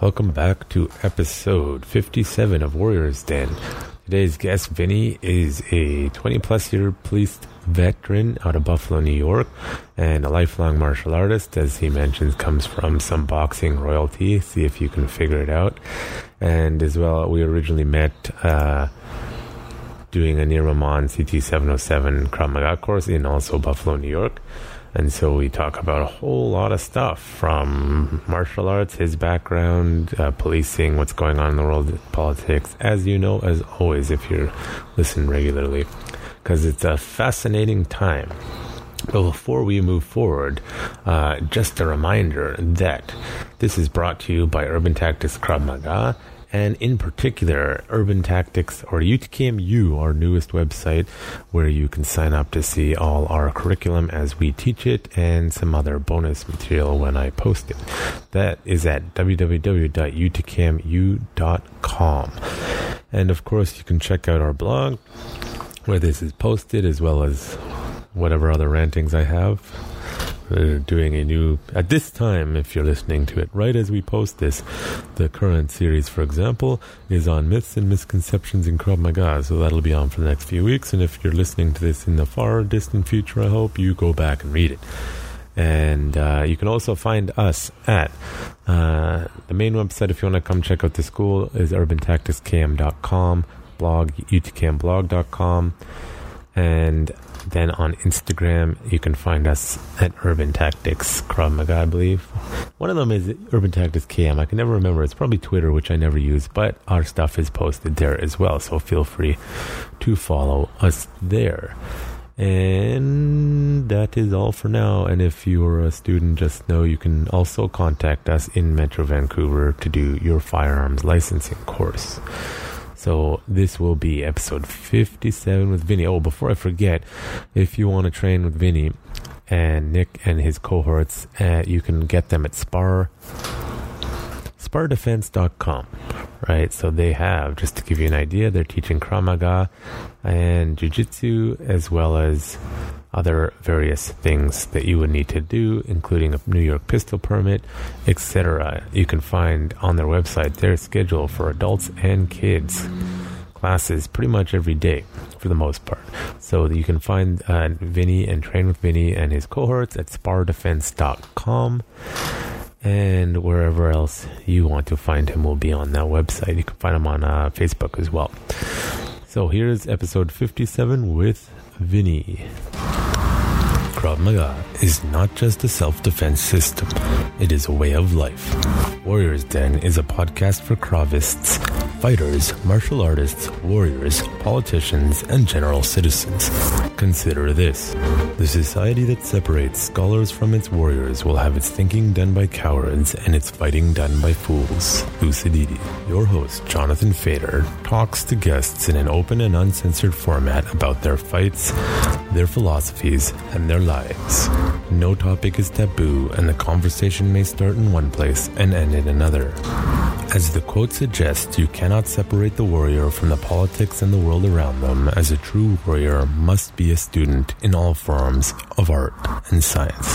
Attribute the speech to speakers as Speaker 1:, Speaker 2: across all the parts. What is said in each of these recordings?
Speaker 1: Welcome back to episode 57 of Warriors Den. Today's guest, Vinny, is a 20 plus year police veteran out of Buffalo, New York, and a lifelong martial artist. As he mentions, comes from some boxing royalty. See if you can figure it out. And as well, we originally met uh, doing a Nir Maman CT 707 Krav Maga course in also Buffalo, New York. And so we talk about a whole lot of stuff from martial arts, his background, uh, policing, what's going on in the world politics, as you know, as always, if you're listening regularly, because it's a fascinating time. But before we move forward, uh, just a reminder that this is brought to you by Urban Tactics Krav Maga and in particular, Urban Tactics or UTKMU, our newest website, where you can sign up to see all our curriculum as we teach it and some other bonus material when I post it. That is at www.utkmu.com. And of course, you can check out our blog where this is posted as well as whatever other rantings I have uh, doing a new at this time if you're listening to it right as we post this the current series for example is on myths and misconceptions in Krav Maga. So that'll be on for the next few weeks. And if you're listening to this in the far distant future I hope you go back and read it. And uh, you can also find us at uh, the main website if you want to come check out the school is urbantacticskm.com blog utkmblog.com and then on Instagram, you can find us at Urban Tactics Krav Maga, I believe. One of them is Urban Tactics KM. I can never remember. It's probably Twitter, which I never use, but our stuff is posted there as well. So feel free to follow us there. And that is all for now. And if you're a student, just know you can also contact us in Metro Vancouver to do your firearms licensing course. So this will be episode 57 with Vinny. Oh, before I forget, if you want to train with Vinny and Nick and his cohorts, uh, you can get them at Spar spardefense.com right so they have just to give you an idea they're teaching Krav Maga and jiu-jitsu as well as other various things that you would need to do, including a New York pistol permit, etc. You can find on their website their schedule for adults and kids classes pretty much every day for the most part. So you can find uh, Vinny and train with Vinny and his cohorts at spardefense.com and wherever else you want to find him will be on that website. You can find him on uh, Facebook as well. So here's episode 57 with Vinny. Krav Maga is not just a self defense system, it is a way of life. Warriors Den is a podcast for Kravists, fighters, martial artists, warriors, politicians, and general citizens. Consider this the society that separates scholars from its warriors will have its thinking done by cowards and its fighting done by fools. Lucidity. Your host, Jonathan Fader, talks to guests in an open and uncensored format about their fights, their philosophies, and their lives. No topic is taboo, and the conversation may start in one place and end in another. As the quote suggests, you cannot separate the warrior from the politics and the world around them, as a true warrior must be a student in all forms of art and science.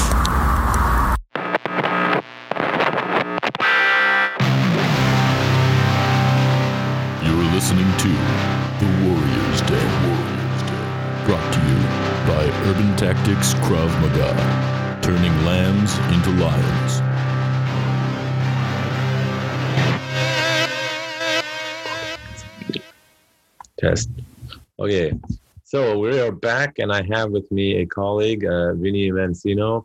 Speaker 2: You're listening to The Warriors Den. Warriors Den. Brought to you by Urban Tactics Krav Maga. Turning lambs into lions.
Speaker 3: Test. Okay, so we are back, and I have with me a colleague, uh, Vinny Mancini.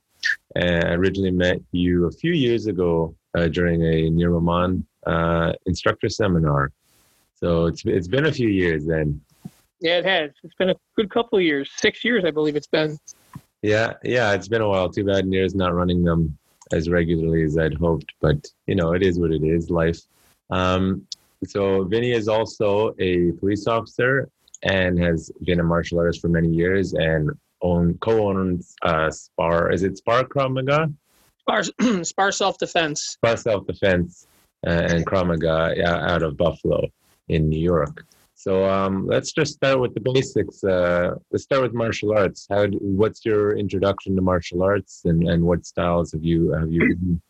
Speaker 3: I originally met you a few years ago uh, during a Nir Maman uh, instructor seminar. So it's it's been a few years then.
Speaker 4: Yeah, it has. It's been a good couple of years. Six years, I believe it's been.
Speaker 3: Yeah, yeah, it's been a while. Too bad Nir's not running them as regularly as I'd hoped, but you know, it is what it is. Life. Um, so Vinny is also a police officer and has been a martial artist for many years and own co-owns uh, Spar. Is it Spar Krav Maga?
Speaker 4: Spar, Spar self defense.
Speaker 3: Spar Self Defense uh, and Krav Maga yeah, out of Buffalo in New York. So um, let's just start with the basics. Uh, let's start with martial arts. How? What's your introduction to martial arts, and, and what styles have you have you? been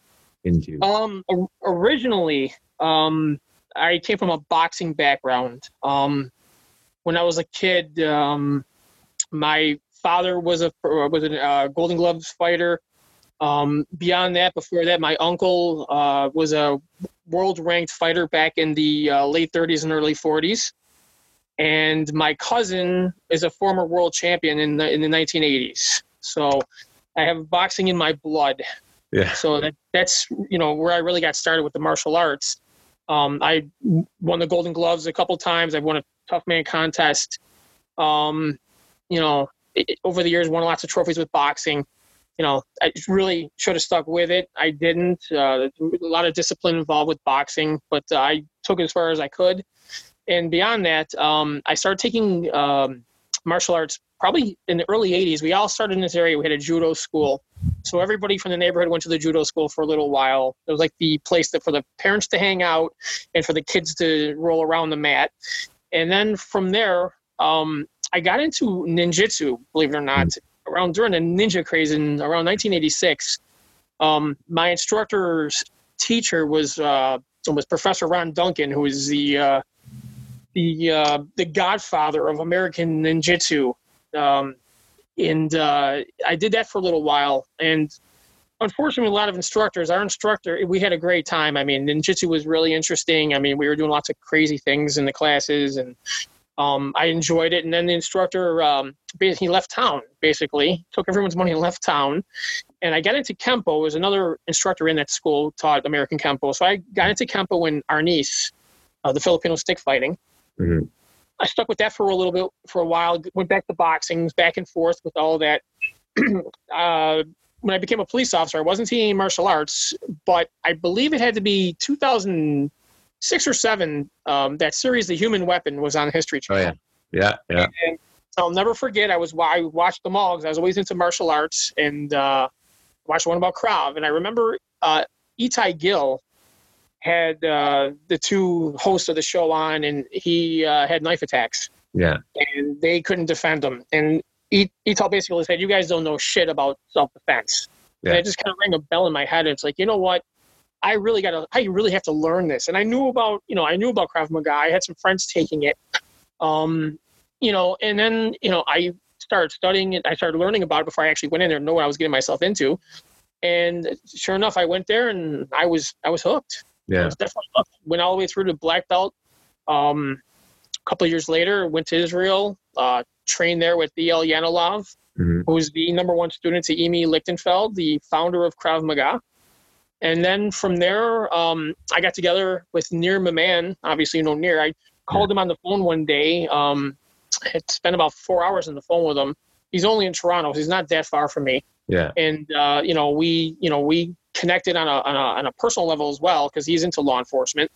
Speaker 3: into?
Speaker 4: Um, originally, um, I came from a boxing background. Um, when I was a kid, um, my father was a was a uh, Golden Gloves fighter. Um, beyond that, before that, my uncle uh, was a world ranked fighter back in the uh, late 30s and early 40s, and my cousin is a former world champion in the in the 1980s. So I have boxing in my blood.
Speaker 3: Yeah.
Speaker 4: So that, that's you know where I really got started with the martial arts. Um, I won the Golden Gloves a couple times. I've won a tough man contest. Um, you know, it, over the years, won lots of trophies with boxing. You know, I really should have stuck with it. I didn't. Uh, a lot of discipline involved with boxing, but uh, I took it as far as I could. And beyond that, um, I started taking um, martial arts probably in the early 80s. We all started in this area. We had a judo school. So everybody from the neighborhood went to the judo school for a little while. It was like the place that for the parents to hang out and for the kids to roll around the mat. And then from there, um, I got into ninjutsu, believe it or not, around during the ninja craze in around 1986. Um, my instructor's teacher was uh, was Professor Ron Duncan, who is the uh, the uh, the godfather of American ninjutsu. Um, and uh, I did that for a little while. And unfortunately, a lot of instructors, our instructor, we had a great time. I mean, ninjutsu was really interesting. I mean, we were doing lots of crazy things in the classes, and um, I enjoyed it. And then the instructor, um, he left town, basically, took everyone's money and left town. And I got into Kempo. Was another instructor in that school taught American Kempo. So I got into Kempo in Arnis, uh, the Filipino stick fighting.
Speaker 3: Mhm.
Speaker 4: I stuck with that for a little bit for a while. Went back to boxing, back and forth with all that. uh, when I became a police officer, I wasn't teaching martial arts, but I believe it had to be 2006 or seven. Um, that series, The Human Weapon, was on History
Speaker 3: Oh
Speaker 4: Channel.
Speaker 3: yeah, yeah, yeah.
Speaker 4: And I'll never forget. I was I watched them all because I was always into martial arts and uh, watched one about Krav. And I remember uh, Itai Gil had uh, the two hosts of the show on, and he uh, had knife attacks,
Speaker 3: Yeah,
Speaker 4: and they couldn't defend him. And I- Itai basically said, "You guys don't know shit about self defense." And
Speaker 3: Yeah.
Speaker 4: it just kind of rang a bell in my head. It's like, you know what? I really got to. I really have to learn this. And I knew about, you know, I knew about Krav Maga. I had some friends taking it. Um, you know, and then you know, I started studying it. I started learning about it before I actually went in there and know what I was getting myself into. And sure enough, I went there and I was I was hooked. I
Speaker 3: yeah,
Speaker 4: was definitely hooked. Went all the way through to black belt. Um, a couple of years later, went to Israel. Uh, trained there with Eyal Yanilov,
Speaker 3: Mhm.
Speaker 4: who's the number one student to Imi Lichtenfeld, the founder of Krav Maga. And then from there, um, I got together with Nir Maman. Obviously, you know Nir. I called him on the phone one day. Um, had spent about four hours on the phone with him. He's only in Toronto. So he's not that far from me
Speaker 3: yeah,
Speaker 4: and uh, you know we you know we connected on a on a, on a personal level as well because he's into law enforcement.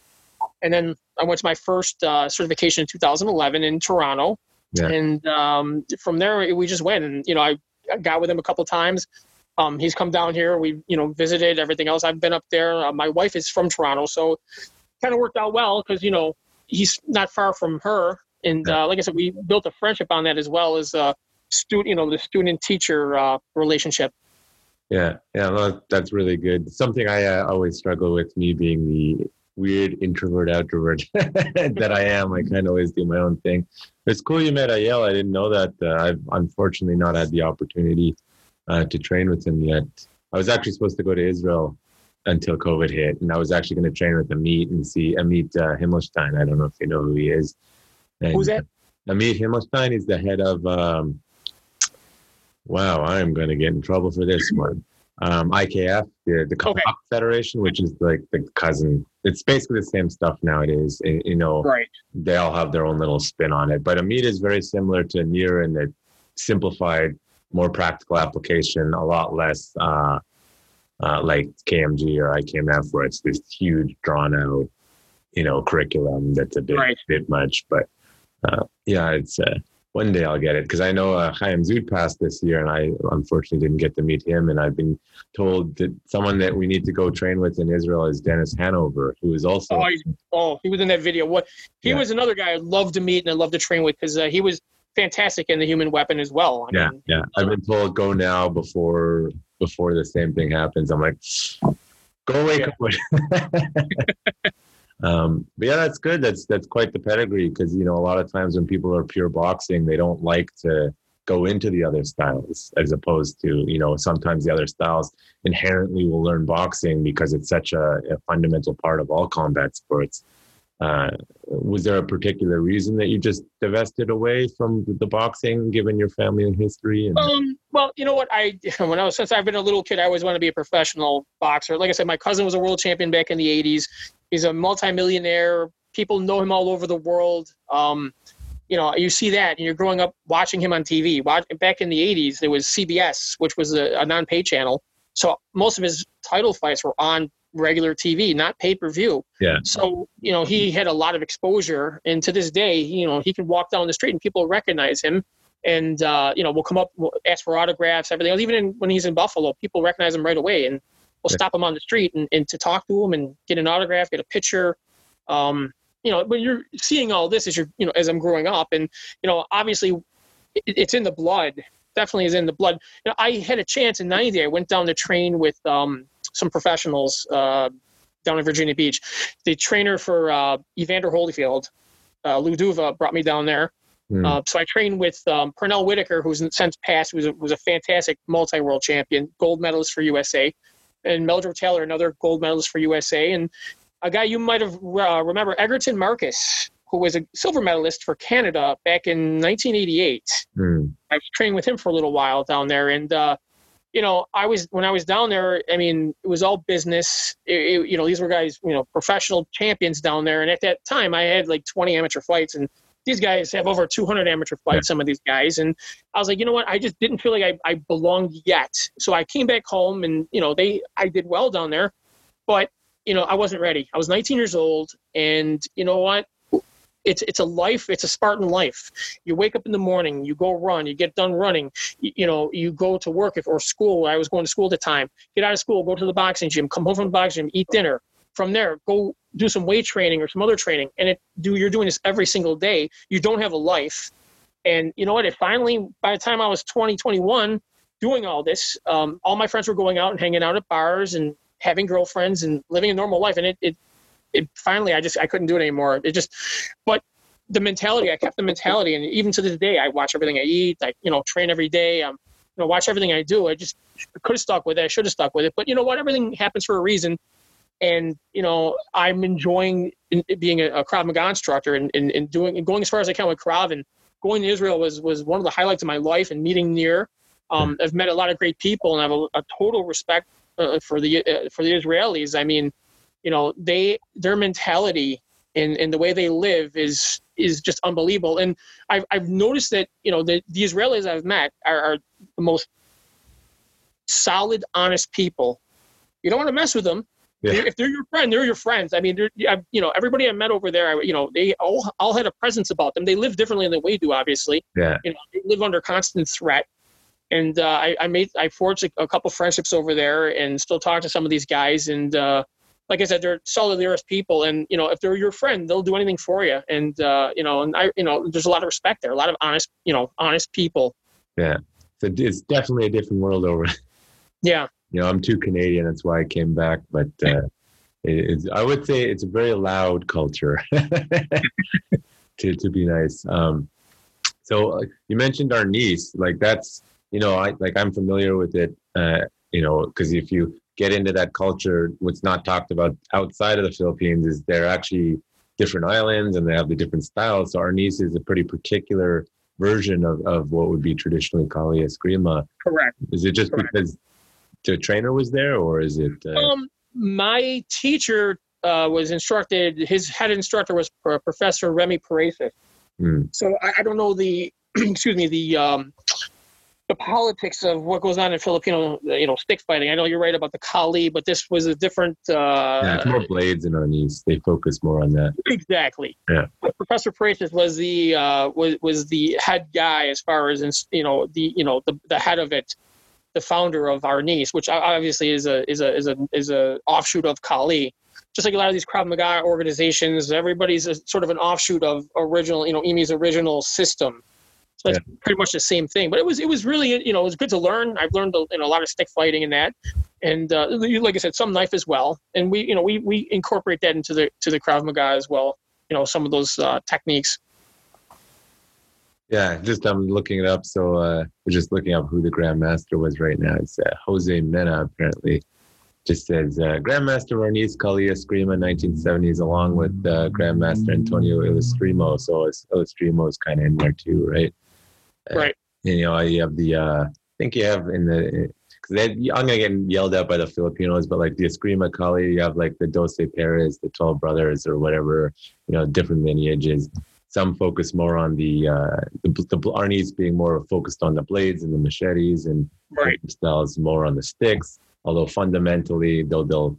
Speaker 4: And then i went to my first uh, certification in 2011 in toronto.
Speaker 3: Yeah.
Speaker 4: and um, from there we just went and you know i I got with him a couple times. Um, he's come down here. We you know visited everything else. I've been up there. Uh, my wife is from toronto so kind of worked out well because you know he's not far from her. And uh, like i said we built a friendship on that as well as uh, student you know the student teacher uh, relationship
Speaker 3: yeah, yeah. No, that's really good. Something I uh, always struggle with, me being the weird introvert outrovert that I am. I kind of always do my own thing. It's cool you met Eyal. I didn't know that. Uh, I've unfortunately not had the opportunity uh, to train with him yet. I was actually supposed to go to Israel until COVID hit, and I was actually going to train with Amit and see Amit uh, Himmelstein. I don't know if you know who he is. And
Speaker 4: Who's that?
Speaker 3: Amit Himmelstein is the head of. Um, wow, I'm going to get in trouble for this one. Um, IKF, the, the
Speaker 4: Okay.
Speaker 3: Federation, which is like the cousin. It's basically the same stuff nowadays. eh, You know,
Speaker 4: Right.
Speaker 3: they all have their own little spin on it. But Amit is very similar to Nir in that simplified, more practical application, a lot less uh, uh, like KMG or IKMF, where it's this huge, drawn out, you know, curriculum that's a bit
Speaker 4: Right.
Speaker 3: bit much. But uh, yeah, it's uh, one day I'll get it because I know uh, Chaim Zut passed this year, and I unfortunately didn't get to meet him. And I've been told that someone that we need to go train with in Israel is Dennis Hanover, who is also
Speaker 4: Oh, he's, oh, he was in that video. What? He
Speaker 3: Yeah.
Speaker 4: was another guy I'd love to meet and I'd love to train with because uh, he was fantastic in the Human Weapon as well. I
Speaker 3: Yeah,
Speaker 4: mean,
Speaker 3: yeah. I've been told go now before before the same thing happens. I'm like, Go away,
Speaker 4: Yeah.
Speaker 3: coach. um, but yeah, that's good. That's that's quite the pedigree because you know a lot of times when people are pure boxing, they don't like to go into the other styles as opposed to you know sometimes the other styles inherently will learn boxing because it's such a, a fundamental part of all combat sports. Uh, was there a particular reason that you just divested away from the boxing, given your family and history? And,
Speaker 4: Um, well, you know what? I when I was since I've been a little kid, I always wanted to be a professional boxer. Like I said, my cousin was a world champion back in the '80s. He's a multimillionaire. People know him all over the world. Um, you know, you see that, and you're growing up watching him on TV. Back in the '80s, there was CBS, which was a, a non-pay channel. So most of his title fights were on regular TV, not pay-per-view.
Speaker 3: Yeah.
Speaker 4: So you know, he had a lot of exposure, and to this day, you know, he can walk down the street and people recognize him and uh, you know we'll come up we'll ask for autographs everything even in, when he's in buffalo people recognize him right away and we'll
Speaker 3: Yeah.
Speaker 4: stop them on the street and, and to talk to them and get an autograph get a picture. Um, you know when you're seeing all this as you're you know as i'm growing up and you know obviously it, it's in the blood definitely is in the blood. You know i had a chance in 90 i went down to train with um, some professionals uh, down in virginia beach. The trainer for uh, evander holyfield uh, lou duva brought me down there.
Speaker 3: Hmm.
Speaker 4: uh, so I trained with um, Pernell Whitaker, who's since passed, who was a, was a fantastic multi-world champion, gold medalist for USA, and Meldrick Taylor, another gold medalist for USA, and a guy you might have uh, remember, Egerton Marcus, who was a silver medalist for Canada back in 1988.
Speaker 3: Hmm.
Speaker 4: I was training with him for a little while down there, and uh, you know, I was when I was down there. I mean, it was all business. It, it- you know, these were guys, you know, professional champions down there, and at that time, I had like 20 amateur fights, and these guys have over 200 amateur fights. Some of these guys, and I was like, you know what? I just didn't feel like I, I belonged yet. So I came back home, and you know, they I did well down there, but you know, I wasn't ready. I was 19 years old, and you know what? It's it's a life. It's a Spartan life. You wake up in the morning, you go run, you get done running, you, you know, you go to work if or school. I was going to school at the time. Get out of school, go to the boxing gym, come home from the boxing gym, eat dinner. From there, go do some weight training or some other training, and it do you're doing this every single day. You don't have a life, and you know what? It finally, by the time I was 20, 21, doing all this, um, all my friends were going out and hanging out at bars and having girlfriends and living a normal life, and it it it finally I just I couldn't do it anymore. It just, but the mentality I kept the mentality, and even to this day I watch everything I eat. I you know train every day. Um, you know watch everything I do. I just could have stuck with it. I should have stuck with it. But you know what? Everything happens for a reason. And you know I'm enjoying being a, a Krav Maga instructor and, and, and doing and going as far as I can with Krav. And going to Israel was was one of the highlights of my life. And meeting Nir, um, I've met a lot of great people, and I have a, a total respect uh, for the uh, for the Israelis. I mean, you know they their mentality and, and the way they live is is just unbelievable and i've, I've noticed that you know the, the israelis i've met are, are the most solid honest people you don't want to mess with them
Speaker 3: Yeah.
Speaker 4: if they're your friend they're your friends. I mean they're, you know everybody i met over there you know they all, all had a presence about them. They live differently than we do obviously.
Speaker 3: Yeah.
Speaker 4: you know they live under constant threat. And uh, I, I made I forged a, a couple friendships over there and still talk to some of these guys. And uh, like I said they're solid solidarist people. And you know if they're your friend they'll do anything for you. And uh, you know and I you know there's a lot of respect there a lot of honest you know honest people.
Speaker 3: Yeah, So it's definitely a different world over.
Speaker 4: yeah
Speaker 3: You know, I'm too Canadian. That's why I came back. But uh, it, I would say it's a very loud culture. to to be nice. Um, so uh, you mentioned Arnis. Like that's you know, I like I'm familiar with it. Uh, you know, because if you get into that culture, what's not talked about outside of the Philippines is they're actually different islands and they have the different styles. So Arnis is a pretty particular version of, of what would be traditionally Kali Eskrima.
Speaker 4: correct
Speaker 3: Is it just
Speaker 4: Correct.
Speaker 3: because the trainer was there, or is it? Uh,
Speaker 4: um my teacher uh, was instructed his head instructor was Pro- Professor Remy Presas
Speaker 3: hmm,
Speaker 4: so I, I don't know the excuse me the um the politics of what goes on in Filipino you know stick fighting. I know you're right about the Kali, but this was a different uh
Speaker 3: yeah, it's more blades in Arnis. They focus more on that.
Speaker 4: exactly.
Speaker 3: Yeah.
Speaker 4: But Professor Presas was the uh was was the head guy as far as you know the you know the the head of it the founder of Arnis, which obviously is a is a is a is a offshoot of Kali. Just like a lot of these Krav Maga organizations, everybody's a, sort of an offshoot of original, you know, Imi's original system. So it's pretty much the same thing. But it was it was really you know it was good to learn. I've learned a, you know, a lot of stick fighting in that, and uh, like I said, some knife as well. And we you know we we incorporate that into the to the Krav Maga as well. You know some of those uh, techniques.
Speaker 3: Yeah, just I'm looking it up. So uh, we're just looking up who the Grandmaster was right now. It's uh, Jose Mena, apparently. Just says uh, Grandmaster Marnise Calia Eskrima, 1970s, along with uh, Grandmaster Antonio Ilustrisimo. So Ilustrisimo is kind of in there too, right? Uh,
Speaker 4: Right.
Speaker 3: And, you know, you have the, uh, I think you have in the, because I'm going to get yelled at by the Filipinos, but like the Eskrima Kali, you have like the Doce Pares, the 12 brothers or whatever, you know, different lineages. Some focus more on the, uh, the, the Arnis being more focused on the blades and the machetes and
Speaker 4: Right.
Speaker 3: styles more on the sticks. Although fundamentally, they'll, they'll,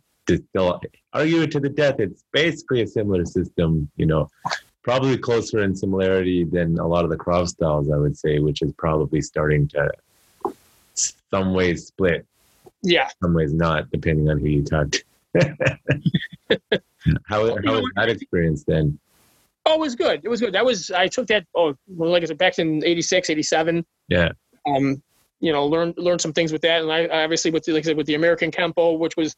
Speaker 3: they'll argue it to the death. It's basically a similar system, you know, probably closer in similarity than a lot of the Krav styles, I would say, which is probably starting to some ways split,
Speaker 4: Yeah.
Speaker 3: some ways not, depending on who you talk to. how how was that experience then?
Speaker 4: Oh, it was good. It was good. That was I took that. Oh, like I said, back in '86, '87.
Speaker 3: Yeah.
Speaker 4: Um, you know, learned learned some things with that, and I I obviously with the, like I said with the American Kempo, which was,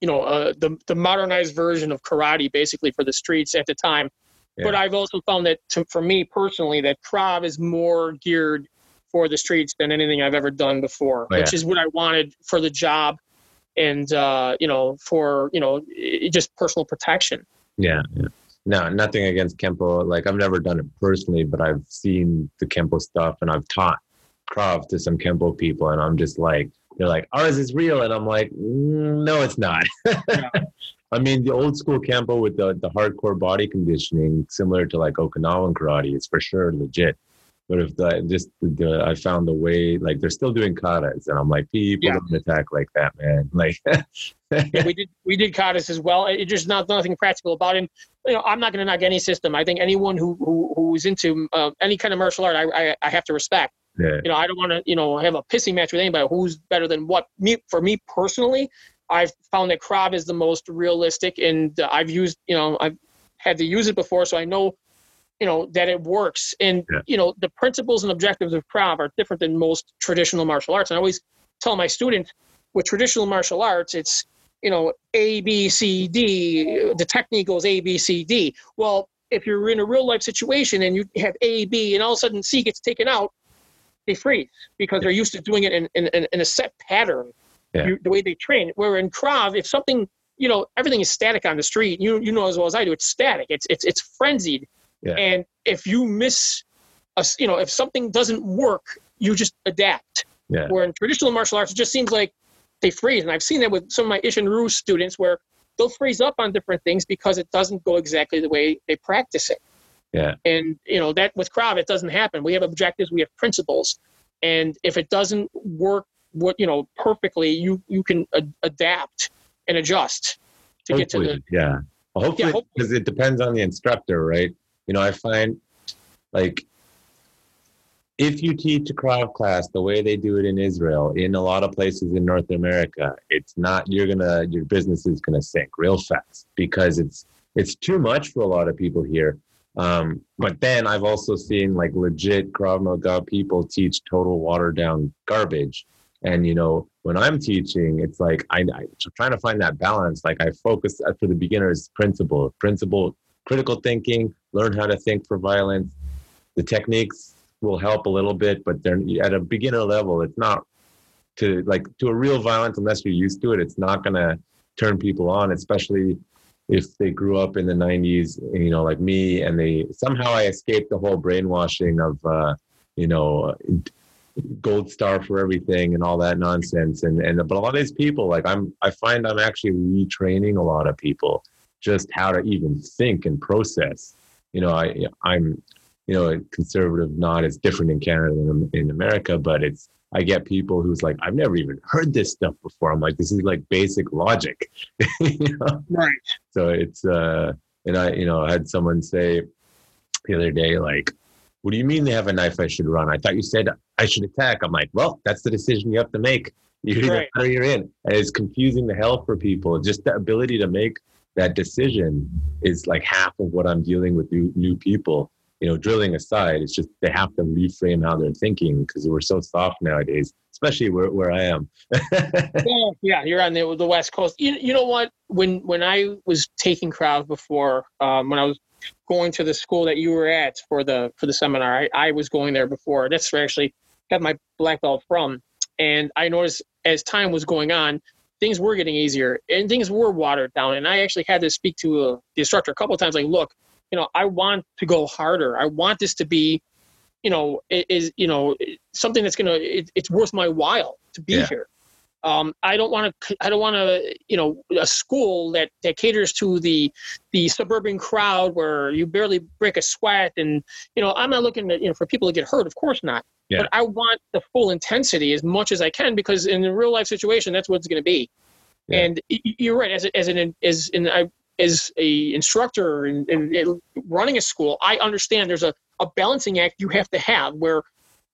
Speaker 4: you know, uh, the the modernized version of karate, basically for the streets at the time.
Speaker 3: Yeah.
Speaker 4: But I've also found that to, for me personally, that Krav is more geared for the streets than anything I've ever done before,
Speaker 3: Oh, yeah.
Speaker 4: which is what I wanted for the job, and uh, you know, for you know, just personal protection.
Speaker 3: Yeah, yeah. No, nothing against Kempo. Like I've never done it personally, but I've seen the Kempo stuff and I've taught Krav to some Kempo people, and I'm just like, they're like, ours is real, and I'm like, mm, no, it's not. I mean, the old school Kempo with the the hardcore body conditioning, similar to like Okinawan karate, is for sure legit. But if the just the, I found the way, like they're still doing katas, and I'm like, people
Speaker 4: Yeah.
Speaker 3: don't attack like that, man. Like,
Speaker 4: yeah, we did we did Codice as well. It just not nothing practical about it. You know, I'm not going to knock any system. I think anyone who who who's into uh, any kind of martial art, I, I I have to respect.
Speaker 3: yeah,
Speaker 4: You know, I don't want to you know have a pissing match with anybody. Who's better than what? Me for me personally, I've found that Krav is the most realistic, and uh, I've used you know I've had to use it before, so I know you know that it works. And
Speaker 3: Yeah.
Speaker 4: you know the principles and objectives of Krav are different than most traditional martial arts. And I always tell my students with traditional martial arts, it's you know A B C D. The technique goes A B C D. Well, if you're in a real life situation and you have A B, and all of a sudden C gets taken out, they freeze because they're used to doing it in, in, in a set pattern.
Speaker 3: Yeah.
Speaker 4: You, the way they train. Where in Krav, if something you know everything is static on the street, you you know as well as I do, it's static. It's it's it's frenzied.
Speaker 3: Yeah.
Speaker 4: And if you miss, a, you know, if something doesn't work, you just adapt.
Speaker 3: Yeah.
Speaker 4: Where in traditional martial arts, it just seems like they freeze. And I've seen that with some of my Isshin Ryu students where they'll freeze up on different things because it doesn't go exactly the way they practice it.
Speaker 3: Yeah.
Speaker 4: And, you know, that with Krav, it doesn't happen. We have objectives, we have principles. And if it doesn't work, what, you know, perfectly, you, you can a- adapt and adjust to get to the,
Speaker 3: yeah. Well, hopefully,
Speaker 4: hopefully.
Speaker 3: because it depends on the instructor, right? You know, I find like if you teach a Krav class the way they do it in Israel, in a lot of places in North America, it's not you're gonna your business is gonna sink real fast because it's it's too much for a lot of people here. Um, but then I've also seen like legit Krav Maga people teach total watered down garbage. And you know, when I'm teaching, it's like I, I'm trying to find that balance. Like I focus uh, for the beginners principle, principle, critical thinking, learn how to think for violence. The techniques will help a little bit, but they're at a beginner level. It's not to like to a real violence unless you're used to it. It's not gonna turn people on, especially if they grew up in the 90s, you know, like me, and they somehow I escaped the whole brainwashing of, uh, you know, gold star for everything and all that nonsense. And and but a lot of these people, like I'm, I find I'm actually retraining a lot of people just how to even think and process. You know, I I'm, you know, a conservative not as different in Canada than in America, but it's I get people who's like, I've never even heard this stuff before. I'm like, this is like basic logic. you know?
Speaker 4: right.
Speaker 3: So it's uh and I you know I had someone say the other day like what do you mean they have a knife I should run? I thought you said I should attack. I'm like, well, that's the decision you have to make. You're either
Speaker 4: Right.
Speaker 3: or you're in. And it's confusing the hell for people. Just the ability to make that decision is like half of what I'm dealing with new, new people. you know, drilling aside, it's just they have to reframe how they're thinking because we're so soft nowadays, especially where, where I am.
Speaker 4: well, yeah, you're on the, the West Coast. You, you know what? When when I was taking crowds before, um, when I was going to the school that you were at for the for the seminar, I, I was going there before. That's where I actually got my black belt from. And I noticed as time was going on, things were getting easier and things were watered down. And I actually had to speak to a, uh, the instructor a couple of times, like, look, you know, I want to go harder. I want this to be, you know, is you know something that's gonna it, it's worth my while to be yeah. here. Um, I don't want to. I don't want to. You know, a school that that caters to the the suburban crowd where you barely break a sweat, and you know, I'm not looking at you know for people to get hurt. Of course not. Yeah. But I want the full intensity as much as I can because in a real life situation, that's what it's going to be. Yeah. And you're right. As as an as in I as a instructor and, running a school, I understand there's a, a balancing act you have to have where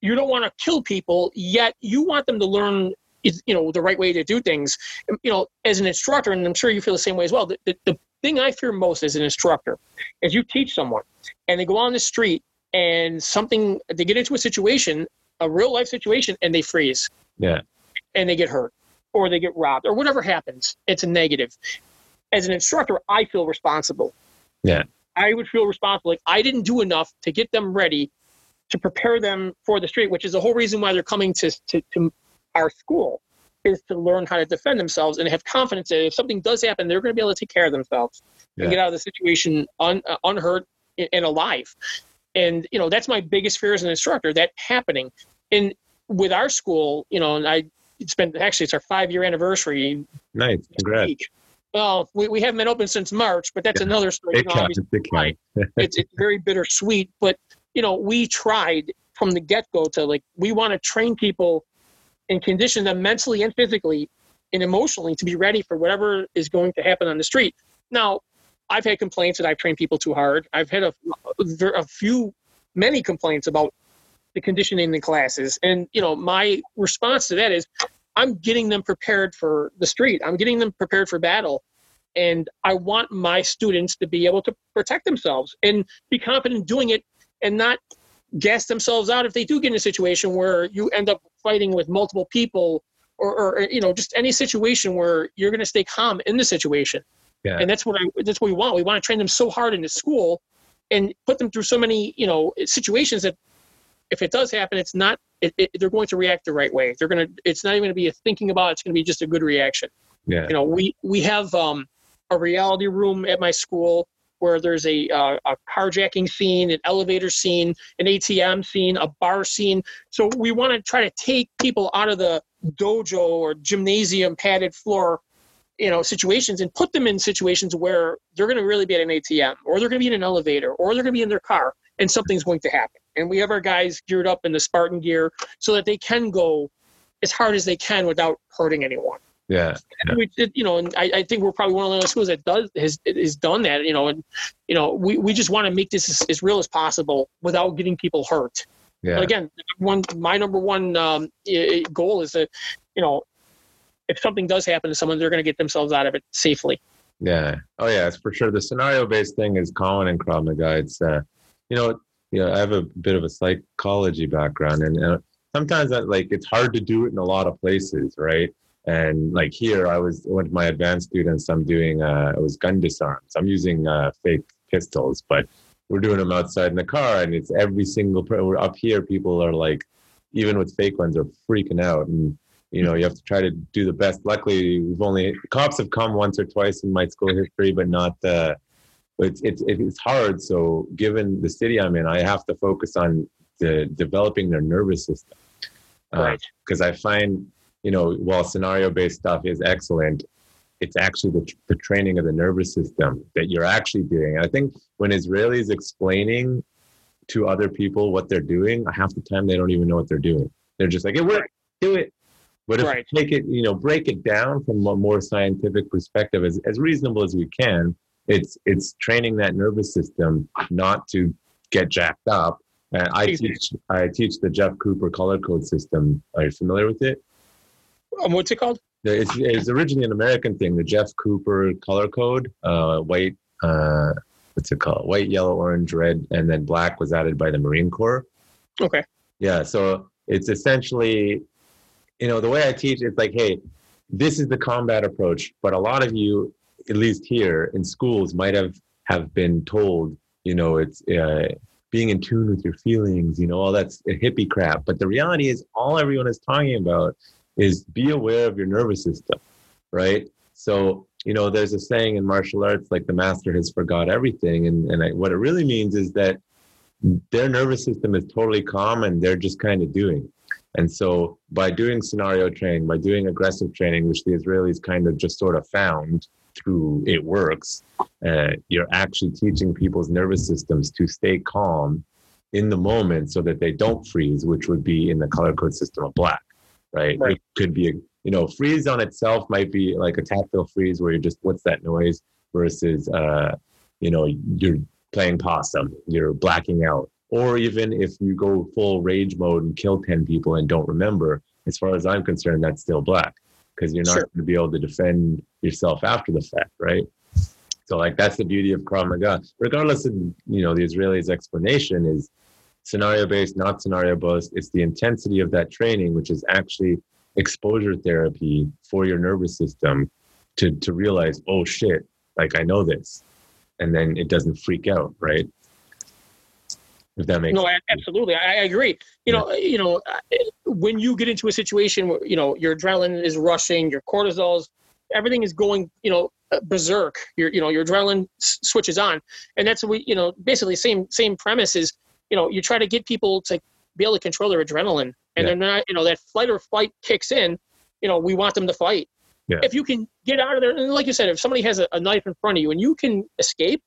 Speaker 4: you don't want to kill people, yet you want them to learn you know the right way to do things um, you know as an instructor and i'm sure you feel the same way as well the, the, the thing i fear most as an instructor is you teach someone and they go on the street and something they get into a situation a real life situation and they freeze
Speaker 3: yeah
Speaker 4: and they get hurt or they get robbed or whatever happens it's a negative as an instructor, I feel responsible.
Speaker 3: Yeah.
Speaker 4: I would feel responsible. Like I didn't do enough to get them ready to prepare them for the street, which is the whole reason why they're coming to, to, to our school is to learn how to defend themselves and have confidence that if something does happen, they're going to be able to take care of themselves yeah. and get out of the situation un, uh, unhurt and alive. And, you know, that's my biggest fear as an instructor, that happening. And with our school, you know, and I spent, actually, it's our five year anniversary.
Speaker 3: Nice. Congrats. Week.
Speaker 4: Well, we, we haven't been open since March, but that's yeah. another story.
Speaker 3: It you know, it
Speaker 4: it's, it's very bittersweet, but you know, we tried from the get go to like we want to train people and condition them mentally and physically and emotionally to be ready for whatever is going to happen on the street. Now, I've had complaints that I've trained people too hard. I've had a, a few, many complaints about the conditioning in the classes. And, you know, my response to that is I'm getting them prepared for the street. I'm getting them prepared for battle. And I want my students to be able to protect themselves and be confident doing it and not gas themselves out if they do get in a situation where you end up fighting with multiple people or, or you know just any situation where you're going to stay calm in the situation yeah. and that's what I, that's what we want we want to train them so hard in the school and put them through so many you know situations that if it does happen, it's not. It, it, they're going to react the right way. They're going to. It's not even going to be a thinking about. It. It's going to be just a good reaction.
Speaker 3: Yeah.
Speaker 4: You know, we we have um, a reality room at my school where there's a uh, a carjacking scene, an elevator scene, an ATM scene, a bar scene. So we want to try to take people out of the dojo or gymnasium padded floor you know situations and put them in situations where they're going to really be at an atm or they're going to be in an elevator or they're going to be in their car and something's going to happen. And we have our guys geared up in the Spartan gear so that they can go as hard as they can without hurting anyone.
Speaker 3: Yeah.
Speaker 4: We, you know, and I, I, think we're probably one of the schools that does has has done that. You know, and you know, we, we just want to make this as, as real as possible without getting people hurt. Yeah. But again, one my number one um, goal is that you know, if something does happen to someone, they're going to get themselves out of it safely.
Speaker 3: Yeah. Oh yeah, it's for sure. The scenario based thing is common in Krav Maga. It's uh, you know, you know, I have a bit of a psychology background, and uh, sometimes that like it's hard to do it in a lot of places, right? And like here, I was one of my advanced students. I'm doing uh, it was gun disarms. I'm using uh, fake pistols, but we're doing them outside in the car, and it's every single. We're up here. People are like, even with fake ones, are freaking out, and you know you have to try to do the best. Luckily, we've only cops have come once or twice in my school history, but not uh, but it's, it's, it's hard. So given the city I'm in, I have to focus on the developing their nervous system.
Speaker 4: Uh, right.
Speaker 3: Because I find, you know, while scenario based stuff is excellent, it's actually the, the training of the nervous system that you're actually doing. I think when Israelis explaining to other people what they're doing, half the time they don't even know what they're doing. They're just like, it worked, do it. But if right. take it, you know, break it down from a more scientific perspective, as, as reasonable as we can, it's it's training that nervous system not to get jacked up. And I teach I teach the Jeff Cooper color code system. Are you familiar with it?
Speaker 4: Um, what's it called?
Speaker 3: It's, it's originally an American thing. The Jeff Cooper color code, uh, white, uh, what's it called? White, yellow, orange, red, and then black was added by the Marine Corps.
Speaker 4: Okay.
Speaker 3: Yeah. So it's essentially, you know, the way I teach it's like, hey, this is the combat approach, but a lot of you, at least here in schools, might have have been told, you know, it's uh, being in tune with your feelings, you know, all that's hippie crap. But the reality is, all everyone is talking about is be aware of your nervous system, right? So, you know, there's a saying in martial arts, like the master has forgot everything. And, and I, what it really means is that their nervous system is totally calm and they're just kind of doing. And so by doing scenario training, by doing aggressive training, which the Israelis kind of just sort of found through it works, uh, you're actually teaching people's nervous systems to stay calm in the moment so that they don't freeze, which would be in the color code system of black, right?
Speaker 4: Right.
Speaker 3: It could be, a, you know, freeze on itself might be like a tactile freeze where you're just, what's that noise versus, uh, you know, you're playing possum, you're blacking out. Or even if you go full rage mode and kill 10 people and don't remember, as far as I'm concerned, that's still black because you're not
Speaker 4: Sure.
Speaker 3: going to be able to defend yourself after the fact, right? So like that's the beauty of Krav Maga. Regardless of you know the Israelis' explanation is scenario based, not scenario based. It's the intensity of that training, which is actually exposure therapy for your nervous system to to realize, oh shit, like I know this, and then it doesn't freak out, right? If that makes
Speaker 4: No, a- absolutely. I, agree. You know, you know, when you get into a situation where you know your adrenaline is rushing, your cortisol's, everything is going, you know, uh, berserk. Your, you know, your adrenaline s- switches on, and that's what we, you know, basically same same premise is, you know, you try to get people to be able to control their adrenaline, and
Speaker 3: Yeah.
Speaker 4: they're not, you know, that flight or fight kicks in. You know, we want them to fight.
Speaker 3: Yeah.
Speaker 4: If you can get out of there, and like you said, if somebody has a, a knife in front of you and you can escape,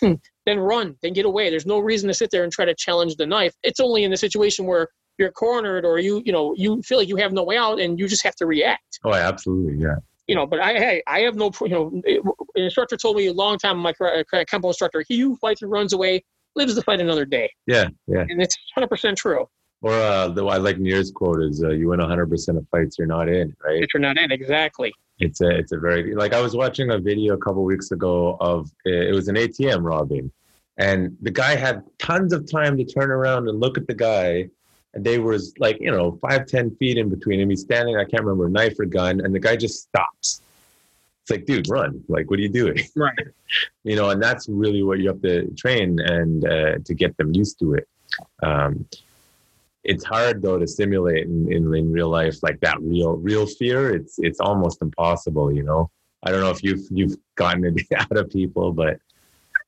Speaker 4: then run, then get away. There's no reason to sit there and try to challenge the knife. It's only in the situation where you're cornered or you, you know, you feel like you have no way out and you just have to react.
Speaker 3: Oh, absolutely, yeah.
Speaker 4: You know, but I, hey, I have no, you know, an instructor told me a long time, my kara- Kempo instructor, he who fights and runs away lives to fight another day.
Speaker 3: Yeah, yeah.
Speaker 4: And it's 100% true.
Speaker 3: Or uh, the I like Nir's quote is, uh, "You win 100 percent of fights you're not in." Right?
Speaker 4: If you're not in, exactly.
Speaker 3: It's a it's a very like I was watching a video a couple weeks ago of it was an ATM robbing, and the guy had tons of time to turn around and look at the guy, and they was like you know five ten feet in between him. He's standing, I can't remember knife or gun, and the guy just stops. It's like, dude, run! Like, what are you doing?
Speaker 4: Right.
Speaker 3: you know, and that's really what you have to train and uh, to get them used to it. Um, it's hard though to simulate in, in, in real life like that real real fear. It's it's almost impossible. You know, I don't know if you've you've gotten it out of people, but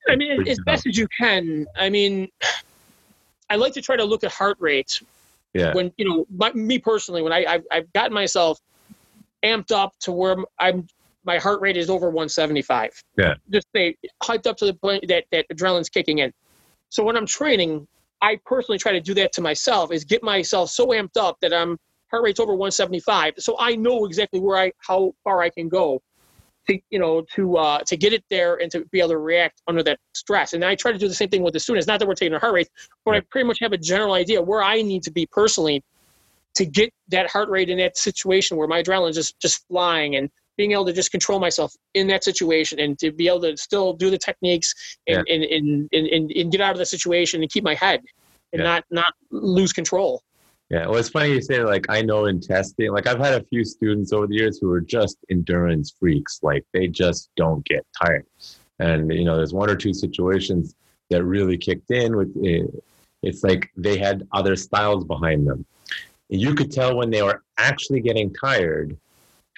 Speaker 4: I mean, as best as you can. I mean, I like to try to look at heart rates
Speaker 3: yeah,
Speaker 4: when you know my, me personally when I I've, I've gotten myself amped up to where I'm my heart rate is over 175.
Speaker 3: Yeah.
Speaker 4: just say hyped up to the point that that adrenaline's kicking in. So when I'm training, I personally try to do that to myself is get myself so amped up that I'm heart rate's over 175. So I know exactly where I how far I can go to you know to uh, to get it there and to be able to react under that stress. And I try to do the same thing with the students. Not that we're taking their heart rate, but I pretty much have a general idea where I need to be personally to get that heart rate in that situation where my adrenaline just just flying and being able to just control myself in that situation and to be able to still do the techniques and and, and, and, and, and get out of the situation and keep my head and
Speaker 3: Yeah.
Speaker 4: not not lose control.
Speaker 3: yeah. Well, it's funny you say like I know in testing. Like I've had a few students over the years who are just endurance freaks. Like they just don't get tired. And you know, there's one or two situations that really kicked in with it. It's like they had other styles behind them. You could tell when they were actually getting tired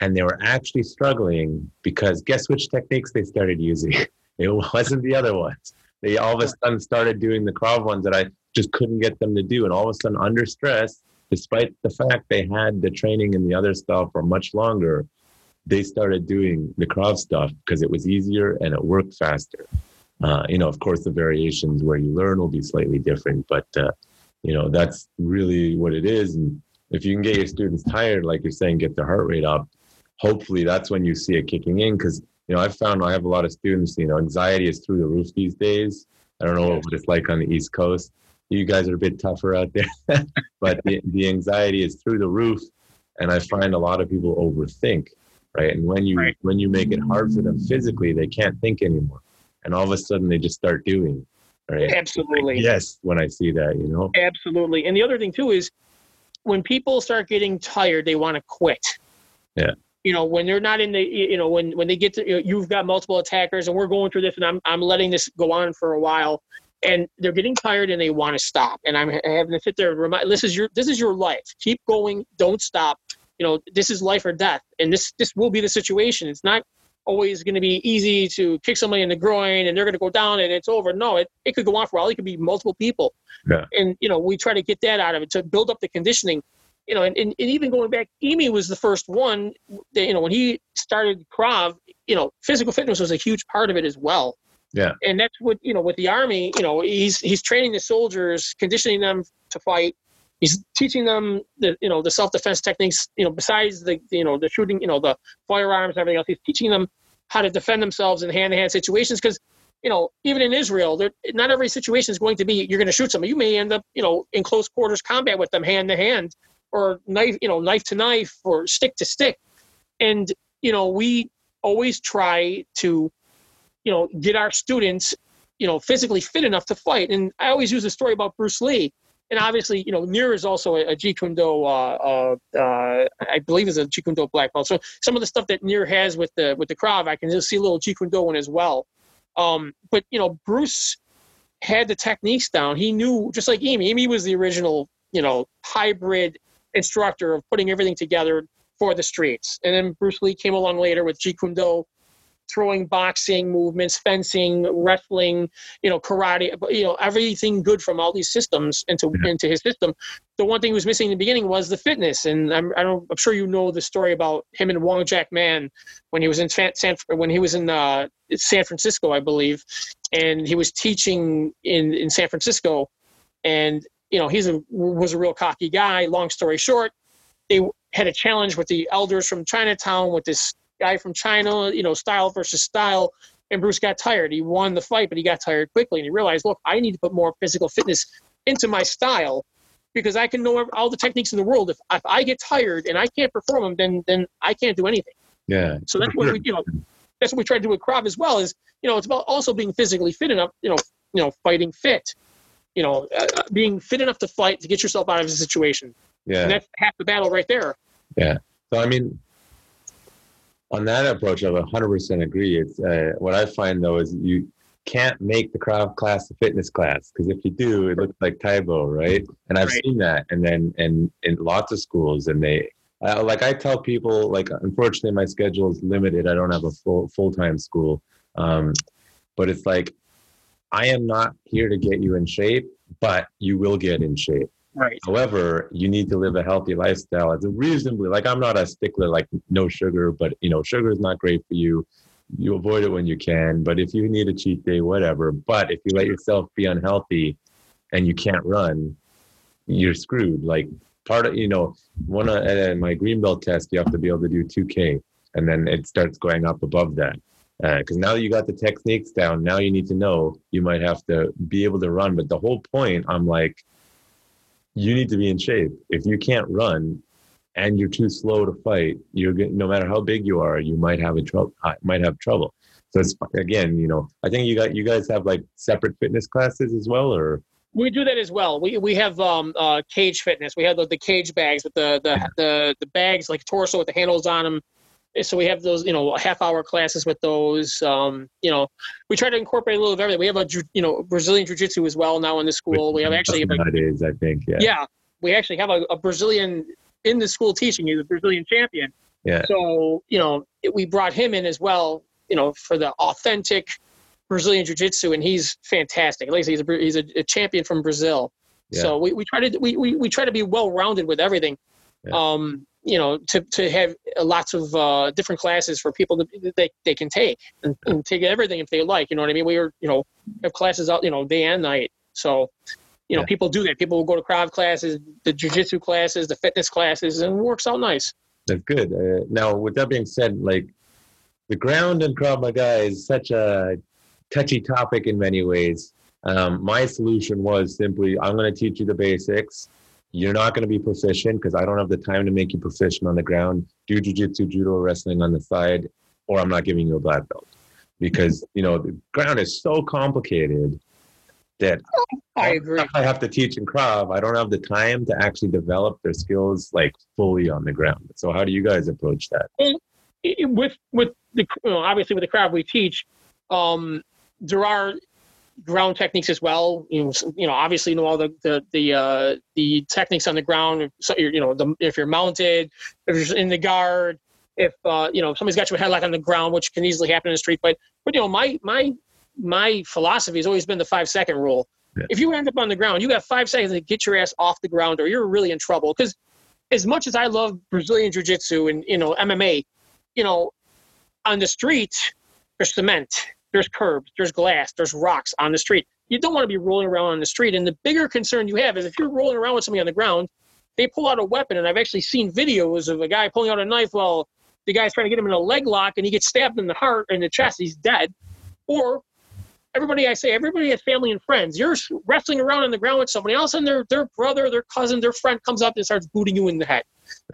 Speaker 3: and they were actually struggling because guess which techniques they started using? It wasn't the other ones. They all of a sudden started doing the Krav ones that I just couldn't get them to do. And all of a sudden, under stress, despite the fact they had the training and the other stuff for much longer, they started doing the Krav stuff because it was easier and it worked faster. Uh, you know, of course, the variations where you learn will be slightly different, but uh, you know that's really what it is. And if you can get your students tired, like you're saying, get their heart rate up. Hopefully, that's when you see it kicking in. Because you know, I've found I have a lot of students. You know, anxiety is through the roof these days. I don't know what it's like on the East Coast. You guys are a bit tougher out there, but the, the anxiety is through the roof, and I find a lot of people overthink, right? And when you
Speaker 4: Right.
Speaker 3: when you make it hard for them physically, they can't think anymore, and all of a sudden they just start doing. Right?
Speaker 4: Absolutely.
Speaker 3: Yes, when I see that, you know.
Speaker 4: Absolutely. And the other thing too is when people start getting tired, they want to quit.
Speaker 3: Yeah.
Speaker 4: You know, when they're not in the, you know, when when they get to, you know, you've got multiple attackers, and we're going through this, and I'm I'm letting this go on for a while, and they're getting tired and they want to stop, and I'm having to sit there and remind, this is your this is your life. Keep going, don't stop. You know, this is life or death, and this this will be the situation. It's not always going to be easy to kick somebody in the groin and they're going to go down and it's over. No, it, it could go on for a while. It could be multiple people.
Speaker 3: Yeah.
Speaker 4: And, you know, we try to get that out of it to build up the conditioning. You know, and, and, and even going back, Imi was the first one, that, you know, when he started Krav, you know, physical fitness was a huge part of it as well.
Speaker 3: Yeah.
Speaker 4: And that's what, you know, with the Army, you know, he's, he's training the soldiers, conditioning them to fight. He's teaching them the, you know, the self-defense techniques, you know, besides the, you know, the shooting, you know, the firearms and everything else. He's teaching them how to defend themselves in hand-to-hand situations because you know even in israel not every situation is going to be you're going to shoot someone you may end up you know in close quarters combat with them hand to hand or knife you know knife to knife or stick to stick and you know we always try to you know get our students you know physically fit enough to fight and i always use a story about bruce lee and obviously, you know, Nir is also a, a Jeet Kune Do, uh, uh, uh, I believe is a Jeet Kune Do black belt. So some of the stuff that Nir has with the with the Krav, I can just see a little Jeet Kune Do as well. Um, but you know, Bruce had the techniques down. He knew, just like Imi, Imi was the original, you know, hybrid instructor of putting everything together for the streets. And then Bruce Lee came along later with Jeet Kune Do, throwing boxing movements, fencing, wrestling, you know, karate, you know, everything good from all these systems into
Speaker 3: Yeah.
Speaker 4: into his system. The one thing he was missing in the beginning was the fitness, and I'm I don't, I'm sure you know the story about him and Wong Jack Man when he was in San, San when he was in uh, San Francisco, I believe, and he was teaching in in San Francisco, and you know he's a was a real cocky guy. Long story short, they had a challenge with the elders from Chinatown with this guy from China, you know, style versus style. And Bruce got tired. He won the fight, but he got tired quickly. And he realized, look, I need to put more physical fitness into my style because I can know all the techniques in the world. If, if I get tired and I can't perform them, then then I can't do anything.
Speaker 3: Yeah.
Speaker 4: So that's what we, you know, that's what we try to do with Krav as well. Is you know, it's about also being physically fit enough. You know, you know, fighting fit. You know, uh, being fit enough to fight to get yourself out of a situation,
Speaker 3: Yeah.
Speaker 4: and that's half the battle right there. Yeah.
Speaker 3: So I mean, on that approach, I 100% agree. It's uh, what I find though is you can't make the Krav class a fitness class because if you do, it looks like Tae Bo, right? And I've
Speaker 4: Right.
Speaker 3: seen that, and then and in lots of schools, and they uh, like I tell people like unfortunately my schedule is limited. I don't have a full full time school, um, but it's like I am not here to get you in shape, but you will get in shape.
Speaker 4: Right.
Speaker 3: However, you need to live a healthy lifestyle. It's a reasonably like I'm not a stickler like no sugar, but you know sugar is not great for you. You avoid it when you can, but if you need a cheat day, whatever. But if you let yourself be unhealthy and you can't run, you're screwed. Like part of you know one of uh, my green belt test, you have to be able to do 2K, and then it starts going up above that. Because now that you got the techniques down, now you need to know you might have to be able to run. But the whole point, I'm like, you need to be in shape. If you can't run and you're too slow to fight, you're get, no matter how big you are, you might have a trouble. Might have trouble. So it's again, you know, I think you got you guys have like separate fitness classes as well, or
Speaker 4: We do that as well. We we have um uh cage fitness. We have the, the cage bags with the the the the bags like torso with the handles on them. So we have those, you know, half hour classes with those. Um, you know, we try to incorporate a little of everything. We have a, you know, Brazilian jiu jitsu as well now in the school. We have actually have a,
Speaker 3: nowadays, I think, yeah,
Speaker 4: yeah, we actually have a, a Brazilian in the school teaching. He's a Brazilian champion.
Speaker 3: Yeah.
Speaker 4: So you know, it- we brought him in as well. You know, for the authentic Brazilian jiu-jitsu, and he's fantastic. Like I say, he's a he's a, a champion from Brazil.
Speaker 3: Yeah.
Speaker 4: So we, we try to we, we, we try to be well rounded with everything.
Speaker 3: Yeah.
Speaker 4: Um, you know, to, to have lots of uh, different classes for people that they, they can take and, and take everything if they like. You know what I mean? We are you know have classes out you know day and night. So you know
Speaker 3: Yeah.
Speaker 4: people do that. People will go to Krav classes, the jujitsu classes, the fitness classes, and it works out nice.
Speaker 3: That's good. Uh, now, with that being said, like the ground in Krav Maga is such a touchy topic in many ways. Um, my solution was simply I'm going to teach you the basics. You're not going to be proficient because I don't have the time to make you proficient on the ground. Do jujitsu, judo, wrestling on the side, or I'm not giving you a black belt. because you know the ground is so complicated that
Speaker 4: I agree.
Speaker 3: I have to teach in Krav. I don't have the time to actually develop their skills like fully on the ground. So how do you guys approach that?
Speaker 4: It- with with the you know, obviously with the Krav we teach, um, there are ground techniques as well. You know, you know, obviously you know all the the the uh, the techniques on the ground. So you're, you know, the, if you're mounted, if you're in the guard, if uh, you know somebody's got your headlock on the ground, which can easily happen in a street fight. But you know, my my my philosophy has always been the five second rule.
Speaker 3: Yeah.
Speaker 4: If you end up on the ground, you got five seconds to get your ass off the ground, or you're really in trouble. Because as much as I love Brazilian Jiu Jitsu and you know MMA, you know, on the street there's cement, there's curbs, there's glass, there's rocks on the street. You don't want to be rolling around on the street. And the bigger concern you have is if you're rolling around with somebody on the ground, they pull out a weapon. And I've actually seen videos of a guy pulling out a knife while the guy's trying to get him in a leg lock and he gets stabbed in the heart and the chest. He's dead. Or everybody, I say, everybody has family and friends. You're wrestling around on the ground with somebody else and their, their brother, their cousin, their friend comes up and starts booting you in the head.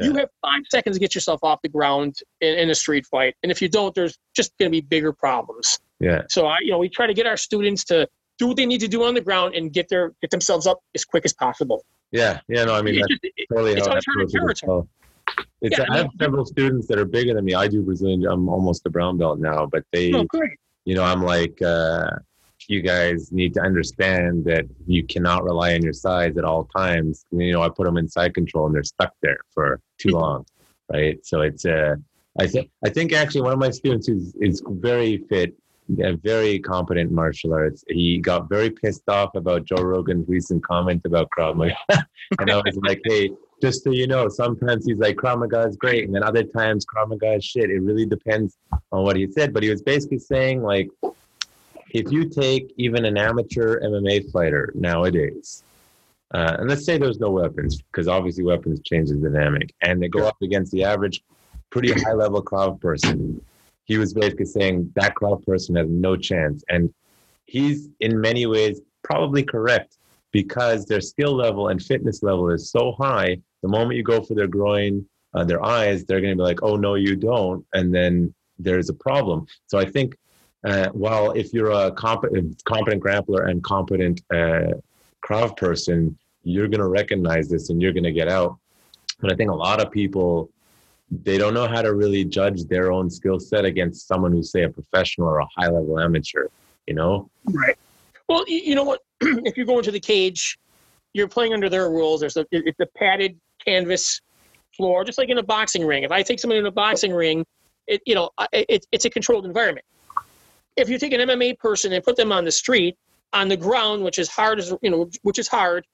Speaker 4: You have five seconds to get yourself off the ground in, in a street fight. And if you don't, there's just going to be bigger problems.
Speaker 3: Yeah.
Speaker 4: So I, you know, we try to get our students to do what they need to do on the ground and get their get themselves up as quick as possible.
Speaker 3: Yeah. Yeah. No, I mean
Speaker 4: It's
Speaker 3: that's
Speaker 4: just- it-
Speaker 3: totally
Speaker 4: it's
Speaker 3: I
Speaker 4: uncharted
Speaker 3: approach it as well. It's,
Speaker 4: Yeah,
Speaker 3: I have several students that are bigger than me. I do Brazilian. I'm almost a brown belt now, but they,
Speaker 4: oh, great.
Speaker 3: you know, I'm like, uh, you guys need to understand that you cannot rely on your size at all times. You know, I put them in side control and they're stuck there for too long, right? So it's, uh, I think, I think actually one of my students is is very fit, uh, very competent martial arts. He got very pissed off about Joe Rogan's recent comment about Krav Maga, and I was like, hey. Just so you know, sometimes he's like Krav Maga is great, and then other times Krav Maga is shit. It really depends on what he said, but he was basically saying like, if you take even an amateur MMA fighter nowadays, uh, and let's say there's no weapons, because obviously weapons change the dynamic, and they go up against the average, pretty high level Krav person, he was basically saying that Krav person has no chance. And he's in many ways probably correct because their skill level and fitness level is so high. The moment you go for their groin, uh, their eyes, they're going to be like, oh, no, you don't. And then there's a problem. So I think uh, while if you're a competent, competent grappler and competent uh, Krav person, you're going to recognize this and you're going to get out. But I think a lot of people, they don't know how to really judge their own skill set against someone who's, say, a professional or a high level amateur, you know?
Speaker 4: Right. Well, you, know what? if you go into the cage, you're playing under their rules. There's a it's a padded canvas floor, just like in a boxing ring. If I take someone in a boxing ring, it you know it, it's a controlled environment. If you take an MMA person and put them on the street on the ground, which is hard as you know, which is hard,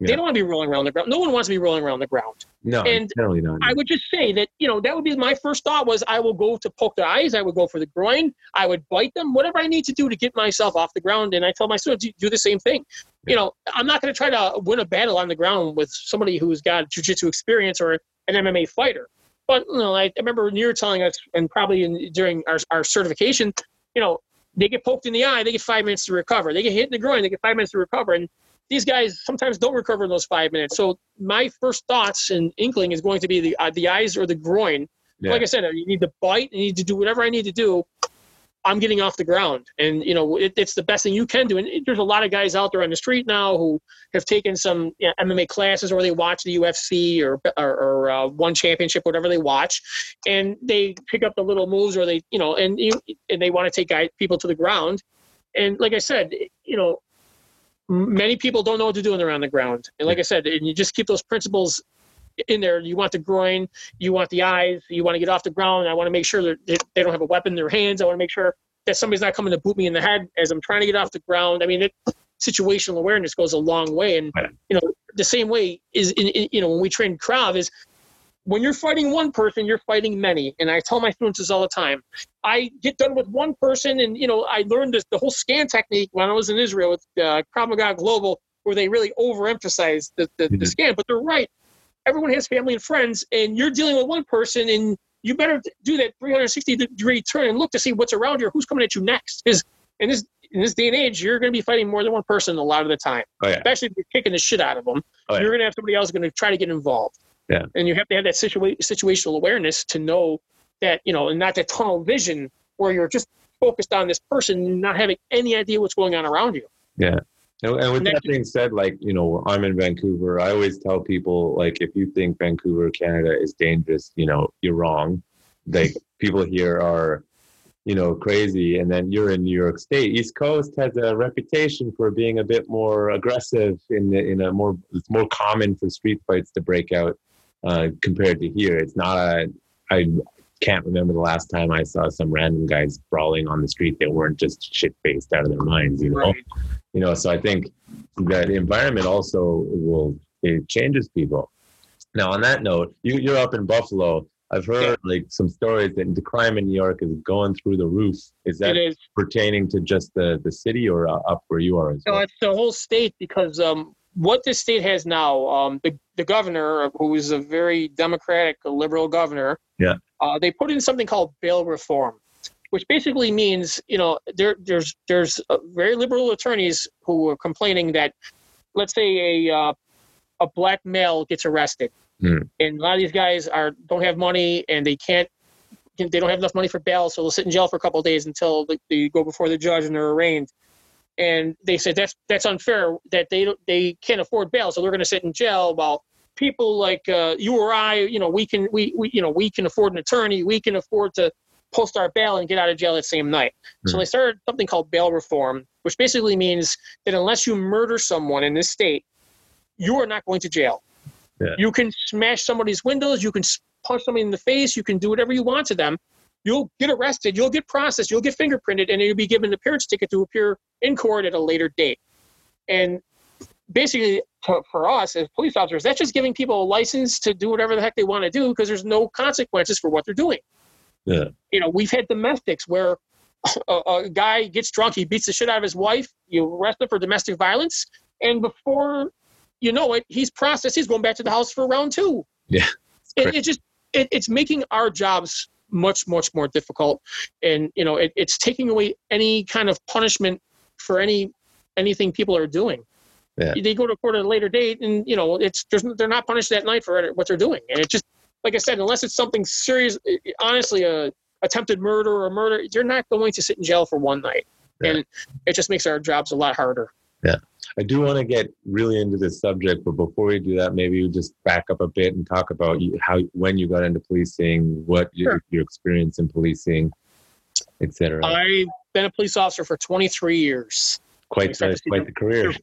Speaker 4: they don't want to be rolling around the ground. No one wants to be rolling around the ground.
Speaker 3: No,
Speaker 4: And
Speaker 3: generally not.
Speaker 4: I would just say that you know that would be my first thought was I will go to poke their eyes, I would go for the groin, I would bite them, whatever I need to do to get myself off the ground. And I tell my students do the same thing. You know, I'm not going to try to win a battle on the ground with somebody who's got jujitsu experience or an MMA fighter. But you know, I, I remember were telling us, and probably in, during our, our certification, you know, they get poked in the eye, they get five minutes to recover. They get hit in the groin, they get five minutes to recover. And these guys sometimes don't recover in those five minutes. So my first thoughts and inkling is going to be the uh, the eyes or the groin.
Speaker 3: Yeah.
Speaker 4: Like I said, you need to bite, you need to do whatever I need to do. I'm getting off the ground, and you know it, it's the best thing you can do. And it- there's a lot of guys out there on the street now who have taken some you know, MMA classes, or they watch the UFC or or, or uh, one championship, whatever they watch, and they pick up the little moves, or they you know, and you and they want to take guy, people to the ground. And like I said, you know, many people don't know what to do when they're on the ground. And like I said, and you just keep those principles in there. You want the groin, you want the eyes, you want to get off the ground. I want to make sure that they, they don't have a weapon in their hands. I want to make sure that somebody's not coming to boot me in the head as I'm trying to get off the ground. I mean, it, situational awareness goes a long way. And you know, the same way is in, in you know when we train Krav is when you're fighting one person, you're fighting many. And I tell my students this all the time. I get done with one person, and you know, I learned this, the whole scan technique when I was in Israel with uh, Krav Maga Global, where they really overemphasize the, the, the
Speaker 3: Mhm.
Speaker 4: scan. But they're right. Everyone has family and friends, and you're dealing with one person, and you better do that 360 degree turn and look to see what's around you, who's coming at you next. Because in this in this day and age, you're going to be fighting more than one person a lot of the time,
Speaker 3: oh yeah.
Speaker 4: especially if you're kicking the shit out of them.
Speaker 3: Oh, yeah.
Speaker 4: You're going to have somebody else going to try to get involved.
Speaker 3: Yeah.
Speaker 4: And you have to have that situa- situational awareness to know that, you know, and not that tunnel vision where you're just focused on this person, not having any idea what's going on around you.
Speaker 3: Yeah. And, and with that being said, like, you know, I'm in Vancouver. I always tell people, like, if you think Vancouver, Canada is dangerous, you know, you're wrong. Like, people here are, you know, crazy. And then you're in New York State. East Coast has a reputation for being a bit more aggressive in, the, in a more, it's more common for street fights to break out uh, compared to here. It's not a, I can't remember the last time I saw some random guys brawling on the street that weren't just shit faced out of their minds, you know?
Speaker 4: Right.
Speaker 3: you know so i think that environment also will it changes people now on that note you, you're up in buffalo i've heard like some stories that the crime in new york is going through the roof is that pertaining to just the the city or uh, up where you are as
Speaker 4: No,
Speaker 3: well
Speaker 4: it's the whole state because um, what the state has now, um, the, the governor, who is a very democratic, liberal governor,
Speaker 3: Yeah.
Speaker 4: uh, they put in something called bail reform, which basically means, you know, there, there's there's uh, very liberal attorneys who are complaining that, let's say a uh, a black male gets arrested,
Speaker 3: Hmm.
Speaker 4: and a lot of these guys are don't have money and they can't. They don't have enough money for bail, so they'll sit in jail for a couple of days until they, they go before the judge and they're arraigned and they said that's that's unfair that they don't they can't afford bail, so they're going to sit in jail while people like uh, you or I, you know, we can we, we you know we can afford an attorney, we can afford to post our bail and get out of jail that same night. So
Speaker 3: Mhm.
Speaker 4: they started something called bail reform, which basically means that unless you murder someone in this state, you are not going to jail.
Speaker 3: Yeah.
Speaker 4: You can smash somebody's windows, you can punch somebody in the face, you can do whatever you want to them. You'll get arrested, you'll get processed, you'll get fingerprinted, and you'll be given an appearance ticket to appear in court at a later date. And basically, to, for us as police officers, that's just giving people a license to do whatever the heck they want to do because there's no consequences for what they're doing.
Speaker 3: Yeah.
Speaker 4: You know, we've had domestics where a, a guy gets drunk, he beats the shit out of his wife, you arrest him for domestic violence, and before you know it, he's processed, he's going back to the house for round two.
Speaker 3: Yeah.
Speaker 4: It, it just it, it's making our jobs much much more difficult. And you know it, it's taking away any kind of punishment for any anything people are doing.
Speaker 3: Yeah.
Speaker 4: they go to court at a later date and you know it's there's, they're not punished that night for what they're doing. And it just like i said unless it's something serious eh, eh, honestly a attempted murder or murder you're not going to sit in jail for one night.
Speaker 3: Yeah.
Speaker 4: and it just makes our jobs a lot harder
Speaker 3: i do want to get really into this subject but before we do that maybe you just back up a bit and talk about how when you got into policing what your,
Speaker 4: Sure.
Speaker 3: your experience in policing etc
Speaker 4: i've been a police officer for 23 years
Speaker 3: quite
Speaker 4: start
Speaker 3: the, quite
Speaker 4: the-
Speaker 3: the career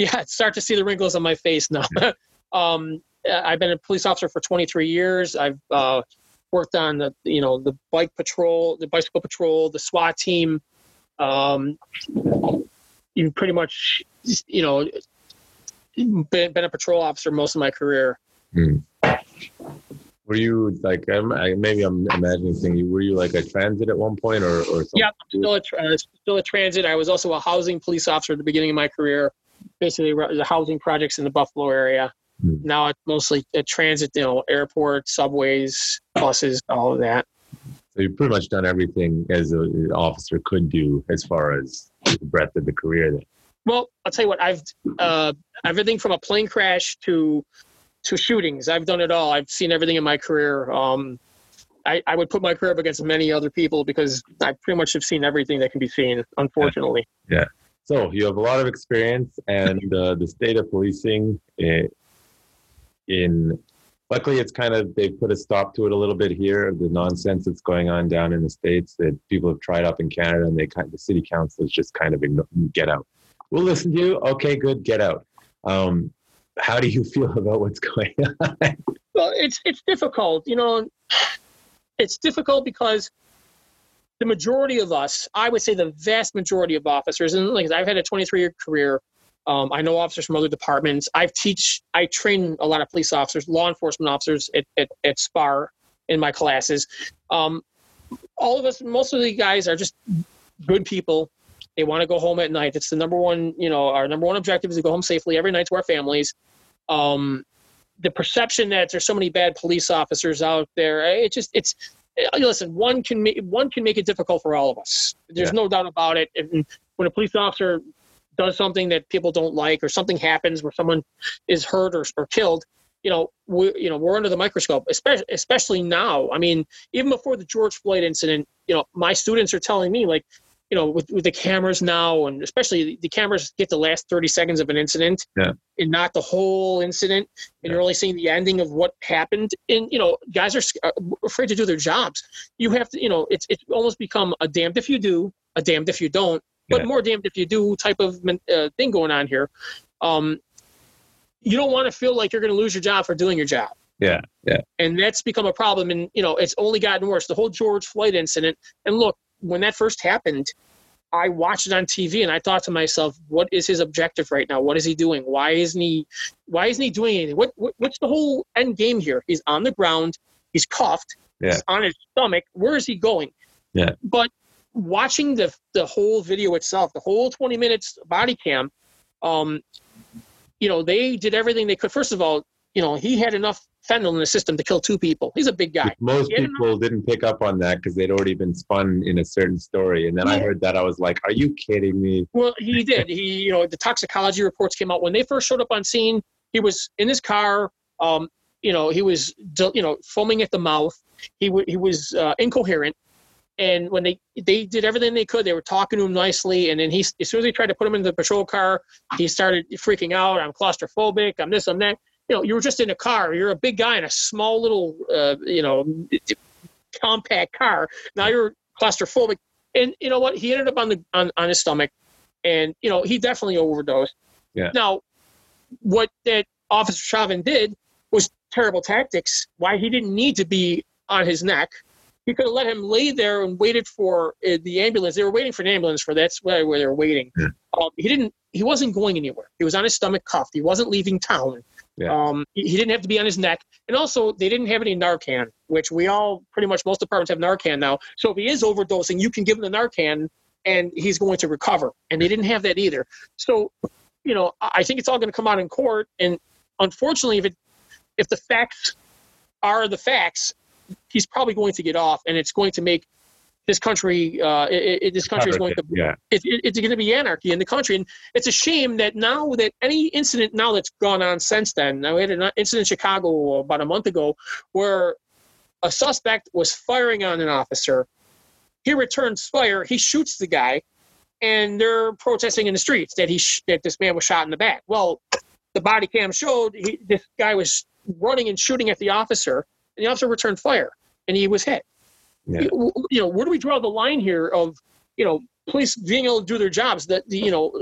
Speaker 4: yeah, start to see the wrinkles on my face now. um, I've been a police officer for 23 years. I've uh, worked on the, you know, the bike patrol, the bicycle patrol, the SWAT team. Um, you pretty much, you know, been, been a patrol officer most of my career.
Speaker 3: Were you like I'm, I, maybe I'm imagining thing you were you like a transit at one point or or something?
Speaker 4: Yep, still a, uh, still at transit. I was also a housing police officer at the beginning of my career, basically the housing projects in the Buffalo area.
Speaker 3: Hmm.
Speaker 4: Now it's mostly at transit, you know, airport, subways, buses, all of that.
Speaker 3: You've pretty much done everything as an officer could do as far as the breadth of the career. Then.
Speaker 4: Well, I'll tell you what, I've uh, everything from a plane crash to to shootings. I've done it all. I've seen everything in my career. Um, I, I would put my career up against many other people because I pretty much have seen everything that can be seen. Unfortunately, Yeah.
Speaker 3: So you have a lot of experience, and uh, the state of policing eh, in luckily it's kind of they've put a stop to it a little bit here. The nonsense that's going on down in the states that people have tried up in Canada, and they kind the city councils just kind of get out. We'll listen to you. Okay, good, get out. Um, how do you feel about what's going on?
Speaker 4: well, it's it's difficult. You know, it's difficult because the majority of us, I would say, the vast majority of officers, and like I've had a 23 year career. Um, I know officers from other departments. I've teach, I train a lot of police officers, law enforcement officers at, at, at SPAR in my classes. Um, all of us, most of the guys are just good people. They want to go home at night. It's the number one, you know, our number one objective is to go home safely every night to our families. Um, the perception that there's so many bad police officers out there, it just, it's, uh, listen, one can make one can make it difficult for all of us. There's
Speaker 3: Yeah.
Speaker 4: no doubt about it. And when a police officer does something that people don't like, or something happens where someone is hurt or, or killed, you know, we you know we're under the microscope, especially especially now. I mean, even before the George Floyd incident, you know, my students are telling me like, you know, with, with the cameras now, and especially the cameras get the last 30 seconds of an incident
Speaker 3: Yeah.
Speaker 4: and not the whole incident. And you're only seeing the ending of what happened. And, you know, guys are are uh, afraid to do their jobs. You have to, you know, it's, it's almost become a damned if you do, a damned if you don't, but
Speaker 3: Yeah.
Speaker 4: more damned if you do type of uh, thing going on here. Um, you don't want to feel like you're going to lose your job for doing your job
Speaker 3: Yeah. Yeah.
Speaker 4: and that's become a problem and you know it's only gotten worse the whole george floyd incident and look when that first happened i watched it on tv and i thought to myself what is his objective right now what is he doing why isn't he why isn't he doing anything what, what what's the whole end game here he's on the ground he's cuffed
Speaker 3: Yeah.
Speaker 4: he's on his stomach where is he going
Speaker 3: Yeah.
Speaker 4: but watching the the whole video itself the whole 20 minutes body cam um you know they did everything they could first of all you know he had enough fentanyl in the system to kill two people he's a big guy
Speaker 3: Most
Speaker 4: Yeah.
Speaker 3: people didn't pick up on that because they'd already been spun in a certain story. And then I heard that I was like, "Are you kidding me?"
Speaker 4: Well, he did. He, you know, the toxicology reports came out when they first showed up on scene. He was in his car. Um, you know, he was, you know, foaming at the mouth. He w- he was uh, incoherent. And when they they did everything they could, they were talking to him nicely. And then he, as soon as they tried to put him in the patrol car, he started freaking out. I'm claustrophobic. I'm this. I'm that. You know, you were just in a car. You're a big guy in a small little, uh, you know, compact car. Now you're claustrophobic. And you know what? He ended up on the on, on his stomach and you know he definitely overdosed.
Speaker 3: Yeah.
Speaker 4: Now, what that Officer Chauvin did was terrible tactics. Why he didn't need to be on his neck. He could have let him lay there and waited for uh, the ambulance. They were waiting for an ambulance for that's where, where they were waiting.
Speaker 3: Yeah.
Speaker 4: Um, he didn't. He wasn't going anywhere. He was on his stomach cuffed. He wasn't leaving town.
Speaker 3: Yeah.
Speaker 4: Um, he, he didn't have to be on his neck. And also, they didn't have any Narcan, which we all pretty much most departments have Narcan now. So if he is overdosing, you can give him the Narcan and he's going to recover. And they didn't have that either. So, you know, I I think it's all going to come out in court. And unfortunately, if it if the facts are the facts, he's probably going to get off, and it's going to make this country. Uh, it, it, this country is going to
Speaker 3: Yeah.
Speaker 4: it, it, it's going to be anarchy in the country. And it's a shame that now that any incident now that's gone on since then, now we had an incident in Chicago about a month ago where a suspect was firing on an officer. He returns fire. He shoots the guy, and they're protesting in the streets that he sh- that this man was shot in the back. Well, the body cam showed he, this guy was running and shooting at the officer, the officer returned fire, and he was hit
Speaker 3: Yeah.
Speaker 4: you you know, where do we draw the line here of, you know, police being able to do their jobs? That the, you know,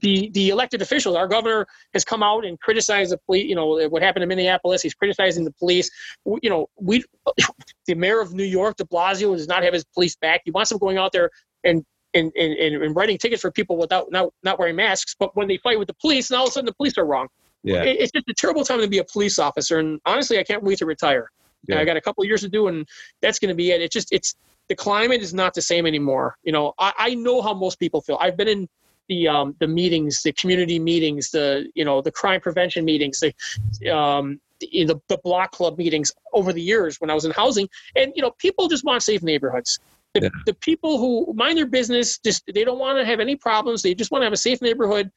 Speaker 4: the the elected officials, our governor has come out and criticized the police. You know what happened in Minneapolis. He's criticizing the police. We- You know, we, the mayor of New York, De Blasio, does not have his police back. He wants them going out there and. And, and, and and writing tickets for people without not, not wearing masks, but when they fight with the police, and all of a sudden the police are wrong.
Speaker 3: Yeah.
Speaker 4: It- it's just a terrible time to be a police officer. And honestly, I can't wait to retire.
Speaker 3: Yeah.
Speaker 4: I got a couple of years to do, and that's going to be it. It's just it's the climate is not the same anymore. You know, I, I know how most people feel. I've been in the um, the meetings, the community meetings, the you know the crime prevention meetings, the um, the, the the block club meetings over the years when I was in housing, and you know people just want safe neighborhoods. The,
Speaker 3: Yeah.
Speaker 4: the people who mind their business just they don't want to have any problems. They just want to have a safe neighborhood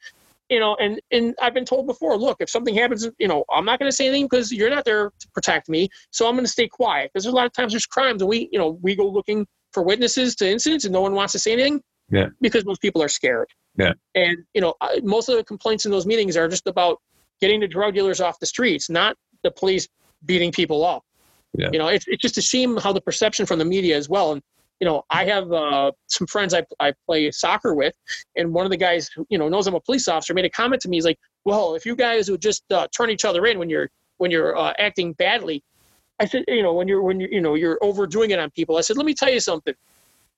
Speaker 4: you know, and and I've been told before, look, if something happens, you know, I'm not going to say anything because you're not there to protect me, so I'm going to stay quiet. Because there's a lot of times there's crimes, and we, you know, we go looking for witnesses to incidents, and no one wants to say anything.
Speaker 3: Yeah.
Speaker 4: Because most people are scared.
Speaker 3: Yeah.
Speaker 4: And you know, I- most of the complaints in those meetings are just about getting the drug dealers off the streets, not the police beating people up.
Speaker 3: Yeah.
Speaker 4: You know, it's it's just a shame how the perception from the media as well. And you know, I have uh, some friends I I play soccer with, and one of the guys who you know knows I'm a police officer made a comment to me. He's like, "Well, if you guys would just uh, turn each other in when you're when you're uh, acting badly," I said, "You know, when you're when you you know you're overdoing it on people." I said, "Let me tell you something.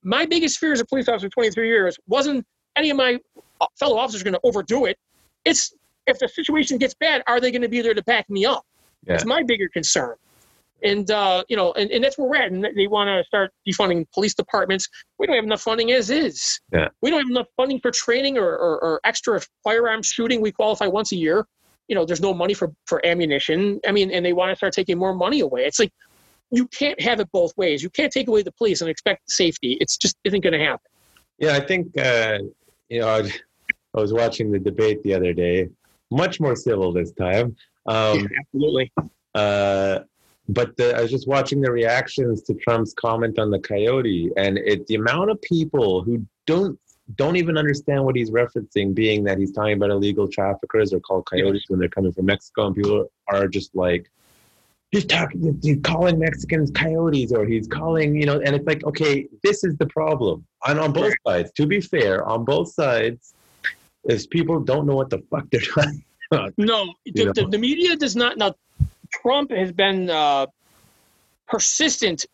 Speaker 4: My biggest fear as a police officer, 23 years, wasn't any of my uh, fellow officers going to overdo it. It's if the situation gets bad, are they going to be there to back me up?
Speaker 3: Yeah.
Speaker 4: That's my bigger concern." And uh, you know, and, and that's where we're at. And they want to start defunding police departments. We don't have enough funding as is.
Speaker 3: Yeah.
Speaker 4: We don't have enough funding for training or, or, or extra firearm shooting. We qualify once a year. You know, there's no money for for ammunition. I mean, and they want to start taking more money away. It's like you can't have it both ways. You can't take away the police and expect safety. It's just isn't going to happen.
Speaker 3: Yeah, I think uh, you know I, I was watching the debate the other day. much more civil this time. Um,
Speaker 4: Yeah, absolutely.
Speaker 3: uh, but the, I was just watching the reactions to Trump's comment on the coyote, and it the amount of people who don't don't even understand what he's referencing, being that he's talking about illegal traffickers or called coyotes when they're coming from Mexico, and people are just like, he's talking, he's calling Mexicans coyotes, or he's calling, you know, and it's like, okay, this is the problem, and on both sides. To be fair, on both sides, is people don't know what the fuck they're talking.
Speaker 4: No, the, the, the media does not. Now, Trump has been uh, persistent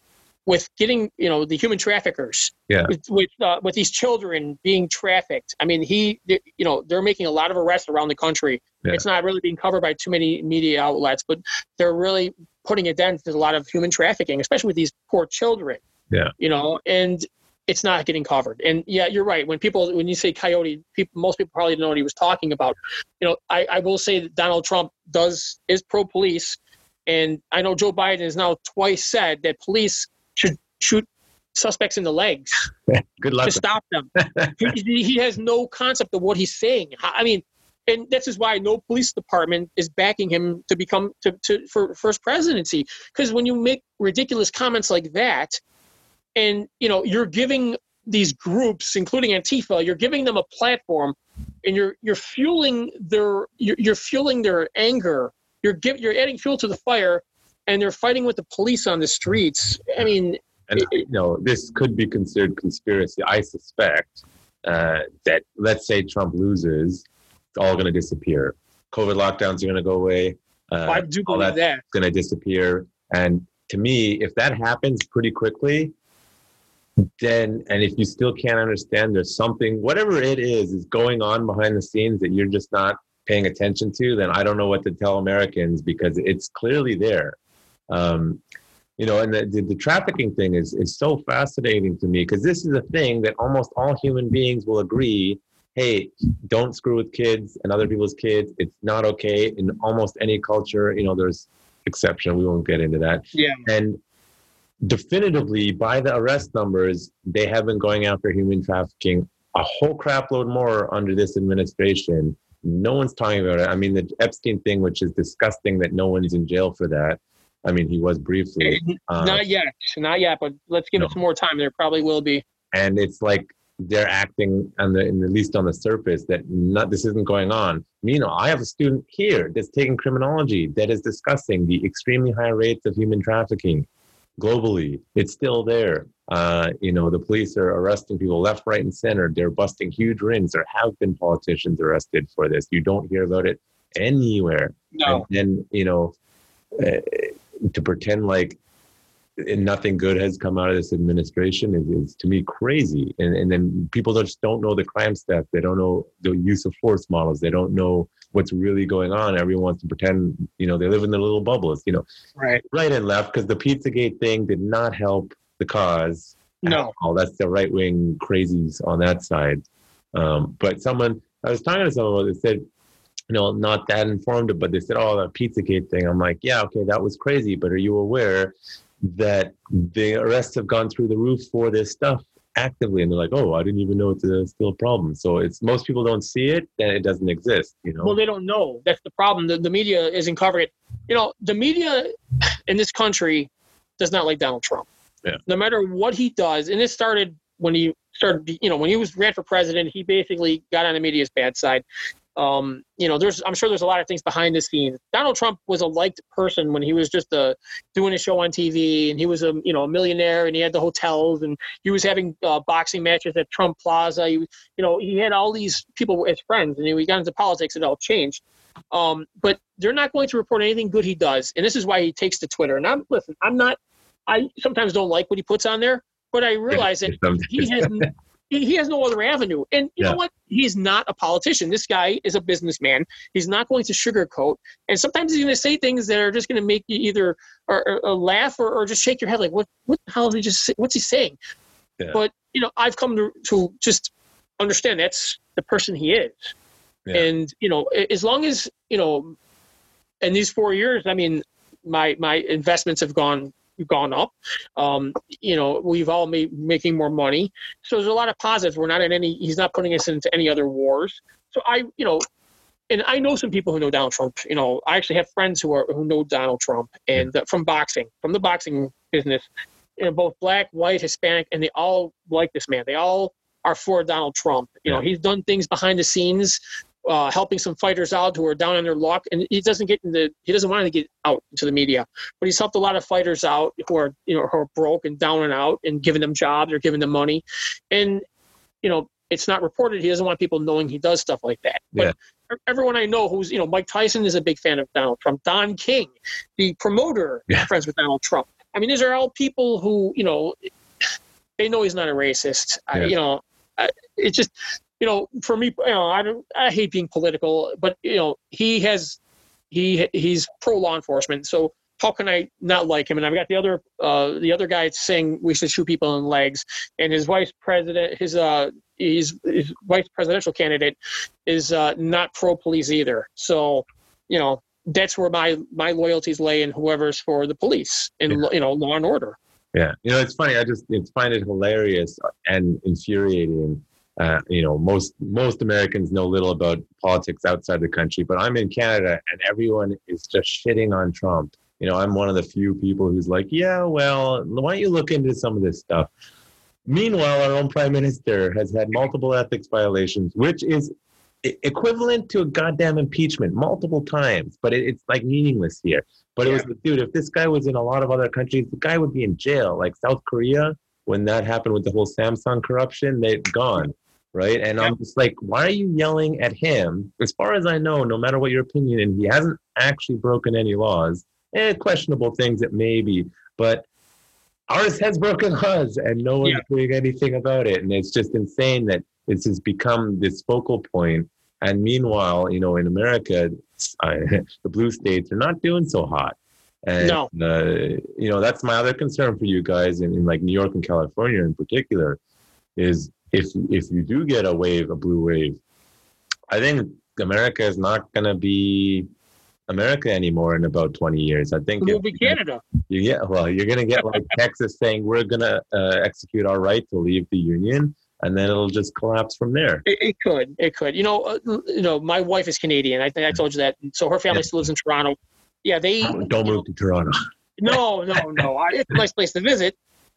Speaker 4: with getting you know the human traffickers.
Speaker 3: Yeah.
Speaker 4: With with, uh, with these children being trafficked. I mean, he you know they're making a lot of arrests around the country.
Speaker 3: Yeah.
Speaker 4: It's not really being covered by too many media outlets, but they're really putting it down to a lot of human trafficking, especially with these poor children.
Speaker 3: Yeah.
Speaker 4: You know, and it's not getting covered. And yeah, you're right. When people when you say coyote, people most people probably don't know what he was talking about. You know, I, I will say that Donald Trump does is pro police, and I know Joe Biden has now twice said that police should shoot suspects in the legs
Speaker 3: Good luck.
Speaker 4: to stop them. he, he has no concept of what he's saying. I mean, and this is why no police department is backing him to become to, to for first presidency. Because when you make ridiculous comments like that, and you know you're giving these groups, including Antifa, you're giving them a platform, and you're you're fueling their you're, you're fueling their anger. You're give, you're adding fuel to the fire, and they're fighting with the police on the streets. I mean,
Speaker 3: and you know this could be considered conspiracy. I suspect uh, that let's say Trump loses, it's all going to disappear. COVID lockdowns are going to go away. Uh,
Speaker 4: I do
Speaker 3: all
Speaker 4: believe
Speaker 3: that's
Speaker 4: that.
Speaker 3: going to disappear. And to me, if that happens pretty quickly, then and if you still can't understand, there's something, whatever it is, is going on behind the scenes that you're just not paying attention to. Then I don't know what to tell Americans because it's clearly there. Um, you know, and the, the, the trafficking thing is is so fascinating to me because this is a thing that almost all human beings will agree. Hey, don't screw with kids and other people's kids. It's not okay in almost any culture. You know, there's exception. We won't get into that.
Speaker 4: Yeah.
Speaker 3: And definitively, by the arrest numbers, they have been going after human trafficking a whole crapload more under this administration. No one's talking about it. I mean, the Epstein thing, which is disgusting that no one's in jail for that. I mean, he was briefly. Uh,
Speaker 4: not yet, not yet, but let's give
Speaker 3: no.
Speaker 4: it some more time. There probably will be.
Speaker 3: and it's like they're acting on the, in, at least on the surface that not this isn't going on. Meanwhile, I have a student here that's taking criminology that is discussing the extremely high rates of human trafficking globally. It's still there. Uh, you know, the police are arresting people left, right, and center. They're busting huge rings. There have been politicians arrested for this. You don't hear about it anywhere.
Speaker 4: No,
Speaker 3: And then, you know, uh, to pretend like nothing good has come out of this administration is, is to me crazy. And, and then people just don't know the crime stuff. They don't know the use of force models. They don't know what's really going on. Everyone wants to pretend, you know, they live in their little bubbles, you know,
Speaker 4: right?
Speaker 3: right and left, because the Pizzagate thing did not help the cause.
Speaker 4: No,
Speaker 3: all. That's the right wing crazies on that side. Um, but someone, I was talking to someone that said, you know, not that informed, but they said, oh, that Pizzagate thing. I'm like, yeah, okay, that was crazy. But are you aware that the arrests have gone through the roof for this stuff actively? And they're like, oh, I didn't even know it's a, still a problem. So it's most people don't see it, then it doesn't exist, you know?
Speaker 4: well, they don't know. That's the problem. The, the media isn't covering it. You know, the media in this country does not like Donald Trump.
Speaker 3: Yeah.
Speaker 4: No matter what he does, and it started when he started. You know, when he was ran for president, he basically got on the media's bad side. Um, you know, there's I'm sure there's a lot of things behind the scenes. Donald Trump was a liked person when he was just uh, doing a show on TV, and he was a you know a millionaire, and he had the hotels, and he was having uh, boxing matches at Trump Plaza. He, was- you know, he had all these people as friends, and he got into politics. It all changed. Um, but they're not going to report anything good he does, and this is why he takes to Twitter. And I'm listen, I'm not. I sometimes don't like what he puts on there, but I realize that he has he has no other avenue. And you
Speaker 3: Yeah.
Speaker 4: know what? He's not a politician. This guy is a businessman. He's not going to sugarcoat. And sometimes he's going to say things that are just going to make you either or, or, or laugh or, or just shake your head like, what what the hell is he just say- what's he saying?
Speaker 3: Yeah.
Speaker 4: But you know, I've come to to just understand that's the person he is.
Speaker 3: Yeah.
Speaker 4: And you know, as long as you know, in these four years, I mean, my my investments have gone gone up. Um, you know, we've all made making more money. So there's a lot of positives. We're not in any. He's not putting us into any other wars. So I, you know, and I know some people who know Donald Trump. You know, I actually have friends who are who know Donald Trump and uh, from boxing, from the boxing business. You know, both black, white, Hispanic, and they all like this man. They all are for Donald Trump. You know, he's done things behind the scenes, uh, helping some fighters out who are down on their luck, and he doesn't get in the he doesn't want to get out to the media, but he's helped a lot of fighters out who are you know who are broke and down and out, and giving them jobs or giving them money, and you know it's not reported. He doesn't want people knowing he does stuff like that. But
Speaker 3: Yeah.
Speaker 4: everyone I know who's, you know, Mike Tyson is a big fan of Donald Trump. Don King, the promoter,
Speaker 3: Yeah.
Speaker 4: friends with Donald Trump. I mean, these are all people who, you know, they know he's not a racist. I,
Speaker 3: Yeah.
Speaker 4: you know, I, it's just, you know, for me, you know, I don't, I hate being political, but you know, he has, he he's pro law enforcement, so how can I not like him? And I've got the other, uh, the other guy saying we should shoot people in the legs, and his vice president, his uh, his, his vice presidential candidate is uh, not pro police either. So, you know, that's where my my loyalties lay in whoever's for the police and
Speaker 3: Yeah.
Speaker 4: you know law and order.
Speaker 3: Yeah, you know, it's funny. I just it's find it hilarious and infuriating. Uh, you know, most most Americans know little about politics outside the country, but I'm in Canada and everyone is just shitting on Trump. You know, I'm one of the few people who's like, yeah, well, why don't you look into some of this stuff? Meanwhile, our own prime minister has had multiple ethics violations, which is equivalent to a goddamn impeachment multiple times, but it, it's like meaningless here. But it was the dude. If this guy was in a lot of other countries, the guy would be in jail. Like South Korea, when that happened with the whole Samsung corruption, they're gone, right? And I'm just like, why are you yelling at him? As far as I know, no matter what your opinion, and he hasn't actually broken any laws. Eh, questionable things it may be, but ours has broken laws, and no one's
Speaker 4: Yeah.
Speaker 3: doing anything about it. And it's just insane that this has become this focal point. And meanwhile, you know, in America, uh, the blue states are not doing so hot. And,
Speaker 4: No.
Speaker 3: uh, you know, that's my other concern for you guys in, in like New York and California in particular is if, if you do get a wave, a blue wave, I think America is not going to be America anymore in about 20 years. I think
Speaker 4: It will be Canada.
Speaker 3: you get well you're going to get like texas saying we're going to uh, execute our right to leave the union and then it'll just collapse from there
Speaker 4: It, it could. It could. You know. Uh, you know. My wife is Canadian. I think I told you that. So her family
Speaker 3: Yeah.
Speaker 4: still lives in Toronto. Yeah. They.
Speaker 3: don't move to toronto
Speaker 4: No. No. No. I, it's a nice place to visit.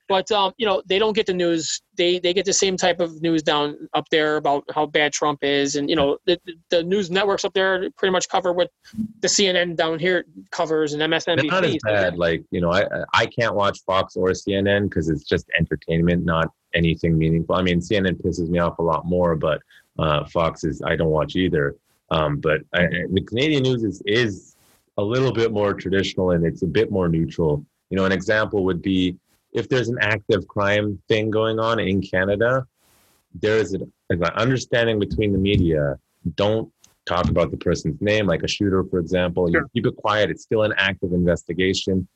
Speaker 4: But um, you know, they don't get the news. They they get the same type of news down up there about how bad Trump is, and you know, the, the news networks up there pretty much cover what the CNN down here covers and MSNBC.
Speaker 3: not as bad. Like you know i i can't watch fox or cnn because it's just entertainment not anything meaningful. I mean cnn pisses me off a lot more but uh, fox is i don't watch either. Um, but I, the canadian news is is a little bit more traditional and it's a bit more neutral. You know an example would be if there's an active crime thing going on in canada there is an, an understanding between the media don't talk about the person's name like a shooter for example you
Speaker 4: Sure.
Speaker 3: keep it quiet it's still an active investigation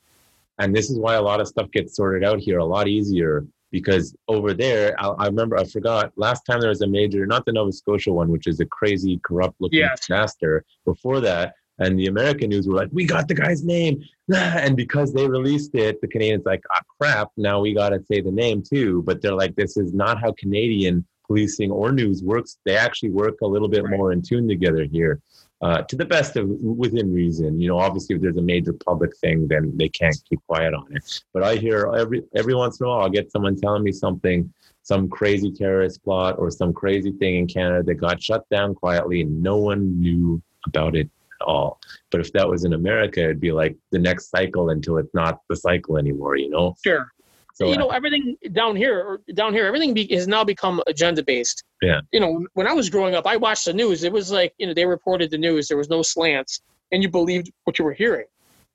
Speaker 3: and this is why a lot of stuff gets sorted out here a lot easier because over there I, I remember i forgot last time there was a major not the nova scotia one which is a crazy corrupt looking
Speaker 4: Yes.
Speaker 3: disaster before that and the american news were like we got the guy's name and because they released it the canadians like ah crap now we got to say the name too but they're like this is not how canadian policing or news works they actually work a little bit
Speaker 4: Right.
Speaker 3: more in tune together here uh, to the best of within reason. You know, obviously, if there's a major public thing, then they can't keep quiet on it. But I hear every every once in a while, I'll get someone telling me something, some crazy terrorist plot or some crazy thing in Canada that got shut down quietly, and no one knew about it at all. But if that was in America, it'd be like the next cycle until it's not the cycle anymore. You know.
Speaker 4: Sure.
Speaker 3: So
Speaker 4: you know everything down here or down here everything be, has now become agenda based
Speaker 3: Yeah.
Speaker 4: you know when i was growing up i watched the news it was like you know they reported the news there was no slants and you believed what you were hearing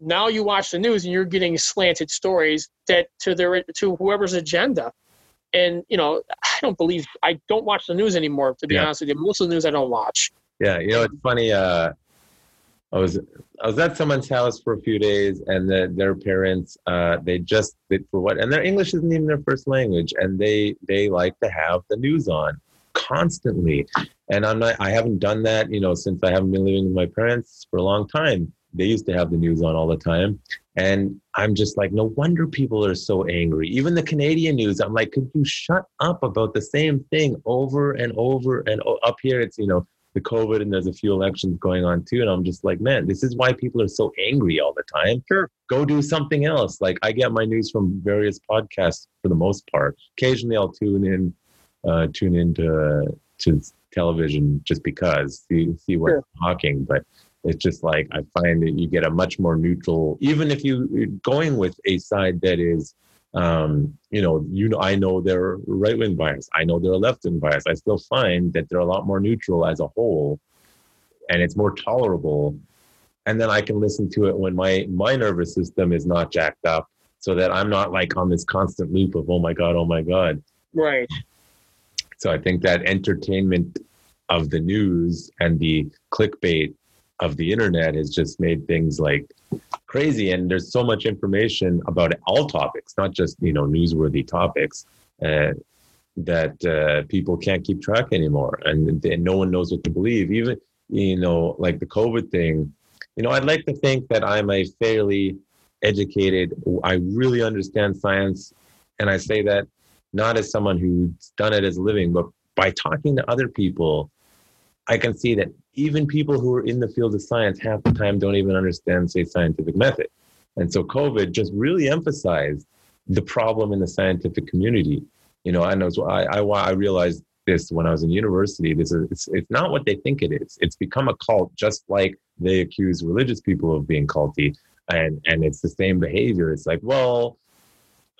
Speaker 4: now you watch the news and you're getting slanted stories that to their to whoever's agenda and you know i don't believe i don't watch the news anymore to be
Speaker 3: Yeah.
Speaker 4: honest with you most of the news i don't watch
Speaker 3: Yeah, you know it's funny. Uh, I was I was at someone's house for a few days, and the, their parents uh, they just they, for what and their English isn't even their first language, and they they like to have the news on constantly. And I'm not I haven't done that you know since I haven't been living with my parents for a long time. They used to have the news on all the time, and I'm just like, no wonder people are so angry. Even the Canadian news, I'm like, could you shut up about the same thing over and over and o- up here? It's you know the COVID and there's a few elections going on too. And I'm just like, man, this is why people are so angry all the time.
Speaker 4: Sure.
Speaker 3: Go do something else. Like I get my news from various podcasts for the most part. Occasionally I'll tune in, uh, tune into to television just because see see what's
Speaker 4: Sure.
Speaker 3: talking. But it's just like I find that you get a much more neutral, even if you you're going with a side that is um, you know, you know, I know they're right wing bias. I know they're left wing bias. I still find that they're a lot more neutral as a whole, and it's more tolerable. And then I can listen to it when my my nervous system is not jacked up, so that I'm not like on this constant loop of oh my god, oh my god.
Speaker 4: Right.
Speaker 3: So I think that entertainment of the news and the clickbait of the internet has just made things like crazy. And there's so much information about all topics, not just you know newsworthy topics, uh, that uh, people can't keep track anymore, and, and no one knows what to believe. Even you know, like the COVID thing. You know, I'd like to think that I'm a fairly educated. I really understand science, and I say that not as someone who's done it as a living, but by talking to other people, I can see that even people who are in the field of science half the time don't even understand, say, scientific method. And so COVID just really emphasized the problem in the scientific community. You know, I know I, I, I realized this when I was in university. This is it's, it's not what they think it is. It's become a cult, just like they accuse religious people of being culty, and and it's the same behavior. It's like, well,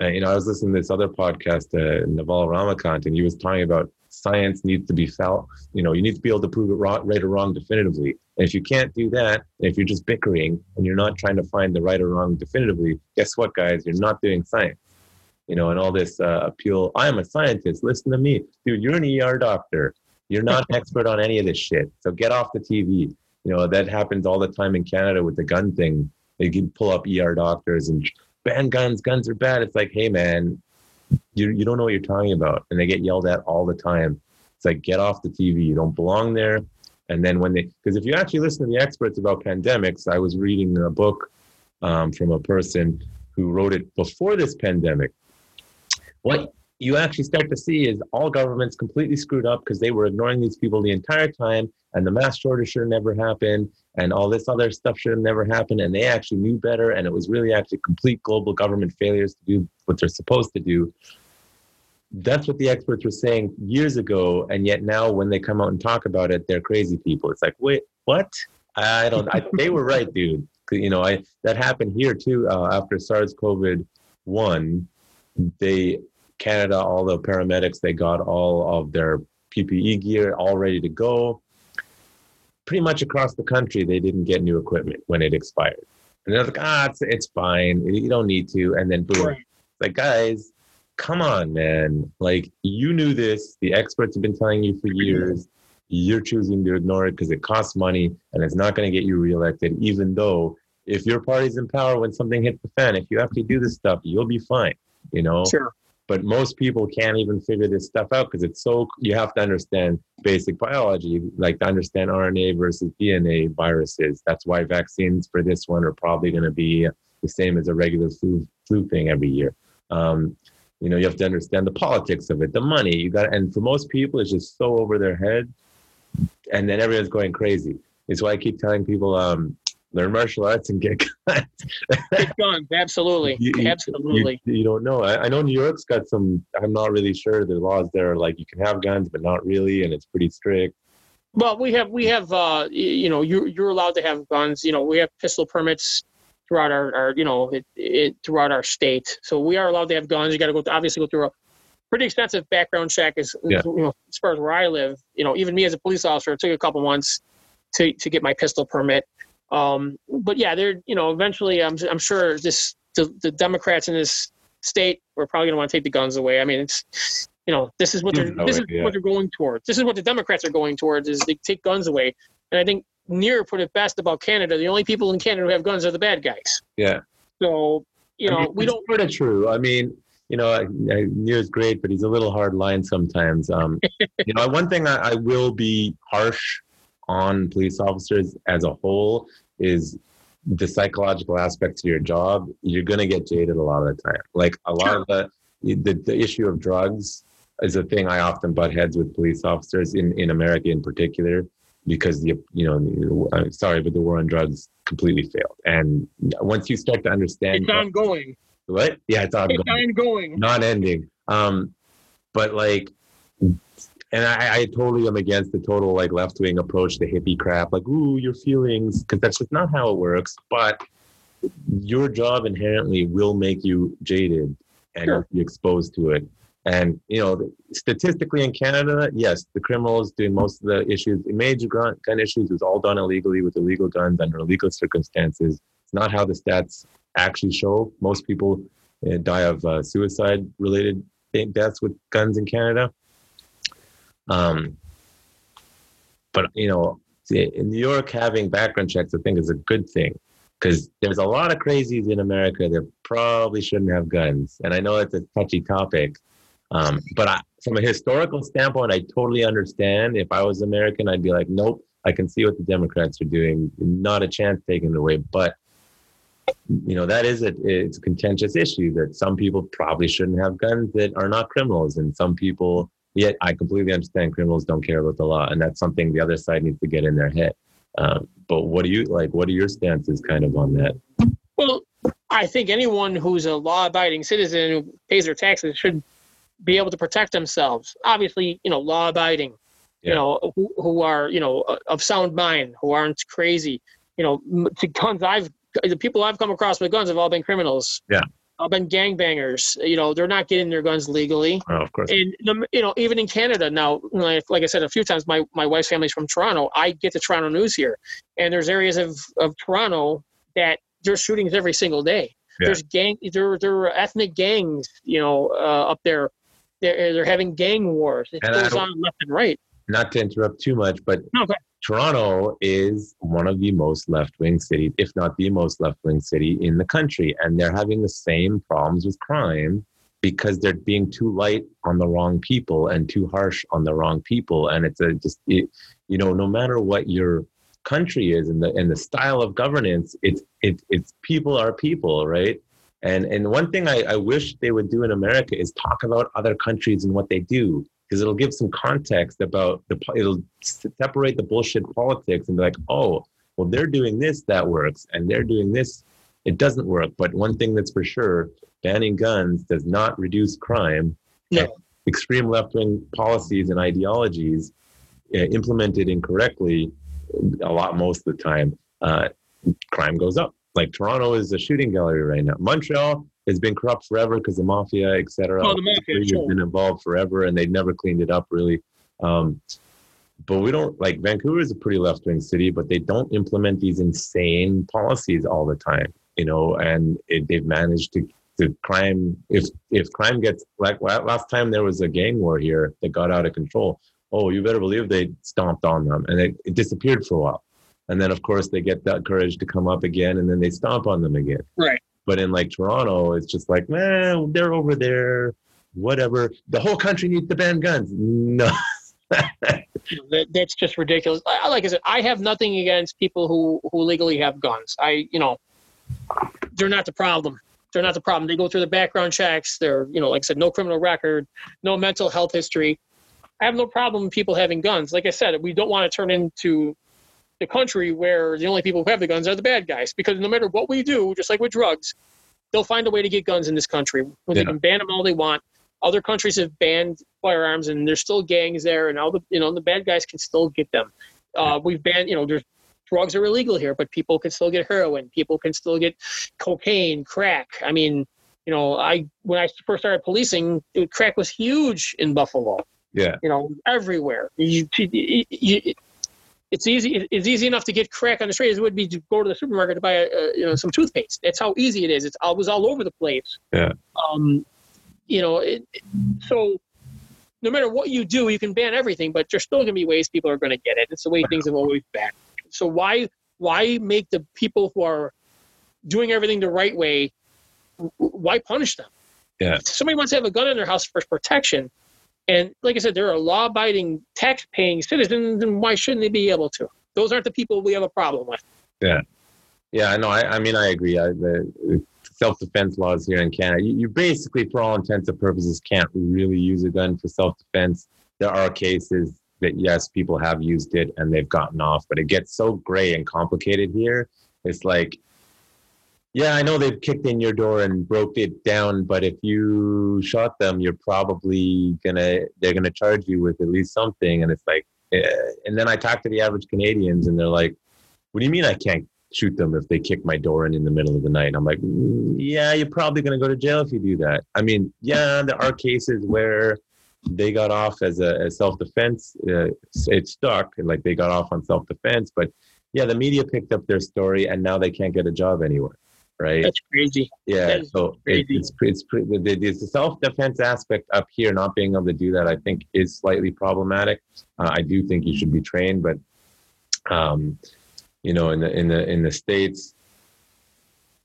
Speaker 3: uh, you know, I was listening to this other podcast, uh, Naval Ravikant, and he was talking about science needs to be felt. You know, you need to be able to prove it wrong, right or wrong definitively. And if you can't do that, if you're just bickering and you're not trying to find the right or wrong definitively, guess what, guys? You're not doing science. You know, and all this uh, appeal. I am a scientist. Listen to me, dude. You're an ER doctor. You're not an expert on any of this shit. So get off the TV. You know that happens all the time in Canada with the gun thing. They can pull up ER doctors and ban guns. Guns are bad. It's like, hey man, you you don't know what you're talking about, and they get yelled at all the time. It's like get off the TV. You don't belong there. And then when they, because if you actually listen to the experts about pandemics, I was reading a book um, from a person who wrote it before this pandemic. What you actually start to see is all governments completely screwed up because they were ignoring these people the entire time, and the mass shortage should never happened, and all this other stuff should have never happened, and they actually knew better, and it was really actually complete global government failures to do what they're supposed to do. That's what the experts were saying years ago, and yet now when they come out and talk about it, they're crazy people. It's like, wait, what? I don't. I, they were right, dude You know, I that happened here too uh, after SARS-CoV one. They Canada, all the paramedics, they got all of their PPE gear all ready to go. Pretty much across the country, they didn't get new equipment when it expired. And they're like, ah, it's, it's fine. You don't need to. And then boom.
Speaker 4: Right.
Speaker 3: It's like, guys, come on, man. Like, you knew this. The experts have been telling you for years. You're choosing to ignore it because it costs money and it's not going to get you reelected, even though if your party's in power when something hits the fan, if you have to do this stuff, you'll be fine, you know?
Speaker 4: Sure.
Speaker 3: But most people can't even figure this stuff out because it's so you have to understand basic biology like to understand rna versus dna viruses. That's why vaccines for this one are probably going to be the same as a regular flu flu thing every year. Um, you know you have to understand the politics of it the money you got and for most people it's just so over their head and then everyone's going crazy. It's why i keep telling people um, learn martial arts and get guns.
Speaker 4: Get guns. Absolutely.
Speaker 3: You-
Speaker 4: Absolutely.
Speaker 3: You, you don't know. I, I know New York's got some. I'm not really sure. The laws there are like you can have guns, but not really, and it's pretty strict.
Speaker 4: Well, we have we have uh, you know you're you're allowed to have guns. You know we have pistol permits throughout our, our you know it, it, throughout our state, so we are allowed to have guns. You got to go obviously go through a pretty extensive background check. As
Speaker 3: Yeah.
Speaker 4: you know, as far as where I live, you know, even me as a police officer, it took a couple months to to get my pistol permit. Um, but yeah, they're you know eventually I'm I'm sure this the, the Democrats in this state are probably going to want to take the guns away. I mean, it's you know this is what they're
Speaker 3: that
Speaker 4: this
Speaker 3: way,
Speaker 4: is what they're going towards. This is what the Democrats are going towards is they take guns away. And I think Nir put it best about Canada. The only people in Canada who have guns are the bad guys.
Speaker 3: Yeah,
Speaker 4: So you know
Speaker 3: I mean,
Speaker 4: we don't.
Speaker 3: Sort of true. I mean, you know, I, I, great, but he's a little hard line sometimes. Um, you know, one thing I, I will be harsh on police officers as a whole is the psychological aspect to your job. You're going to get jaded a lot of the time. Like a lot of the, the the issue of drugs is a thing I often butt heads with police officers in in America in particular. because the you know uh, sorry, but the war on drugs completely failed. And once you start to understand
Speaker 4: It's ongoing.
Speaker 3: what, yeah, it's ongoing,
Speaker 4: It's ongoing.
Speaker 3: not ending. Um, but like, and I, I totally am against the total like left wing approach to hippie crap, like ooh your feelings, because that's just not how it works. But your job inherently will make you jaded and
Speaker 4: Sure.
Speaker 3: be exposed to it. And you know, statistically in Canada, yes, the criminals doing most of the issues, major gun, gun issues, is all done illegally with illegal guns under illegal circumstances. It's not how the stats actually show. Most people uh, die of uh, suicide-related deaths with guns in Canada. Um, but you know, in New York, having background checks, I think, is a good thing because there's a lot of crazies in America that probably shouldn't have guns. And I know it's a touchy topic, um, but I, from a historical standpoint, I totally understand. If I was American, I'd be like, nope, I can see what the Democrats are doing. Not a chance taking it away. But you know that is a it's a contentious issue that some people probably shouldn't have guns that are not criminals, and some people. Yet I completely understand criminals don't care about the law, and that's something the other side needs to get in their head. Um, but what do you like? What are your stances kind of on that?
Speaker 4: Well, I think anyone who's a law-abiding citizen who pays their taxes should be able to protect themselves. Obviously, you know, law-abiding,
Speaker 3: Yeah.
Speaker 4: you know, who, who are you know of sound mind, who aren't crazy. You know, to guns. I've the people I've come across with guns have all been criminals.
Speaker 3: Yeah.
Speaker 4: All been gangbangers. You know, they're not getting their guns legally.
Speaker 3: Oh, of course.
Speaker 4: And you know, even in Canada now, like, like I said a few times, my my wife's family's from Toronto. I get the Toronto news here, and there's areas of of Toronto that there's shootings every single day.
Speaker 3: Yeah.
Speaker 4: There's gang, there there are ethnic gangs, you know, uh, up there. They're they're having gang wars. It
Speaker 3: And
Speaker 4: goes on left and right.
Speaker 3: Not to interrupt too much, but
Speaker 4: No, go.
Speaker 3: Toronto is one of the most left wing cities, if not the most left wing city in the country. And they're having the same problems with crime because they're being too light on the wrong people and too harsh on the wrong people. And it's a just, it, you know, no matter what your country is and the, and the style of governance, it's, it's, it's people are people, right? And, and one thing I, I wish they would do in America is talk about other countries and what they do because it'll give some context about the it'll separate the bullshit politics and be like oh well they're doing this that works and they're doing this it doesn't work. But one thing that's for sure banning guns does not reduce crime.
Speaker 4: No.
Speaker 3: Extreme left-wing policies and ideologies uh, implemented incorrectly a lot most of the time uh, crime goes up. Like toronto is a shooting gallery right now. Montreal has been corrupt forever because the mafia etc
Speaker 4: Oh, the mafia,
Speaker 3: has
Speaker 4: sure.
Speaker 3: been involved forever and they've never cleaned it up really um, but we don't like vancouver is a pretty left-wing city but they don't implement these insane policies all the time you know and it, they've managed to the crime if if crime gets like last time there was a gang war here that got out of control oh you better believe they stomped on them and it, it disappeared for a while and then of course they get that courage to come up again and then they stomp on them again
Speaker 4: Right.
Speaker 3: But in like toronto it's just like man they're over there whatever the whole country needs to ban guns no
Speaker 4: that, that's just ridiculous. Like I said, I have nothing against people who who legally have guns. I, you know, they're not the problem. They're not the problem. They go through the background checks. They're, you know, like I said, no criminal record, no mental health history. I have no problem with people having guns. Like I said, we don't want to turn into the country where the only people who have the guns are the bad guys. Because no matter what we do, just like with drugs, they'll find a way to get guns in this country. They
Speaker 3: Yeah.
Speaker 4: can ban them all they want. Other countries have banned firearms, and there's still gangs there, and all the you know the bad guys can still get them. Uh, we've banned you know there's drugs are illegal here, but people can still get heroin. People can still get cocaine, crack. I mean, you know, I when I first started policing, crack was huge in Buffalo.
Speaker 3: yeah
Speaker 4: You know, everywhere. You, you, you, it's easy. It's easy enough to get crack on the street as it would be to go to the supermarket to buy a, a, you know some toothpaste. That's how easy it is. It's always all over the place.
Speaker 3: Yeah.
Speaker 4: Um, you know, it, it- so no matter what you do, you can ban everything, but there's still going to be ways people are going to get it. It's the way things have always been. So why why make the people who are doing everything the right way? Why punish them?
Speaker 3: Yeah.
Speaker 4: If somebody wants to have a gun in their house for protection, and like I said, they're a law-abiding, tax-paying citizen. Then why shouldn't they be able to? Those aren't the people we have a problem with.
Speaker 3: Yeah, no, I, know I mean, I agree. I, the self-defense laws here in Canada, you, you basically, for all intents and purposes, can't really use a gun for self-defense. There are cases that yes, people have used it and they've gotten off, but it gets so gray and complicated here. It's like, yeah, I know they've kicked in your door and broke it down, but if you shot them, you're probably gonna they're gonna charge you with at least something. And it's like, eh. and then I talk to the average Canadians, and they're like, "What do you mean I can't shoot them if they kick my door in in the middle of the night?" I'm like, mm, "Yeah, you're probably gonna go to jail if you do that." I mean, yeah, there are cases where they got off as a as self defense. Uh, it stuck, and like they got off on self defense, but yeah, the media picked up their story, and now they can't get a job anywhere right?
Speaker 4: That's crazy.
Speaker 3: Yeah,
Speaker 4: That
Speaker 3: so it,
Speaker 4: crazy.
Speaker 3: it's it's the, the, the self defense aspect up here, not being able to do that, I think is slightly problematic. Uh, I do think you should be trained, but um, you know, in the in the in the states,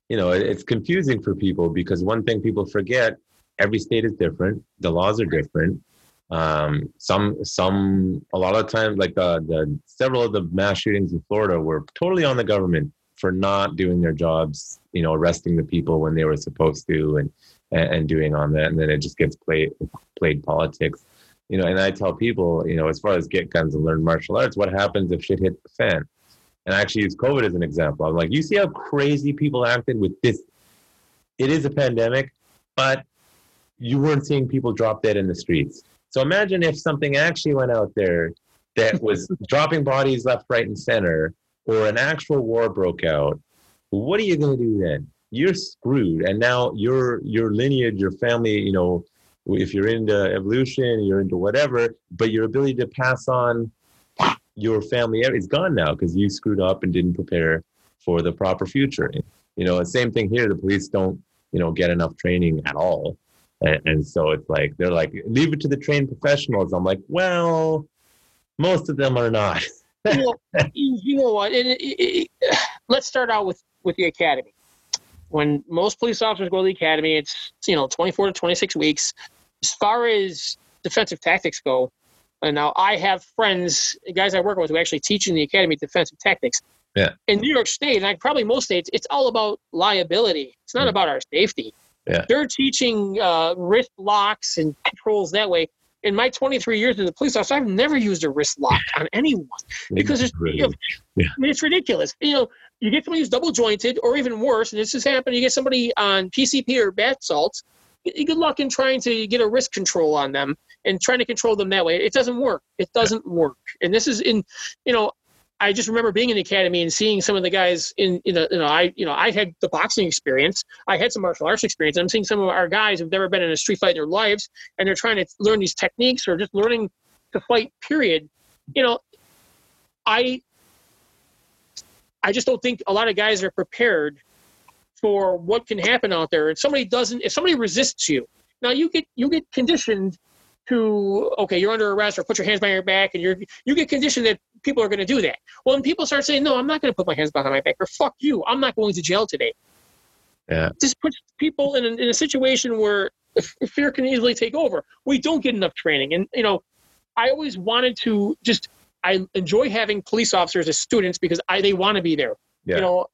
Speaker 3: you know, it, it's confusing for people because one thing people forget: every state is different, the laws are different. Um, some some a lot of times, like uh, the several of the mass shootings in Florida were totally on the government for not doing their jobs, you know, arresting the people when they were supposed to and and, doing on that, and then it just gets played played politics, you know. And I tell people, you know, as far as get guns and learn martial arts, what happens if shit hits the fan? And I actually use COVID as an example. I'm like, you see how crazy people acted with this. It is a pandemic, but you weren't seeing people drop dead in the streets. So imagine if something actually went out there that was dropping bodies left, right, and center, or an actual war broke out. What are you going to do then? You're screwed, and now your your lineage, your family, you know, if you're into evolution, you're into whatever, but your ability to pass on your family is gone now because you screwed up and didn't prepare for the proper future. You know, same thing here. The police don't, you know, get enough training at all. And, and so it's like, they're like, leave it to the trained professionals. I'm like, well, most of them are not.
Speaker 4: you, know, you know what? It, it, it, let's start out with with the academy. When most police officers go to the academy, it's you know 24 to 26 weeks. As far as defensive tactics go, and now I have friends, guys I work with, who actually teach in the academy defensive tactics.
Speaker 3: Yeah.
Speaker 4: In New York State, and probably most states, it's all about liability. It's not
Speaker 3: Mm.
Speaker 4: about our safety.
Speaker 3: Yeah.
Speaker 4: They're teaching uh, wrist locks and controls that way. In my 23 years as a police officer, I've never used a wrist lock on anyone because it's you know,
Speaker 3: Yeah.
Speaker 4: I mean, it's ridiculous. You know, you get somebody who's double jointed, or even worse, and this has happened. You get somebody on PCP or bath salts. Good luck in trying to get a wrist control on them and trying to control them that way. It doesn't work. It doesn't work. And this is in, you know, I just remember being in the academy and seeing some of the guys in, you know, you know, I, you know, I had the boxing experience. I had some martial arts experience. I'm seeing some of our guys who've never been in a street fight in their lives, and they're trying to learn these techniques or just learning to fight. Period. You know, I I just don't think a lot of guys are prepared for what can happen out there. And somebody doesn't, if somebody resists you, now you get you get conditioned to okay, you're under arrest or put your hands behind your back, and you're you get conditioned that people are going to do that. Well, when people start saying, no, I'm not going to put my hands behind my back, or fuck you, I'm not going to jail today.
Speaker 3: Yeah.
Speaker 4: Just puts people in a, in a situation where fear can easily take over. We don't get enough training, and you know, I always wanted to just. I enjoy having police officers as students because I they want to be there.
Speaker 3: Yeah.
Speaker 4: You know,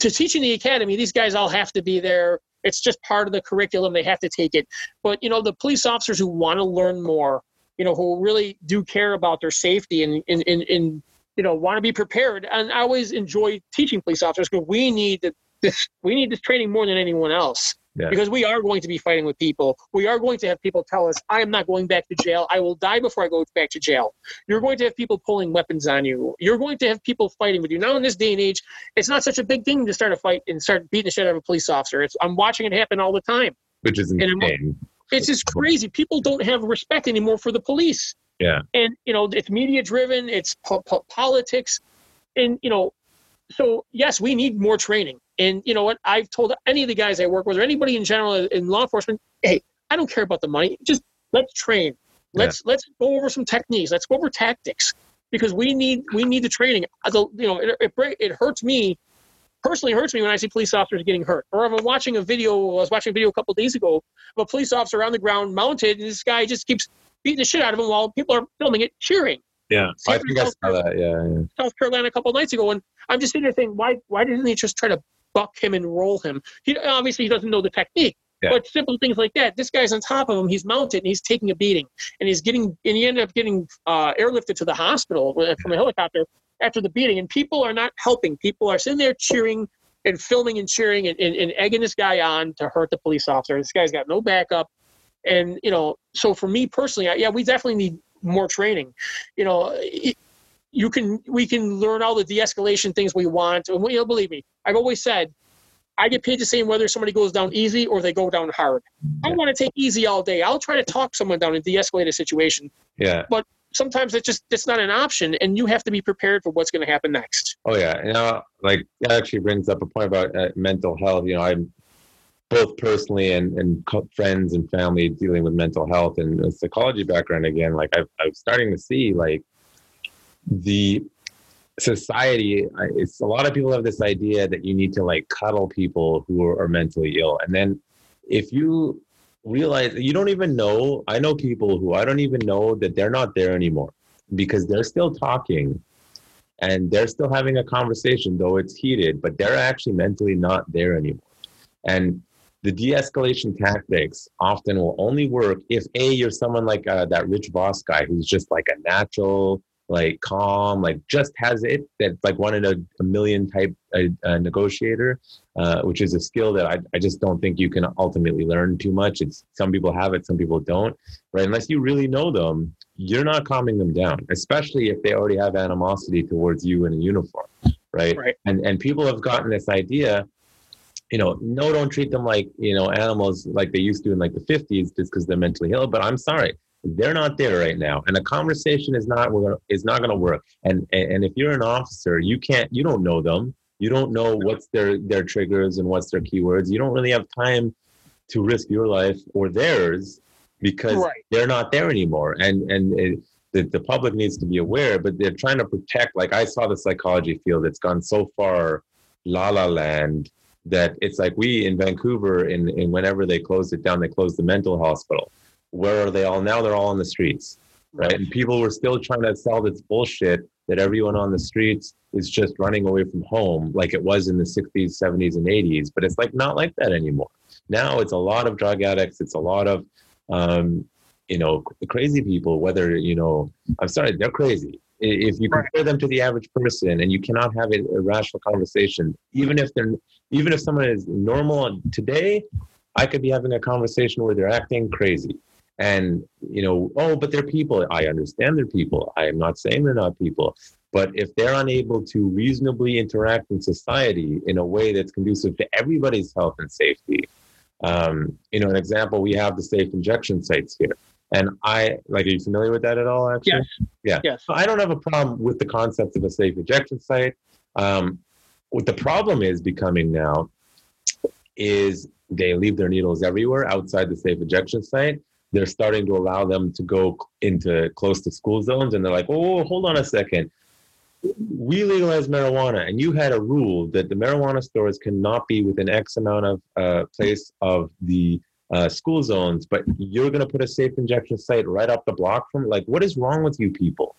Speaker 4: to teach in the academy, these guys all have to be there. It's just part of the curriculum. They have to take it. But you know, the police officers who want to learn more, you know, who really do care about their safety and and and, and you know want to be prepared. And I always enjoy teaching police officers because we need the, this we need this training more than anyone else.
Speaker 3: Yeah.
Speaker 4: Because we are going to be fighting with people. We are going to have people tell us, I am not going back to jail. I will die before I go back to jail. You're going to have people pulling weapons on you. You're going to have people fighting with you. Now, in this day and age, it's not such a big thing to start a fight and start beating the shit out of a police officer. It's, I'm watching it happen all the time.
Speaker 3: which is insane.
Speaker 4: It's just crazy. People don't have respect anymore for the police.
Speaker 3: Yeah.
Speaker 4: And, you know, it's media driven, it's po- po- politics. And, you know, so yes, we need more training. And you know what? I've told any of the guys I work with or anybody in general in law enforcement, hey, I don't care about the money. Just let's train. Let's let's go over some techniques. Let's go over tactics because we need we need the training. As a- You know, it, it it hurts me personally. Hurts me when I see police officers getting hurt. Or I'm watching a video. I was watching a video a couple days ago of a police officer on the ground mounted, and this guy just keeps beating the shit out of him while people are filming it, cheering.
Speaker 3: Yeah. I think I saw that. Yeah. yeah.
Speaker 4: South Carolina a couple nights ago, and I'm just sitting there thinking, why why didn't he just try to buck him and roll him? He obviously he doesn't know the technique,
Speaker 3: Yeah.
Speaker 4: But simple things like that. This guy's on top of him. He's mounted and he's taking a beating, and he's getting and he ended up getting uh, airlifted to the hospital from a helicopter after the beating. And people are not helping. People are sitting there cheering and filming and cheering and, and, and egging this guy on to hurt the police officer. This guy's got no backup. And you know, so for me personally, I, yeah, we definitely need more training. You know, you can we can learn all the de-escalation things we want. And you know, believe me, I've always said I get paid the same whether somebody goes down easy or they go down hard. I want to take easy all day. I'll try to talk someone down and de-escalate a situation.
Speaker 3: Yeah.
Speaker 4: But sometimes it's just it's not an option, and you have to be prepared for what's going to happen next.
Speaker 3: Oh yeah, you know, like that actually brings up a point about uh, mental health. You know, I'm both personally and and friends and family dealing with mental health and a psychology background again. Like I've, I'm starting to see like the society. It's a lot of people have this idea that you need to like cuddle people who are, are mentally ill, and then if you realize you don't even know. I know people who I don't even know that they're not there anymore because they're still talking and they're still having a conversation, though it's heated, but they're actually mentally not there anymore. And the de-escalation tactics often will only work if a you're someone like uh, that Rich boss guy who's just like a natural, like calm, like just has it that like one in a, a million type uh, uh, negotiator, uh, which is a skill that I, I just don't think you can ultimately learn too much. It's some people have it, some people don't, right? Unless you really know them, you're not calming them down, especially if they already have animosity towards you in a uniform, right?
Speaker 4: Right.
Speaker 3: And and people have gotten this idea, you know, no, don't treat them like you know animals like they used to in like the 50s just because they're mentally ill. But I'm sorry, they're not there right now, and a conversation is not we're gonna, is not going to work. And, and and if you're an officer, you can't, you don't know them, you don't know what's their their triggers and what's their keywords. You don't really have time to risk your life or theirs because
Speaker 4: Right.
Speaker 3: they're not there anymore and and it, the, the public needs to be aware but they're trying to protect like i saw the psychology field it's gone so far la la land that it's like we in vancouver in whenever they closed it down they closed the mental hospital. Where are they all? Now they're all on the streets right? And people were still trying to sell this bullshit that everyone on the streets is just running away from home like it was in the 60s 70s and 80s but it's like not like that anymore. Now it's a lot of drug addicts. It's a lot of um, you know crazy people whether you know i'm sorry they're crazy. If you compare them to the average person and you cannot have a rational conversation even if they're even if someone is normal today i could be having a conversation where they're acting crazy. And you know oh but they're people. I understand they're people. I am not saying they're not people. But if they're unable to reasonably interact in society in a way that's conducive to everybody's health and safety um, you know an example we have the safe injection sites here. And i like are you familiar with that at all actually?
Speaker 4: Yes.
Speaker 3: yeah.
Speaker 4: Yes.
Speaker 3: so i don't have a problem with the concept of a safe injection site. Um, what the problem is becoming now is they leave their needles everywhere outside the safe injection site. They're starting to allow them to go into close to school zones and they're like oh hold on a second. We legalized marijuana and you had a rule that the marijuana stores cannot be within x amount of uh, place of the uh, school zones but you're going to put a safe injection site right up the block from like what is wrong with you people?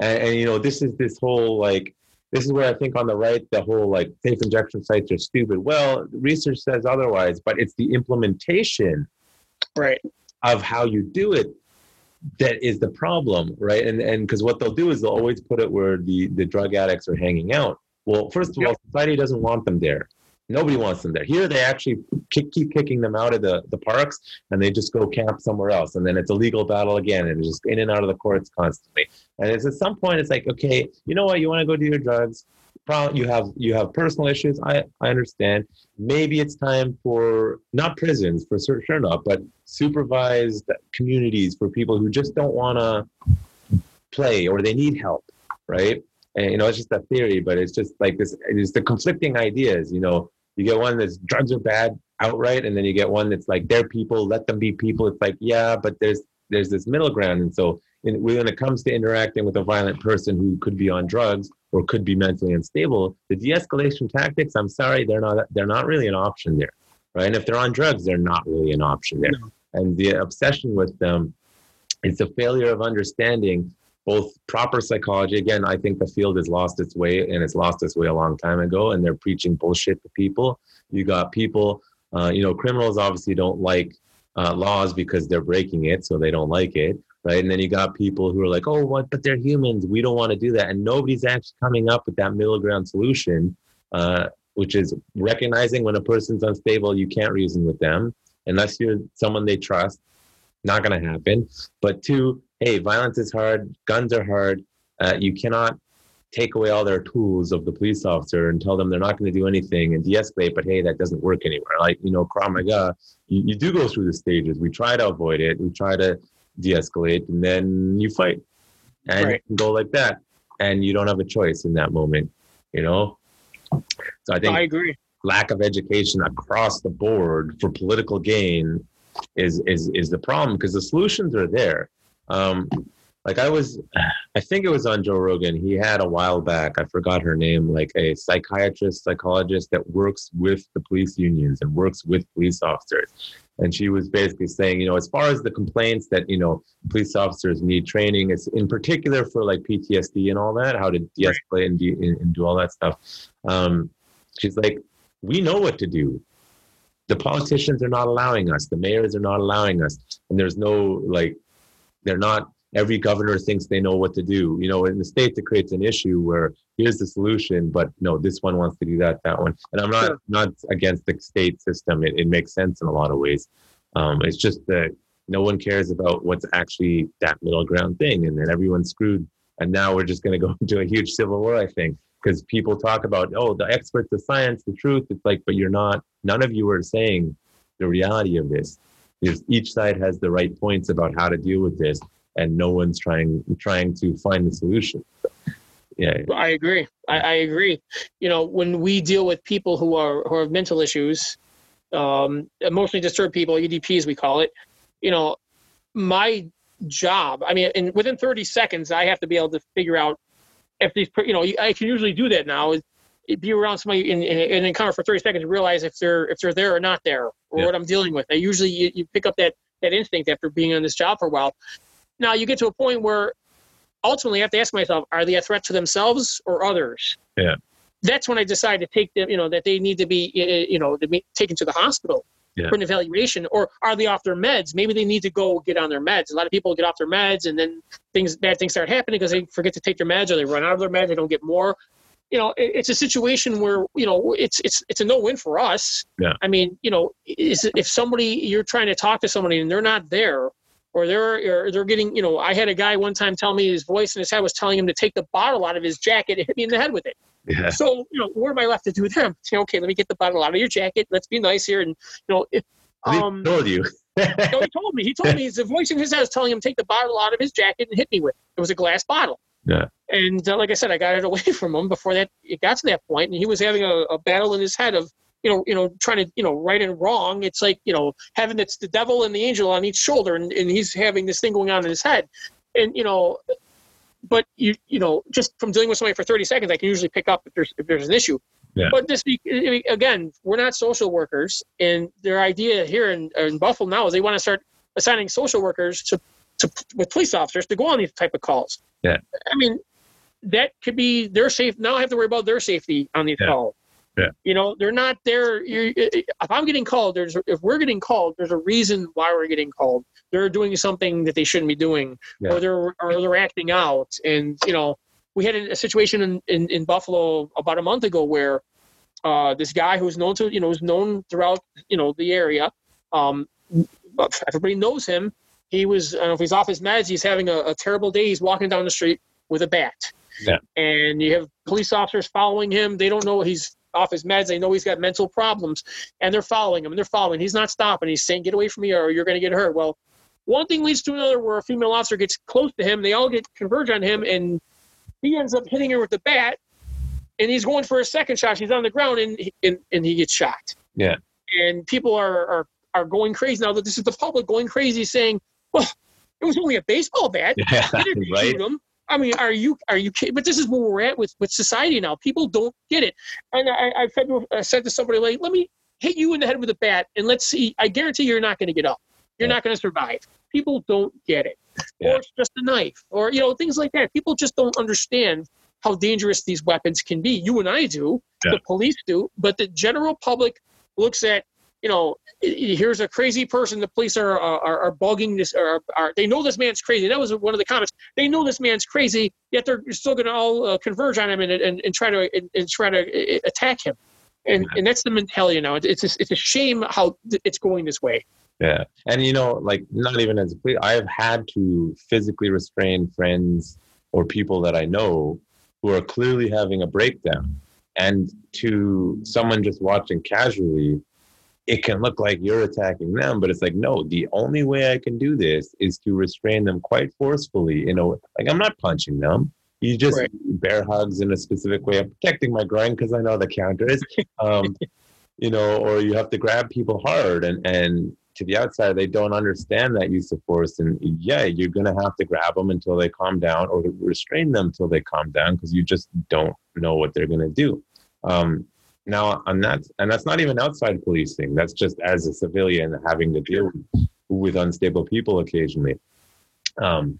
Speaker 3: And, and you know this is this whole like this is where I think on the right, the whole like safe injection sites are stupid. Well, research says otherwise, but it's the implementation
Speaker 4: Right.
Speaker 3: of how you do it that is the problem, right? And and because what they'll do is they'll always put it where the the drug addicts are hanging out. Well, first of all, society doesn't want them there. Nobody wants them there. Here, they actually kick, keep kicking them out of the, the parks, and they just go camp somewhere else, and then it's a legal battle again, and it's just in and out of the courts constantly. And it's at some point, it's like, okay, you know what? You want to go do your drugs. You have you have personal issues. I I understand. Maybe it's time for not prisons for sure, sure not, but supervised communities for people who just don't want to play or they need help, right? And you know, it's just a theory, but it's just like this. It's the conflicting ideas. You know, you get one that's drugs are bad outright, and then you get one that's like they're people, let them be people. It's like yeah, but there's there's this middle ground, and so in, when it comes to interacting with a violent person who could be on drugs or could be mentally unstable, the de-escalation tactics, I'm sorry, they're not they're not really an option there, right? And if they're on drugs, they're not really an option there. And the obsession with them, it's a failure of understanding both proper psychology. Again, I think the field has lost its way, and it's lost its way a long time ago. And they're preaching bullshit to people. You got people Uh, you know, criminals obviously don't like uh, laws because they're breaking it, so they don't like it, right? And then you got people who are like, oh, what? But they're humans. We don't want to do that, and nobody's actually coming up with that middle ground solution, uh, which is recognizing when a person's unstable, you can't reason with them unless you're someone they trust. Not going to happen. But two, hey, violence is hard. Guns are hard. Uh, you cannot take away all their tools of the police officer and tell them they're not going to do anything and de-escalate but hey that doesn't work anywhere like you know Krav Maga, you, you do go through the stages we try to avoid it we try to de-escalate and then you fight and right. go like that and you don't have a choice in that moment you know
Speaker 4: so i think i agree
Speaker 3: lack of education across the board for political gain is is is the problem because the solutions are there um, like I was, I think it was on Joe Rogan. He had a while back, I forgot her name, like a psychiatrist, psychologist that works with the police unions and works with police officers. And she was basically saying, you know, as far as the complaints that, you know, police officers need training, it's in particular for like PTSD and all that, how to de escalate and, and, do all that stuff. Um, she's like, we know what to do. The politicians are not allowing us, the mayors are not allowing us. And there's no, like, they're not every governor thinks they know what to do. You know, in the states, it creates an issue where here's the solution, but no, this one wants to do that, that one. And I'm not sure. not against the state system. It, it makes sense in a lot of ways. Um, it's just that no one cares about what's actually that middle ground thing, and then everyone's screwed. And now we're just going to go into a huge civil war, I think, because people talk about oh, the experts, the science, the truth. It's like, but you're not. None of you are saying the reality of this. Because each side has the right points about how to deal with this and no one's trying trying to find the solution. Yeah,
Speaker 4: I agree. I, I, agree. You know, when we deal with people who are who have mental issues, um, emotionally disturbed people, EDPs we call it. You know, my job. I mean, in within 30 seconds, I have to be able to figure out if these. You know, I can usually do that now. Is be around somebody in, in, in an encounter for 30 seconds, and realize if they're if they're there or not there, or yeah. what I'm dealing with. I usually you, you pick up that that instinct after being on this job for a while. Now you get to a point where ultimately I have to ask myself, are they a threat to themselves or others?
Speaker 3: Yeah.
Speaker 4: That's when I decide to take them, you know, that they need to be, eh, eh, you know, to be taken to the hospital yeah. for an evaluation, or are they off their meds? Maybe they need to go get on their meds. A lot of people get off their meds, and then things, bad things start happening because they forget to take their meds, or they run out of their meds, they don't get more. You know, it's a situation where you know it's it's it's a no win for us.
Speaker 3: Yeah.
Speaker 4: I mean, you know, is if somebody you're trying to talk to somebody and they're not there, or they're or they're getting you know i had a guy one time tell me his voice in his head was telling him to take the bottle out of his jacket and hit me in the head with it.
Speaker 3: Yeah.
Speaker 4: so you know what am i left to do then say okay let me get the bottle out of your jacket. Let's be nice here. And you know if
Speaker 3: um told you.
Speaker 4: No, he told me. He told me his voice in his head was telling him to take the bottle out of his jacket and hit me with it. It was a glass bottle
Speaker 3: yeah
Speaker 4: and uh, like i said i got it away from him before that it got to that point and he was having a, a battle in his head of you know, you know, trying to, you know, right and wrong. It's like, you know, having it's the devil and the angel on each shoulder, and, and he's having this thing going on in his head. And, you know, but you, you know, just from dealing with somebody for 30 seconds, I can usually pick up if there's, if there's an issue.
Speaker 3: Yeah.
Speaker 4: But this, again, we're not social workers, and their idea here in, in Buffalo now is they want to start assigning social workers to, to with police officers to go on these type of calls.
Speaker 3: Yeah.
Speaker 4: I mean, that could be their safe. Now I have to worry about their safety on these
Speaker 3: yeah.
Speaker 4: calls.
Speaker 3: Yeah.
Speaker 4: You know, they're not there. You're, if I'm getting called, there's if we're getting called, there's a reason why we're getting called. They're doing something that they shouldn't be doing, yeah. or they're or they're acting out. And you know, we had a, situation in, in, in Buffalo about a month ago where uh, this guy who's known to you know who's known throughout you know the area, um, everybody knows him. He was I don't know if he's off his meds. He's having a, a terrible day. He's walking down the street with a bat.
Speaker 3: Yeah.
Speaker 4: And you have police officers following him. They don't know he's off his meds. They know he's got mental problems, and they're following him. And they're following. He's not stopping. He's saying, "Get away from me, or you're going to get hurt." Well, one thing leads to another, where a female officer gets close to him. They all get converge on him, and he ends up hitting her with the bat. And he's going for a second shot. She's on the ground, and and, and he gets shot.
Speaker 3: Yeah.
Speaker 4: And people are, are are going crazy now. That this is the public going crazy, saying, "Well, it was only a baseball bat.
Speaker 3: Yeah, right. shoot him."
Speaker 4: I mean, are you are you kidding? But this is where we're at with with society now. People don't get it. And I, I said, to, I said to somebody like, "Let me hit you in the head with a bat, and let's see. I guarantee you're not going to get up. You're yeah. not going to survive." People don't get it, yeah. or it's just a knife, or you know things like that. People just don't understand how dangerous these weapons can be. You and I do, yeah. the police do, but the general public looks at you know, here's a crazy person. The police are are, are bugging this, or are, they know this man's crazy. That was one of the comments. They know this man's crazy, yet they're still going to all uh, converge on him and, and, and try to and, and try to uh, attack him. And and that's the mentality now. It's a, it's a shame how it's going this way.
Speaker 3: Yeah, and you know, like not even as a police, I have had to physically restrain friends or people that I know who are clearly having a breakdown. And to someone just watching casually, it can look like you're attacking them, but it's like, no, the only way I can do this is to restrain them quite forcefully. You know, like I'm not punching them. You just right. bear hugs in a specific way. I'm protecting my groin because I know the counter is. Um, you know, or you have to grab people hard and and to the outside, they don't understand that use of force. And yeah, you're going to have to grab them until they calm down or restrain them until they calm down because you just don't know what they're going to do. Um, now, I'm not, and that's not even outside policing. That's just as a civilian having to deal with, with unstable people occasionally. Um,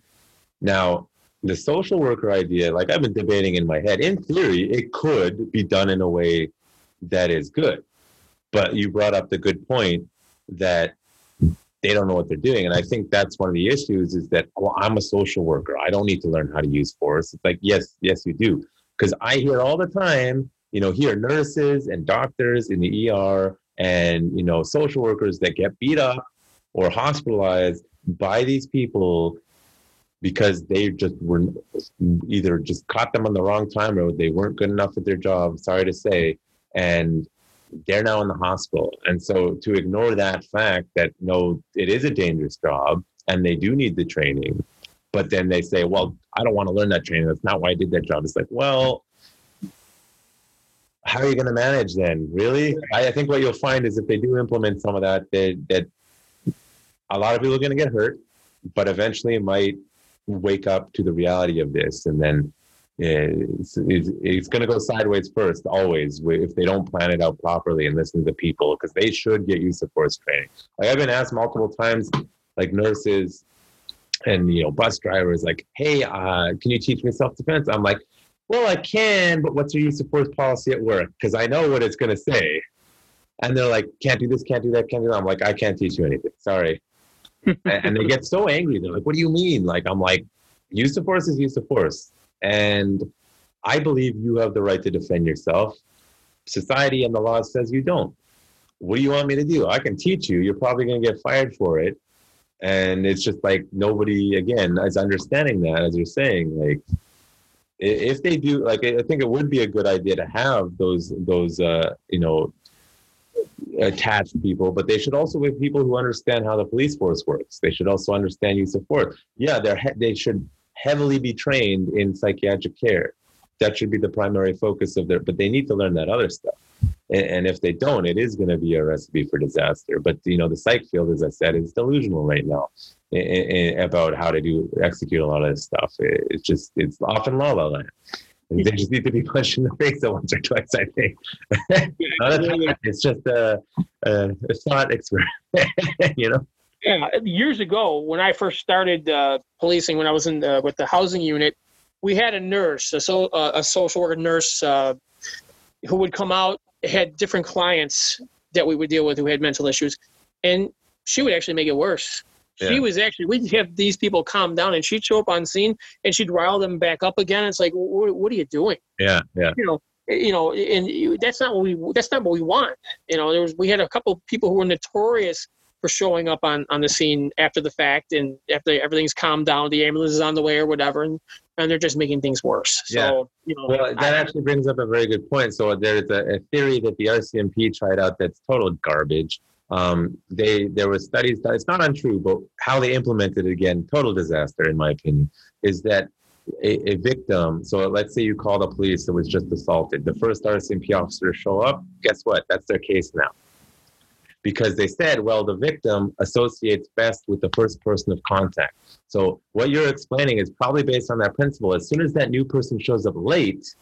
Speaker 3: now, the social worker idea, like I've been debating in my head, in theory, it could be done in a way that is good. But you brought up the good point that they don't know what they're doing. And I think that's one of the issues is that, well, I'm a social worker. I don't need to learn how to use force. It's like, yes, yes, you do. Because I hear all the time, you know, here nurses and doctors in the ER and, you know, social workers that get beat up or hospitalized by these people because they just were either just caught them on the wrong time or they weren't good enough at their job, sorry to say. And they're now in the hospital. And so to ignore that fact that no, it is a dangerous job and they do need the training, but then they say, well, I don't want to learn that training. That's not why I did that job. It's like, well, how are you going to manage then? Really? I, I think what you'll find is if they do implement some of that, that, that a lot of people are going to get hurt, but eventually it might wake up to the reality of this and then it's, it's, it's going to go sideways first always if they don't plan it out properly and listen to people because they should get use of force training like i've been asked multiple times like nurses and you know bus drivers like hey uh, can you teach me self-defense i'm like well i can but what's your use of force policy at work because i know what it's going to say and they're like can't do this can't do that can't do that i'm like i can't teach you anything sorry and they get so angry they're like what do you mean like i'm like use of force is use of force and I believe you have the right to defend yourself. Society and the law says you don't. What do you want me to do? I can teach you. You're probably going to get fired for it. And it's just like nobody, again, is understanding that, as you're saying. Like, if they do, like, I think it would be a good idea to have those, those, uh, you know, attached people, but they should also be people who understand how the police force works. They should also understand use of force. Yeah, they're they should heavily be trained in psychiatric care. That should be the primary focus of their, but they need to learn that other stuff. And, and if they don't, it is going to be a recipe for disaster. But, you know, the psych field, as I said, is delusional right now in, in, about how to do, execute a lot of this stuff. It, it's just, it's often la la land. And they just need to be punched in the face once or twice, I think. it's just a, a, a thought experiment, you know?
Speaker 4: Yeah, years ago when I first started uh, policing, when I was in the, with the housing unit, we had a nurse, a, so, uh, a social worker nurse, uh, who would come out, had different clients that we would deal with who had mental issues, and she would actually make it worse. Yeah. She was actually we'd have these people calm down, and she'd show up on scene, and she'd rile them back up again. It's like, what, what are you doing?
Speaker 3: Yeah, yeah.
Speaker 4: You know, eh, you know, eh, and that's not what we that's not what we want. You know, there was we had a couple people who were notorious for showing up on, on the scene after the fact and after everything's calmed down, the ambulance is on the way or whatever, and, and they're just making things worse. So, yeah. you know,
Speaker 3: well, that I, actually brings up a very good point. So there's a, a, theory that the RCMP tried out that's total garbage. Um, they there was studies that it's not untrue, but how they implemented it again, total disaster in my opinion, is that a, a, victim. So let's say you call the police that was just assaulted. The first RCMP officer show up. Guess what? That's their case now because they said, well, the victim associates best with the first person of contact. So what you're explaining is probably based on that principle. As soon as that new person shows up late,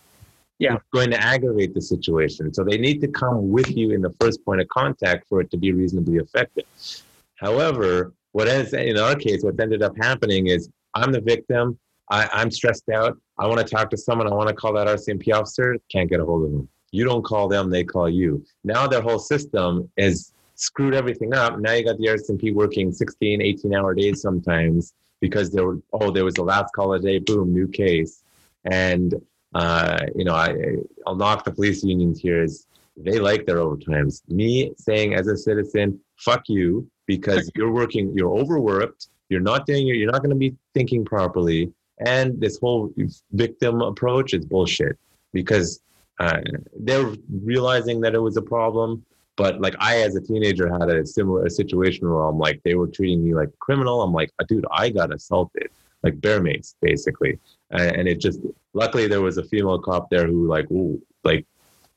Speaker 3: yeah. it's going to aggravate the situation. So they need to come with you in the first point of contact for it to be reasonably effective. However, what ends in our case, what's ended up happening is I'm the victim. I, I'm stressed out. I want to talk to someone. I want to call that RCMP officer. Can't get a hold of them. You don't call them, they call you. Now their whole system is screwed everything up. Now you got the RCMP working 16, 18 hour days sometimes because there were, oh, there was the last call of the day, boom, new case. And, uh, you know, I, I'll knock the police unions here is they like their overtimes. Me saying as a citizen, fuck you, because you're working, you're overworked, you're not doing, you're not going to be thinking properly. And this whole victim approach is bullshit because uh, they're realizing that it was a problem. But like I, as a teenager, had a similar situation where I'm like, they were treating me like a criminal. I'm like, dude, I got assaulted, like bear mates, basically. And, it just, luckily, there was a female cop there who like, ooh, like,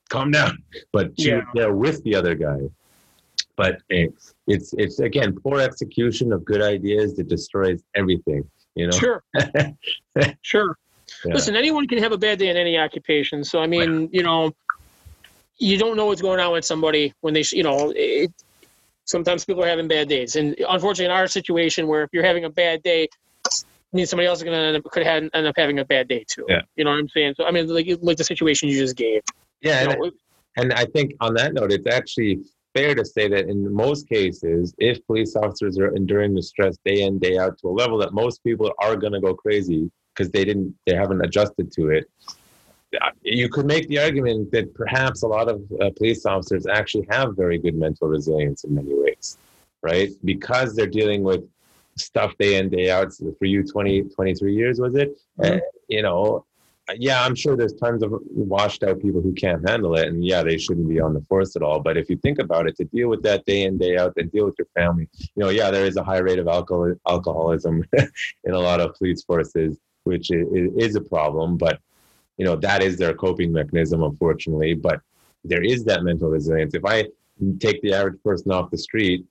Speaker 3: calm down. But she
Speaker 4: Yeah.
Speaker 3: was there with the other guy. But eh, it's it's again poor execution of good ideas that destroys everything. You know.
Speaker 4: Sure. sure.
Speaker 3: Yeah.
Speaker 4: Listen, anyone can have a bad day in any occupation. So I mean, you know, you don't know what's going on with somebody when they, you know, it, sometimes people are having bad days, and unfortunately, in our situation, where if you're having a bad day, means somebody else is going to end up could have, end up having a bad day too.
Speaker 3: Yeah.
Speaker 4: You know what I'm saying? So I mean, like like the situation you just gave.
Speaker 3: Yeah, and,
Speaker 4: know,
Speaker 3: and I think on that note, it's actually fair to say that in most cases, if police officers are enduring the stress day in day out to a level that most people are going to go crazy because they didn't, they haven't adjusted to it. uh, You could make the argument that perhaps a lot of uh, police officers actually have very good mental resilience in many ways, right? Because they're dealing with stuff day in day out. For you, 20, 23 years was it?
Speaker 4: Mhm.
Speaker 3: Uh, you know, yeah, I'm sure there's tons of washed out people who can't handle it, and yeah, they shouldn't be on the force at all. But if you think about it, to deal with that day in day out, then deal with your family. You know, yeah, there is a high rate of alcohol alcoholism in a lot of police forces, which is, is a problem. But you know, that is their coping mechanism, unfortunately. But there is that mental resilience. If I take the average person off the street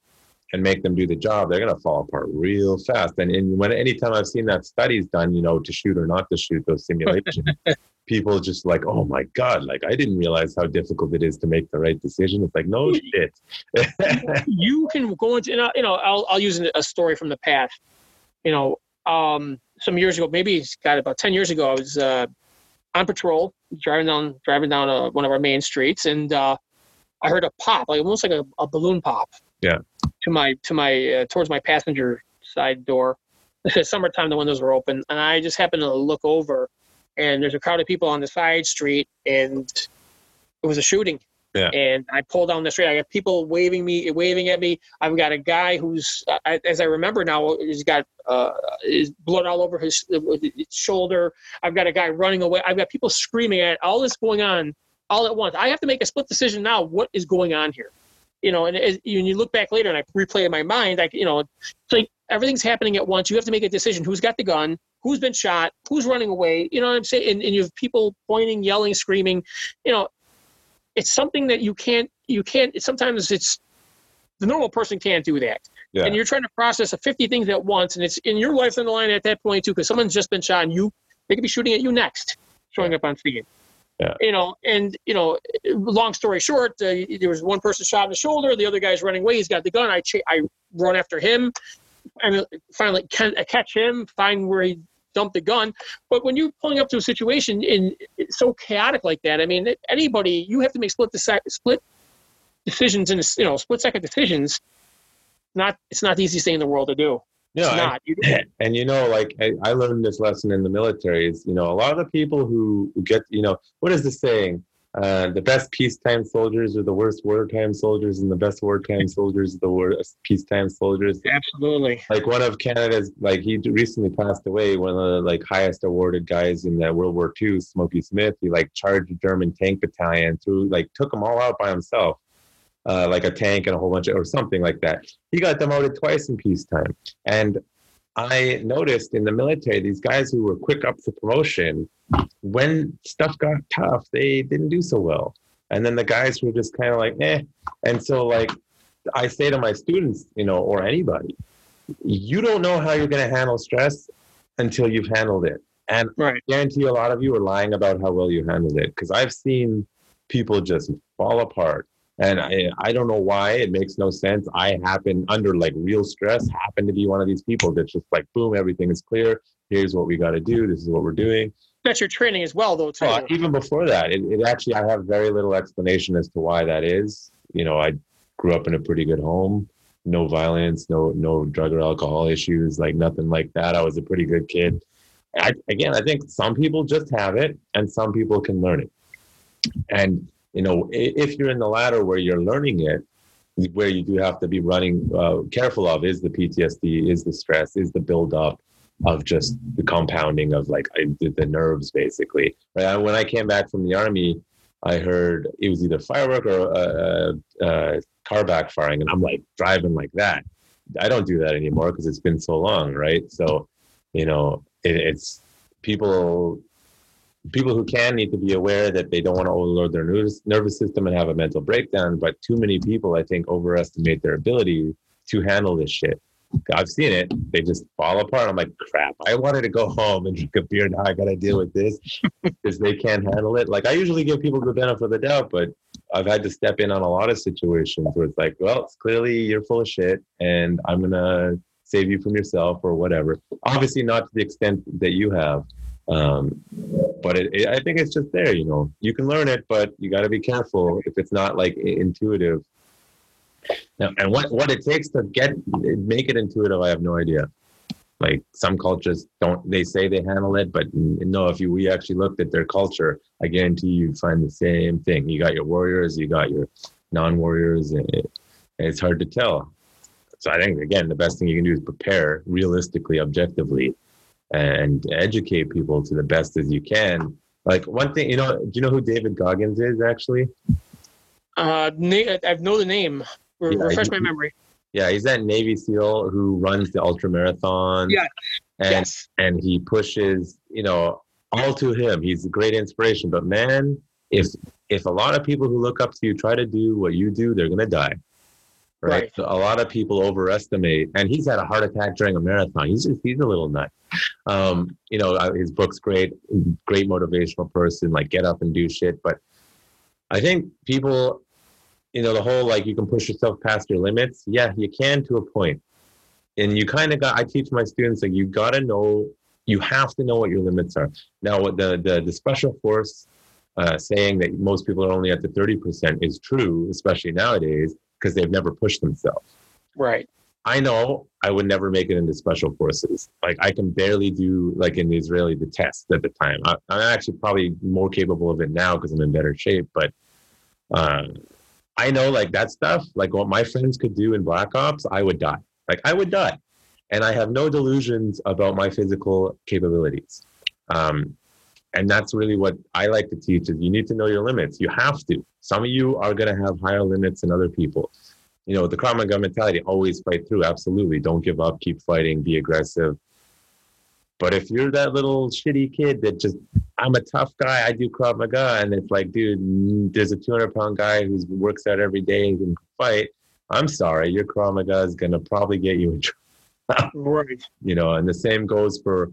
Speaker 3: and make them do the job, they're going to fall apart real fast. And, and when anytime I've seen that studies done, you know, to shoot or not to shoot those simulations, people just like, oh my god, like I didn't realize how difficult it is to make the right decision. It's like no shit.
Speaker 4: you can go into, and I- you know, I'll, I'll use a story from the past. You know, um, some years ago, maybe it's got about 10 years ago, I was uh, on patrol, driving down, driving down uh, one of our main streets, and uh, I heard a pop, like almost like a, a balloon pop.
Speaker 3: Yeah.
Speaker 4: To my, to my, uh, towards my passenger side door. Summertime, the windows were open, and I just happened to look over, and there's a crowd of people on the side street, and it was a shooting.
Speaker 3: Yeah.
Speaker 4: And I pull down the street. I got people waving me, waving at me. I've got a guy who's, as I remember now, he's got uh, his blood all over his, his shoulder. I've got a guy running away. I've got people screaming at all this going on all at once. I have to make a split decision now. What is going on here? You know, and as, when you look back later and I replay in my mind, like you know, it's like everything's happening at once. You have to make a decision: who's got the gun, who's been shot, who's running away. You know what I'm saying? And, and you have people pointing, yelling, screaming. You know, it's something that you can't. You can't. Sometimes it's the normal person can't do that.
Speaker 3: Yeah.
Speaker 4: And you're trying to process 50 things at once, and it's in your life on the line at that point too, because someone's just been shot, and you they could be shooting at you next, showing up on scene.
Speaker 3: Yeah.
Speaker 4: You know, and you know, long story short, uh, there was one person shot in the shoulder, the other guy's running away. He's got the gun. I ch- I run after him, and finally can I catch him, find where he dumped the gun. But when you're pulling up to a situation in so chaotic like that, I mean, anybody you have to make split the split decisions and you know split second decisions. Not it's not the easiest thing in the world to do.
Speaker 3: No,
Speaker 4: It's not. You,
Speaker 3: and you know, like I, I learned this lesson in the military is, you know, a lot of the people who who get, you know, what is the saying? Uh, the best peacetime soldiers are the worst wartime soldiers, and the best wartime soldiers are the worst peacetime soldiers.
Speaker 4: absolutely.
Speaker 3: Like one of Canada's, like he recently passed away. One of the like highest awarded guys in the World War II, Smokey Smith. He like charged a German tank battalion through, like took them all out by himself, uh, like a tank and a whole bunch of, or something like that. He got demoted twice in peacetime, and I noticed in the military these guys who were quick up for promotion, when stuff got tough, they didn't do so well. And then the guys were just kind of like, eh. And so, like, I say to my students, you know, or anybody, you don't know how you're going to handle stress until you've handled it. And
Speaker 4: Right.
Speaker 3: I guarantee a lot of you are lying about how well you handled it because I've seen people just fall apart. And I, I don't know why. It makes no sense. I happen under like real stress, happen to be one of these people that's just like, boom, everything is clear. Here's what we got to do. This is what we're doing.
Speaker 4: That's your training as well, though. Too.
Speaker 3: Well, even before that, it, it actually, I have very little explanation as to why that is. You know, I, grew up in a pretty good home. No violence, no no drug or alcohol issues, like nothing like that. I was a pretty good kid. I, again, I think some people just have it, and some people can learn it. And you know, if you're in the latter where you're learning it, where you do have to be running uh, careful of is the PTSD, is the stress, is the buildup of just the compounding of like I, the, nerves, basically. Right. When I came back from the army, I heard it was either firework or a, a, a car backfiring, and I'm like driving like that. I don't do that anymore because it's been so long, right? So, you know, it, it's people people who can need to be aware that they don't want to overload their nervous, nervous system and have a mental breakdown. But too many people, I think, overestimate their ability to handle this shit. I've seen it. They just fall apart. I'm like, crap. I wanted to go home and drink a beer. Now I got to deal with this because they can't handle it. Like I usually give people the benefit of the doubt, but I've had to step in on a lot of situations where it's like, well, it's clearly you're full of shit, and I'm gonna save you from yourself or whatever. Obviously, not to the extent that you have. Um, but it, it, I think it's just there, you know. You can learn it, but you got to be careful if it's not like intuitive. Now, and what what it takes to get make it intuitive, I have no idea. Like some cultures don't, they say they handle it, but no. If you we actually looked at their culture, I guarantee you find the same thing. You got your warriors, you got your non-warriors, and it, it's hard to tell. So I think again, the best thing you can do is prepare realistically, objectively, and educate people to the best as you can. Like one thing, you know, do you know who David Goggins is actually?
Speaker 4: Uh, I know the name. Re- yeah, refresh he, my memory.
Speaker 3: Yeah, he's that Navy SEAL who runs the ultra marathon.
Speaker 4: Yeah.
Speaker 3: And, yes. and he pushes, you know, all to him. He's a great inspiration. But man, if if a lot of people who look up to you try to do what you do, they're gonna die right? right? So a lot of people overestimate, and he's had a heart attack during a marathon. He's just he's a little nut. Um, you know, uh, his book's great, great motivational person. Like get up and do shit. But I think people, you know, the whole like you can push yourself past your limits. Yeah, you can to a point, and you kind of got. I teach my students like you got to know. You have to know what your limits are. Now, the the the special force uh, saying that most people are only at the 30% is true, especially nowadays because they've never pushed themselves.
Speaker 4: Right.
Speaker 3: I know I would never make it into special forces. Like I can barely do like in the Israeli the test at the time. I, am actually probably more capable of it now because I'm in better shape. But uh, I know like that stuff, like what my friends could do in Black Ops, I would die. Like I would die, and I have no delusions about my physical capabilities. Um, and that's really what I like to teach is you need to know your limits. You have to. Some of you are going to have higher limits than other people. You know, the Krav Maga mentality, always fight through. Absolutely. Don't give up. Keep fighting. Be aggressive. But if you're that little shitty kid that just, I'm a tough guy, I do Krav Maga, and it's like, dude, there's a 200 pound guy who works out every day and can fight. I'm sorry, your Krav Maga is going to probably get you in trouble. right. You know, and the same goes for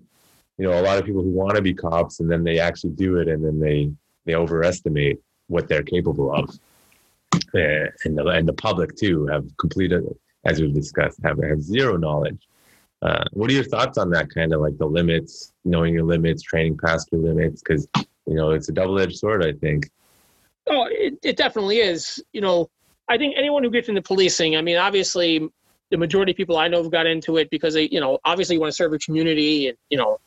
Speaker 3: you know a lot of people who want to be cops and then they actually do it and then they they overestimate what they're capable of. Uh, and the and the public too have completed as we've discussed have have zero knowledge. Uh, what are your thoughts on that kind of like the limits knowing your limits training past your limits? Because you know it's a double-edged sword i think.
Speaker 4: Oh it, it definitely is. You know i think anyone who gets into policing i mean obviously the majority of people i know have got into it because they you know obviously you want to serve a community and you know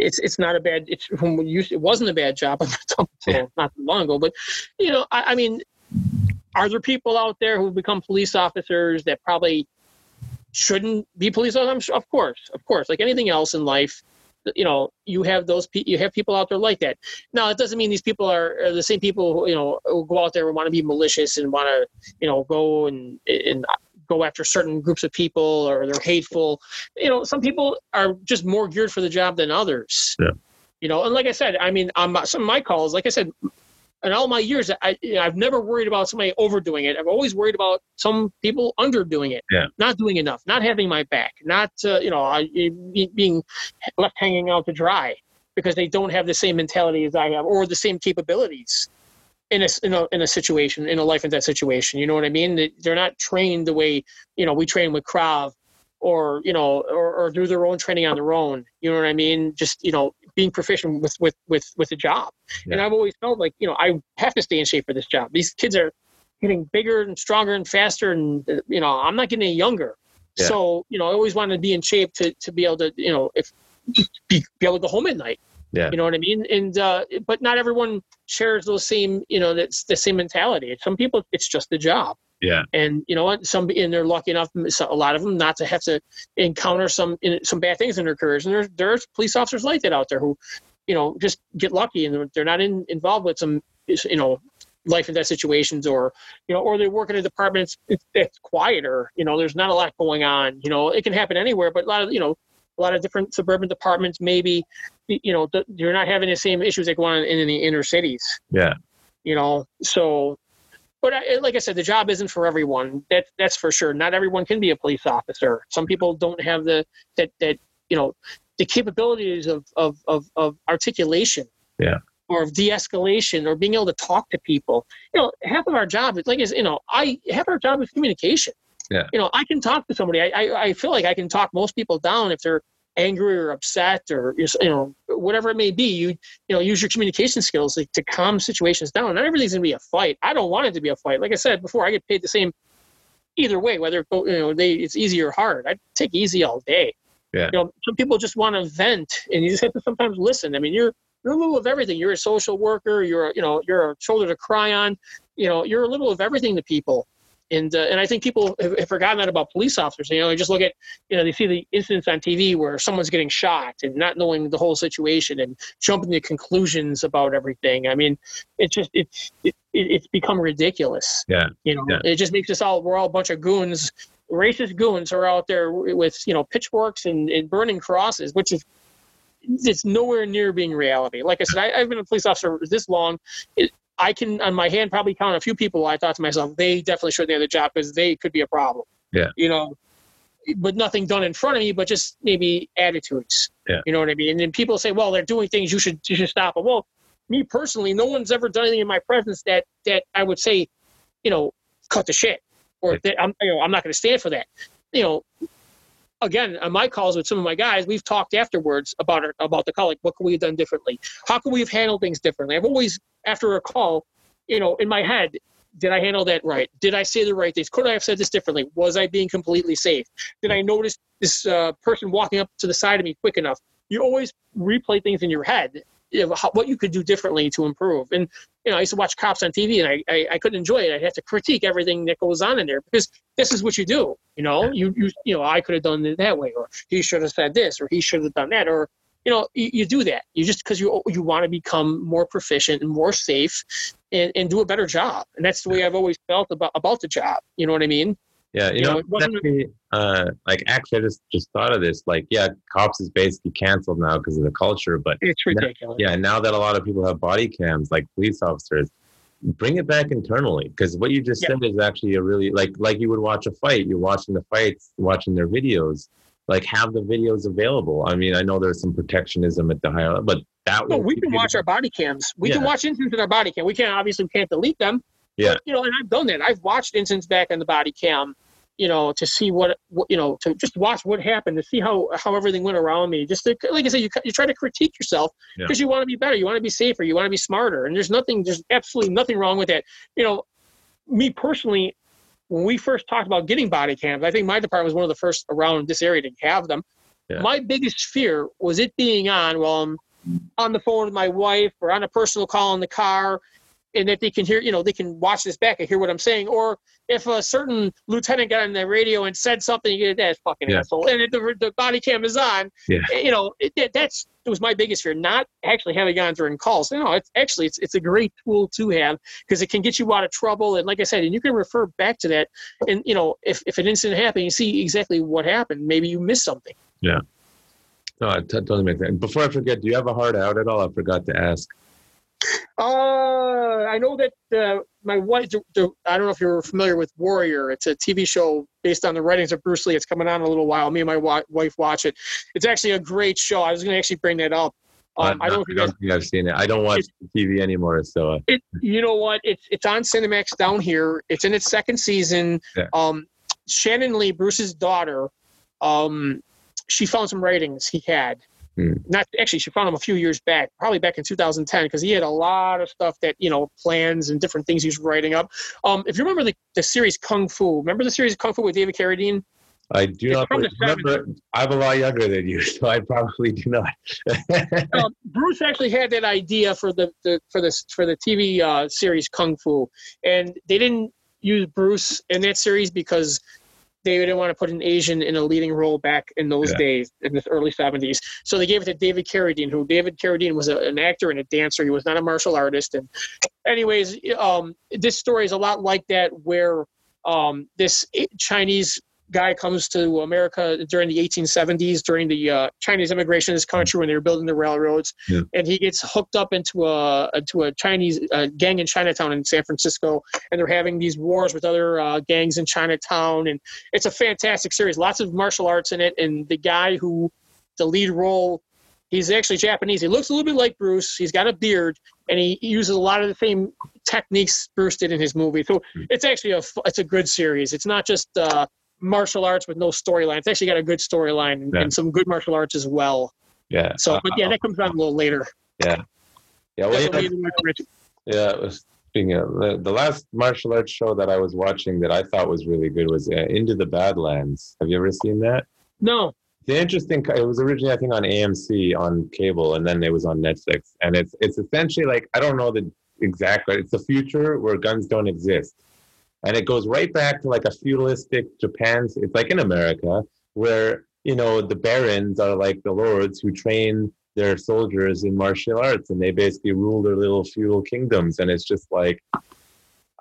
Speaker 4: it's it's not a bad it's it wasn't a bad job yeah. not long ago but you know I, I, mean are there people out there who become police officers that probably shouldn't be police officers of course of course like anything else in life you know you have those you have people out there like that now it doesn't mean these people are, are the same people who you know who go out there and want to be malicious and want to you know go and and go after certain groups of people or they're hateful. You know, some people are just more geared for the job than others.
Speaker 3: Yeah.
Speaker 4: You know, and like I said, I mean, on my, some of my calls, like I said, in all my years, I, you know, I've never worried about somebody overdoing it. I've always worried about some people underdoing it,
Speaker 3: yeah.
Speaker 4: not doing enough, not having my back, not uh, you know, being left hanging out to dry because they don't have the same mentality as I have or the same capabilities in a, in a in a situation in a life and death situation. You know what I mean? They're not trained the way you know we train with Krav, or you know, or, or do their own training on their own. You know what I mean? Just you know, being proficient with with with with the job. Yeah. And I've always felt like you know I have to stay in shape for this job. These kids are getting bigger and stronger and faster, and you know, I'm not getting any younger.
Speaker 3: Yeah.
Speaker 4: So you know, I always wanted to be in shape to to be able to you know if be, be able to go home at night.
Speaker 3: Yeah.
Speaker 4: You know what I mean? And uh, but not everyone shares those same you know that's the same mentality. Some people it's just the job.
Speaker 3: Yeah.
Speaker 4: And you know what? Some and they're lucky enough, a lot of them, not to have to encounter some in, some bad things in their careers. And there's there's police officers like that out there who, you know, just get lucky and they're- they're not in, involved with some, you know, life and death situations or you know, or they work in a department that's, that's quieter. You know, there's not a lot going on. You know, it can happen anywhere, but a lot of you know, a lot of different suburban departments maybe, you know, th- you're not having the same issues that go on in, in the inner cities.
Speaker 3: Yeah.
Speaker 4: you know so but I, like i said the job isn't for everyone. That that's for sure. Not everyone can be a police officer. Some people don't have the that that you know the capabilities of of of, of articulation.
Speaker 3: Yeah.
Speaker 4: or of de-escalation or being able to talk to people. You know half of our job is like is you know i half our job is communication
Speaker 3: Yeah.
Speaker 4: you know i can talk to somebody. I, I i feel like i can talk most people down if they're angry or upset or you know whatever it may be. You you know use your communication skills like, to calm situations down. Not everything's going to be a fight. I don't want it to be a fight. Like i said before i get paid the same either way whether you know they it's easy or hard. I take easy all day.
Speaker 3: Yeah.
Speaker 4: you know some people just want to vent and you just have to sometimes listen. I mean you're you're a little of everything. You're a social worker. You're a, you know you're a shoulder to cry on. You know you're a little of everything to people and uh, and I think people have, have forgotten that about police officers. You know, they just look at you know they see the incidents on TV where someone's getting shot and not knowing the whole situation and jumping to conclusions about everything. I mean, it's just it's it, it, it's become ridiculous.
Speaker 3: Yeah.
Speaker 4: You know,
Speaker 3: Yeah.
Speaker 4: it just makes us all we're all a bunch of goons, racist goons who are out there with you know pitchforks and, and burning crosses, which is it's nowhere near being reality. Like I said, I, I've been a police officer this long. It, I can, on my hand, probably count a few people. I thought to myself, they definitely shouldn't have the job because they could be a problem.
Speaker 3: Yeah.
Speaker 4: You know, but nothing done in front of me, but just maybe attitudes.
Speaker 3: Yeah.
Speaker 4: You know what I mean? And then people say, well, they're doing things you should you should stop them. Well, me personally, no one's ever done anything in my presence that that I would say, you know, cut the shit or
Speaker 3: Yeah.
Speaker 4: that I'm you know I'm not going to stand for that. You know, again, on my calls with some of my guys, we've talked afterwards about it, about the call, like what could we have done differently? How could we have handled things differently? I've always, after a call, you know, in my head, did I handle that right? Did I say the right things? Could I have said this differently? Was I being completely safe? Did I notice this uh, person walking up to the side of me quick enough? You always replay things in your head, you know, how, what you could do differently to improve. And you know, I used to watch cops on TV, and I, I, I couldn't enjoy it. I'd have to critique everything that goes on in there because this is what you do. You know, you you you know, I could have done it that way, or he should have said this, or he should have done that, or you know, you, you do that. You just because you you want to become more proficient and more safe, and, and do a better job. And that's the way I've always felt about about the job. You know what I mean?
Speaker 3: Yeah, you,
Speaker 4: You know,
Speaker 3: know,
Speaker 4: it wasn't-
Speaker 3: actually, uh, like actually, I just just thought of this. Like, yeah, cops is basically canceled now because of the culture. But
Speaker 4: It's ridiculous.
Speaker 3: yeah, now that a lot of people have body cams, like police officers, bring it back internally because what you just
Speaker 4: Yeah.
Speaker 3: said is actually a really like like you would watch a fight. You're watching the fights, watching their videos. Like, have the videos available. I mean, I know there's some protectionism at the higher level, but that
Speaker 4: No, we can watch our body cams. We can watch incidents in our body cam. We can't obviously we can't delete them.
Speaker 3: Yeah.
Speaker 4: But, you know, and I've done that. I've watched incidents back on the body cam, you know, to see what, what you know, to just watch what happened, to see how how everything went around me. Just to, like I said, you you try to critique yourself
Speaker 3: Yeah.
Speaker 4: because you want to be better, you want to be safer, you want to be smarter, and there's nothing, there's absolutely nothing wrong with that. You know, me personally, when we first talked about getting body cams, I think my department was one of the first around this area to have them.
Speaker 3: Yeah.
Speaker 4: My biggest fear was it being on while I'm on the phone with my wife or on a personal call in the car, and that they can hear, you know, they can watch this back and hear what I'm saying. Or if a certain lieutenant got on the radio and said something, you get that fucking
Speaker 3: Yeah.
Speaker 4: asshole, and if the, the body cam is on,
Speaker 3: Yeah.
Speaker 4: Eh, you know, it, that, that's it was my biggest fear. Not actually having on during calls. No, it's actually it's it's a great tool to have because it can get you out of trouble. And like I said, and you can refer back to that. And you know, if if an incident happened, you see exactly what happened. Maybe you missed something. Yeah.
Speaker 3: No, it t- totally makes sense. Before I forget, do you have a heart out at all? I forgot to ask.
Speaker 4: Uh, I know that uh, my wife. The, the, I don't know if you're familiar with Warrior. It's a TV show based on the writings of Bruce Lee. It's coming on in a little while. Me and my wa- wife watch it. It's actually a great show. I was going to actually bring that up. Um, I don't you guys.
Speaker 3: think I've seen it. I don't watch TV anymore, so uh,
Speaker 4: It, you know what? It's it's on Cinemax down here. It's in its second season.
Speaker 3: Yeah.
Speaker 4: Um, Shannon Lee, Bruce's daughter, um, she found some writings he had,
Speaker 3: Hmm.
Speaker 4: Not actually, she found him a few years back, probably back in 2010, because he had a lot of stuff that you know plans and different things he was writing up. Um, if you remember the, the series Kung Fu, remember the series Kung Fu with David Carradine?
Speaker 3: I do
Speaker 4: It's
Speaker 3: not remember. I'm a lot younger than you, so I probably do not.
Speaker 4: uh, Bruce actually had that idea for the, the for this for the TV uh, series Kung Fu, and they didn't use Bruce in that series because they didn't want to put an Asian in a leading role back in those
Speaker 3: Yeah.
Speaker 4: days in the early '70s. So they gave it to David Carradine, who David Carradine was a, an actor and a dancer. He was not a martial artist. And anyways, um, this story is a lot like that, where um, this Chinese guy comes to America during the 1870s, during the uh, Chinese immigration in this country when they were building the railroads,
Speaker 3: Yeah.
Speaker 4: and he gets hooked up into a into a Chinese uh, gang in Chinatown in San Francisco, and they're having these wars with other uh, gangs in Chinatown, and it's a fantastic series. Lots of martial arts in it, and the guy who the lead role. He's actually Japanese. He looks a little bit like Bruce. He's got a beard, and he uses a lot of the same techniques Bruce did in his movie. So it's actually a it's a good series. It's not just uh, martial arts with no storyline. It's actually got a good storyline and,
Speaker 3: Yeah.
Speaker 4: and some good martial arts as well.
Speaker 3: yeah.
Speaker 4: So, but yeah, that comes on a little later.
Speaker 3: yeah. Well,
Speaker 4: That's
Speaker 3: you
Speaker 4: what
Speaker 3: know,
Speaker 4: we did with Richard.
Speaker 3: Yeah, it was- speaking of the, the last martial arts show that I was watching that I thought was really good was uh, Into the Badlands. Have you ever seen that?
Speaker 4: No,
Speaker 3: The interesting, it was originally I think on AMC on cable, and then it was on Netflix. And it's it's essentially like I don't know the exact, but it's a future where guns don't exist, and it goes right back to like a feudalistic Japan's. It's like in America where you know the barons are like the lords who train their soldiers in martial arts, and they basically rule their little feudal kingdoms. And it's just like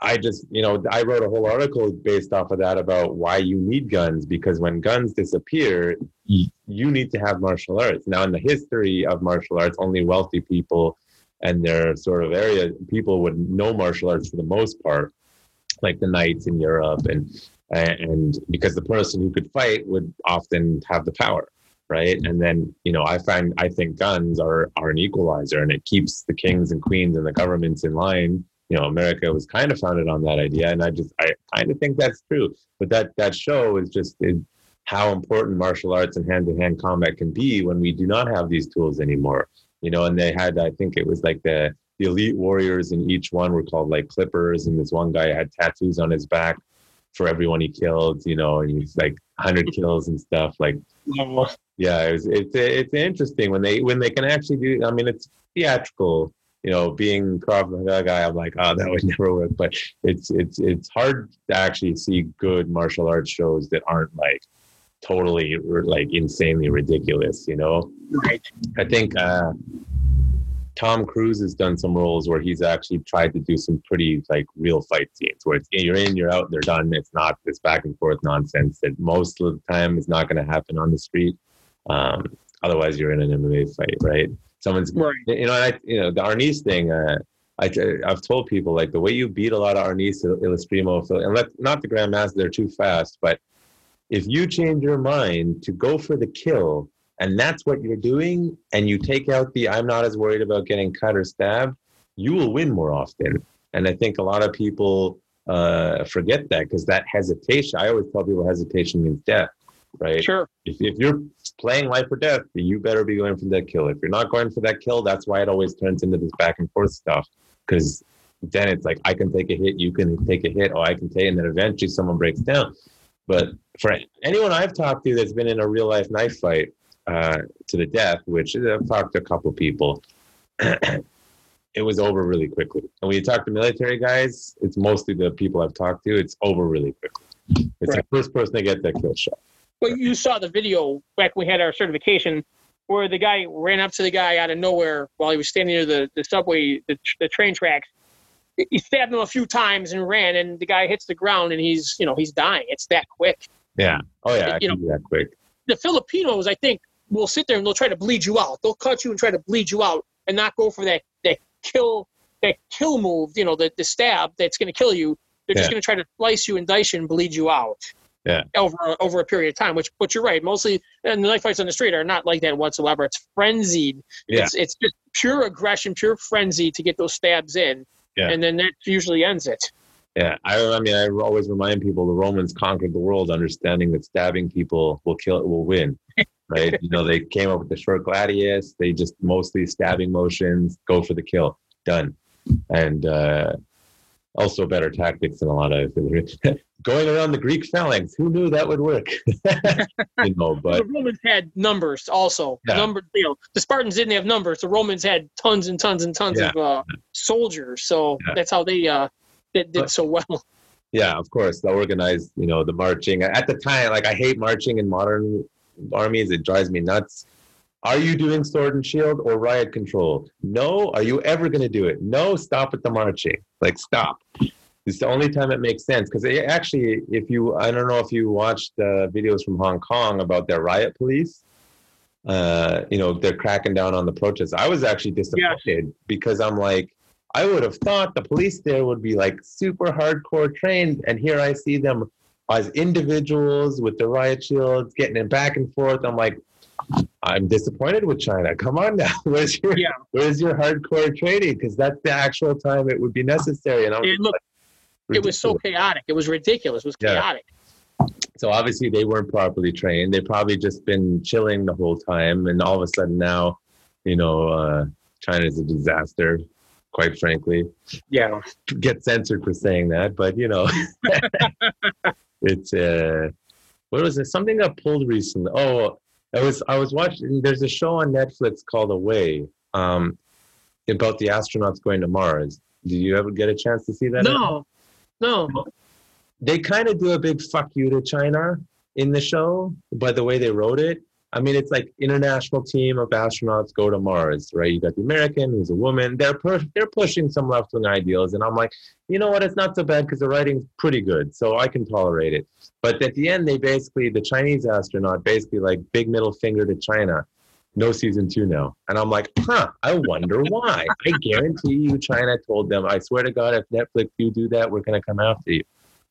Speaker 3: I just, you know, I wrote a whole article based off of that about why you need guns because when guns disappear, you need to have martial arts. Now, in the history of martial arts, only wealthy people and their sort of area people would know martial arts for the most part, like the knights in Europe, and and because the person who could fight would often have the power, right? And then, you know, I find I think guns are are an equalizer, and it keeps the kings and queens and the governments in line. You know america was kind of founded on that idea and i just i kind of think that's true. But that that show is just it, how important martial arts and hand-to-hand combat can be when we do not have these tools anymore. You know and they had i think it was like the the elite warriors in each one were called like clippers and this one guy had tattoos on his back for everyone he killed you know and he's like 100 kills and stuff like yeah it's it's it's interesting when they when they can actually do i mean it's theatrical you know being Krav guy i'm like oh that would never work but it's it's it's hard to actually see good martial arts shows that aren't like totally like insanely ridiculous you know
Speaker 4: Right.
Speaker 3: i think uh Tom Cruise has done some roles where he's actually tried to do some pretty like real fight scenes where it's you're in, you're out, they're done. It's not this back and forth nonsense that most of the time is not going to happen on the street. Um, otherwise, you're in an MMA fight, right? Someone's,
Speaker 4: Right.
Speaker 3: you know, I, you know, the Arnis thing. Uh, I, I've told people like the way you beat a lot of Arnis Ilustrisimo, and let, not the Grandmaster, they're too fast, but if you change your mind to go for the kill and that's what you're doing and you take out the i'm not as worried about getting cut or stabbed you will win more often. And i think a lot of people uh, forget that because that hesitation i always tell people hesitation means death right?
Speaker 4: Sure.
Speaker 3: if, if you're playing life or death you better be going for that kill. If you're not going for that kill that's why it always turns into this back and forth stuff because then it's like i can take a hit you can take a hit or i can take and then eventually someone breaks down. But for anyone i've talked to that's been in a real life knife fight uh, to the death, which I've talked to a couple people, it was over really quickly. And when you talk to military guys, it's mostly the people I've talked to, it's over really quickly. It's
Speaker 4: Right.
Speaker 3: the first person to get that kill shot.
Speaker 4: Well, you saw the video back when we had our certification where the guy ran up to the guy out of nowhere while he was standing near the, the subway, the, the train tracks. He stabbed him a few times and ran, and the guy hits the ground and he's, you know, he's dying. It's that quick.
Speaker 3: Yeah. Oh, yeah.
Speaker 4: You
Speaker 3: know, that quick.
Speaker 4: The Filipinos, I think, will sit there and they'll try to bleed you out. They'll cut you and try to bleed you out and not go for that, that kill that kill move, you know, the, the stab that's going to kill you. They're just going to try to slice you and dice you and bleed you out.
Speaker 3: Yeah.
Speaker 4: Over over a period of time, which but you're right. Mostly, and the knife fights on the street are not like that whatsoever. It's frenzied.
Speaker 3: Yeah.
Speaker 4: It's it's just pure aggression, pure frenzy to get those stabs in.
Speaker 3: Yeah.
Speaker 4: And then that usually ends it.
Speaker 3: Yeah. I, I mean, I always remind people the Romans conquered the world understanding that stabbing people will kill, it will win. Right? you know, they came up with the short gladius. They just mostly stabbing motions, go for the kill, done. And uh, also better tactics than a lot of going around the Greek phalanx. Who knew that would work? you know, but
Speaker 4: the Romans had numbers also.
Speaker 3: Yeah.
Speaker 4: Number, you know, the Spartans didn't have numbers. The Romans had tons and tons and tons
Speaker 3: Yeah.
Speaker 4: of uh, soldiers. So
Speaker 3: Yeah.
Speaker 4: that's how they uh, did, did so well.
Speaker 3: yeah, of course, the organized, you know, the marching. At the time, like I hate marching in modern armies. It drives me nuts. Are you doing sword and shield or riot control? No. Are you ever going to do it? No. Stop at the marching. Like stop. It's the only time it makes sense because actually, if you, I don't know if you watched uh, videos from Hong Kong about their riot police. Uh, you know, they're cracking down on the protests. I was actually disappointed because I'm like, I would have thought the police there would be like super hardcore trained, and here I see them as individuals with the riot shields getting it back and forth. I'm like, I'm disappointed with China. Come on now, where's your
Speaker 4: Yeah.
Speaker 3: where's your hardcore training? Because that's the actual time it would be necessary. And I was
Speaker 4: And look, it was so chaotic. It was ridiculous. It was
Speaker 3: Yeah.
Speaker 4: chaotic.
Speaker 3: so obviously they weren't properly trained. They probably just been chilling the whole time, and all of a sudden now, you know, uh, China's a disaster. Quite frankly,
Speaker 4: Yeah.
Speaker 3: get censored for saying that, but you know, it's uh, what was it? Something got pulled recently. Oh, I was I was watching. There's a show on Netflix called Away, um, about the astronauts going to Mars. Did you ever get a chance to see that?
Speaker 4: No. No.
Speaker 3: They kind of do a big fuck you to China in the show by the way they wrote it. I mean, it's like international team of astronauts go to Mars, right? You got the American, who's a woman. They're pu- they're pushing some left wing ideals, and I'm like, you know what? It's not so bad because the writing's pretty good, so I can tolerate it. But at the end, they basically the Chinese astronaut basically like big middle finger to China. No season two now, and I'm like, huh? I wonder why. I guarantee you, China told them. I swear to God, if Netflix you do that, we're gonna come after you,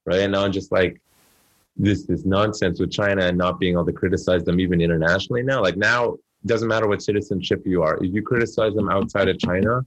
Speaker 3: right? And now I'm just like, this this nonsense with China and not being able to criticize them even internationally now. Like now, it doesn't matter what citizenship you are. If you criticize them outside of China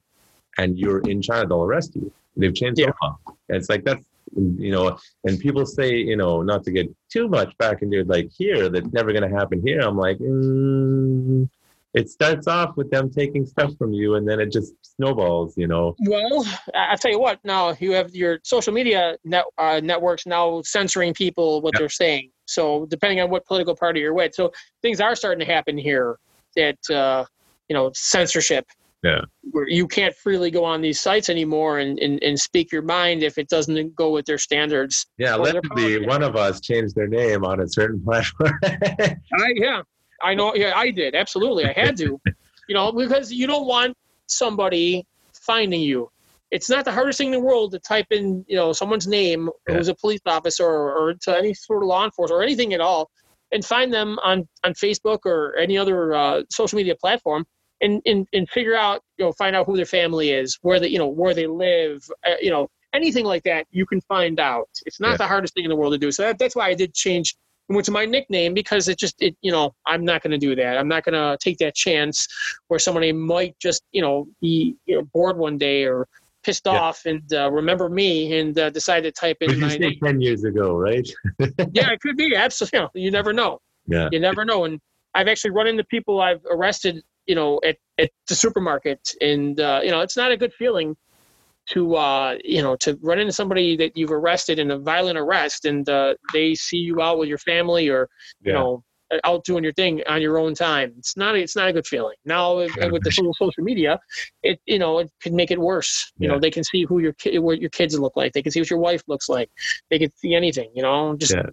Speaker 3: and you're in China, they'll arrest you. They've changed
Speaker 4: Yeah.
Speaker 3: the law. It's like that's you know, and people say, you know, not to get too much back into like here, that's never gonna happen here. I'm like, mm, it starts off with them taking stuff from you and then it just snowballs, you know.
Speaker 4: Well, I- I'll tell you what. Now you have your social media net, uh, networks now censoring people what
Speaker 3: Yeah.
Speaker 4: they're saying. So depending on what political party you're with, so things are starting to happen here. That uh, you know censorship.
Speaker 3: Yeah.
Speaker 4: Where you can't freely go on these sites anymore and, and, and speak your mind if it doesn't go with their standards.
Speaker 3: Yeah,
Speaker 4: let they're
Speaker 3: one of us change their name on a certain platform.
Speaker 4: I yeah, I know. Yeah, I did absolutely. I had to, you know, because you don't want somebody finding you. It's not the hardest thing in the world to type in, you know, someone's name
Speaker 3: Yeah.
Speaker 4: who's a police officer or, or to any sort of law enforcement or anything at all, and find them on on Facebook or any other uh, social media platform. And, and, and figure out you know find out who their family is where they you know where they live uh, you know anything like that you can find out it's not
Speaker 3: Yeah.
Speaker 4: the hardest thing in the world to do so that, that's why i did change went to my nickname because it just it you know i'm not going to do that i'm not going to take that chance where somebody might just you know be you know bored one day or pissed
Speaker 3: Yeah.
Speaker 4: off and uh, remember me and uh, decide to type in my name
Speaker 3: 10 years ago, right?
Speaker 4: yeah it could be absolutely you, know, you never know
Speaker 3: Yeah.
Speaker 4: you never know and i've actually run into people i've arrested you know at, at the supermarket and uh, you know it's not a good feeling to uh, you know to run into somebody that you've arrested in a violent arrest and uh, they see you out with your family or you
Speaker 3: Yeah.
Speaker 4: know out doing your thing on your own time it's not a, it's not a good feeling now with, with the social media it you know it can make it worse you
Speaker 3: Yeah.
Speaker 4: know they can see who your kid what your kids look like they can see what your wife looks like they can see anything you know just
Speaker 3: Yeah.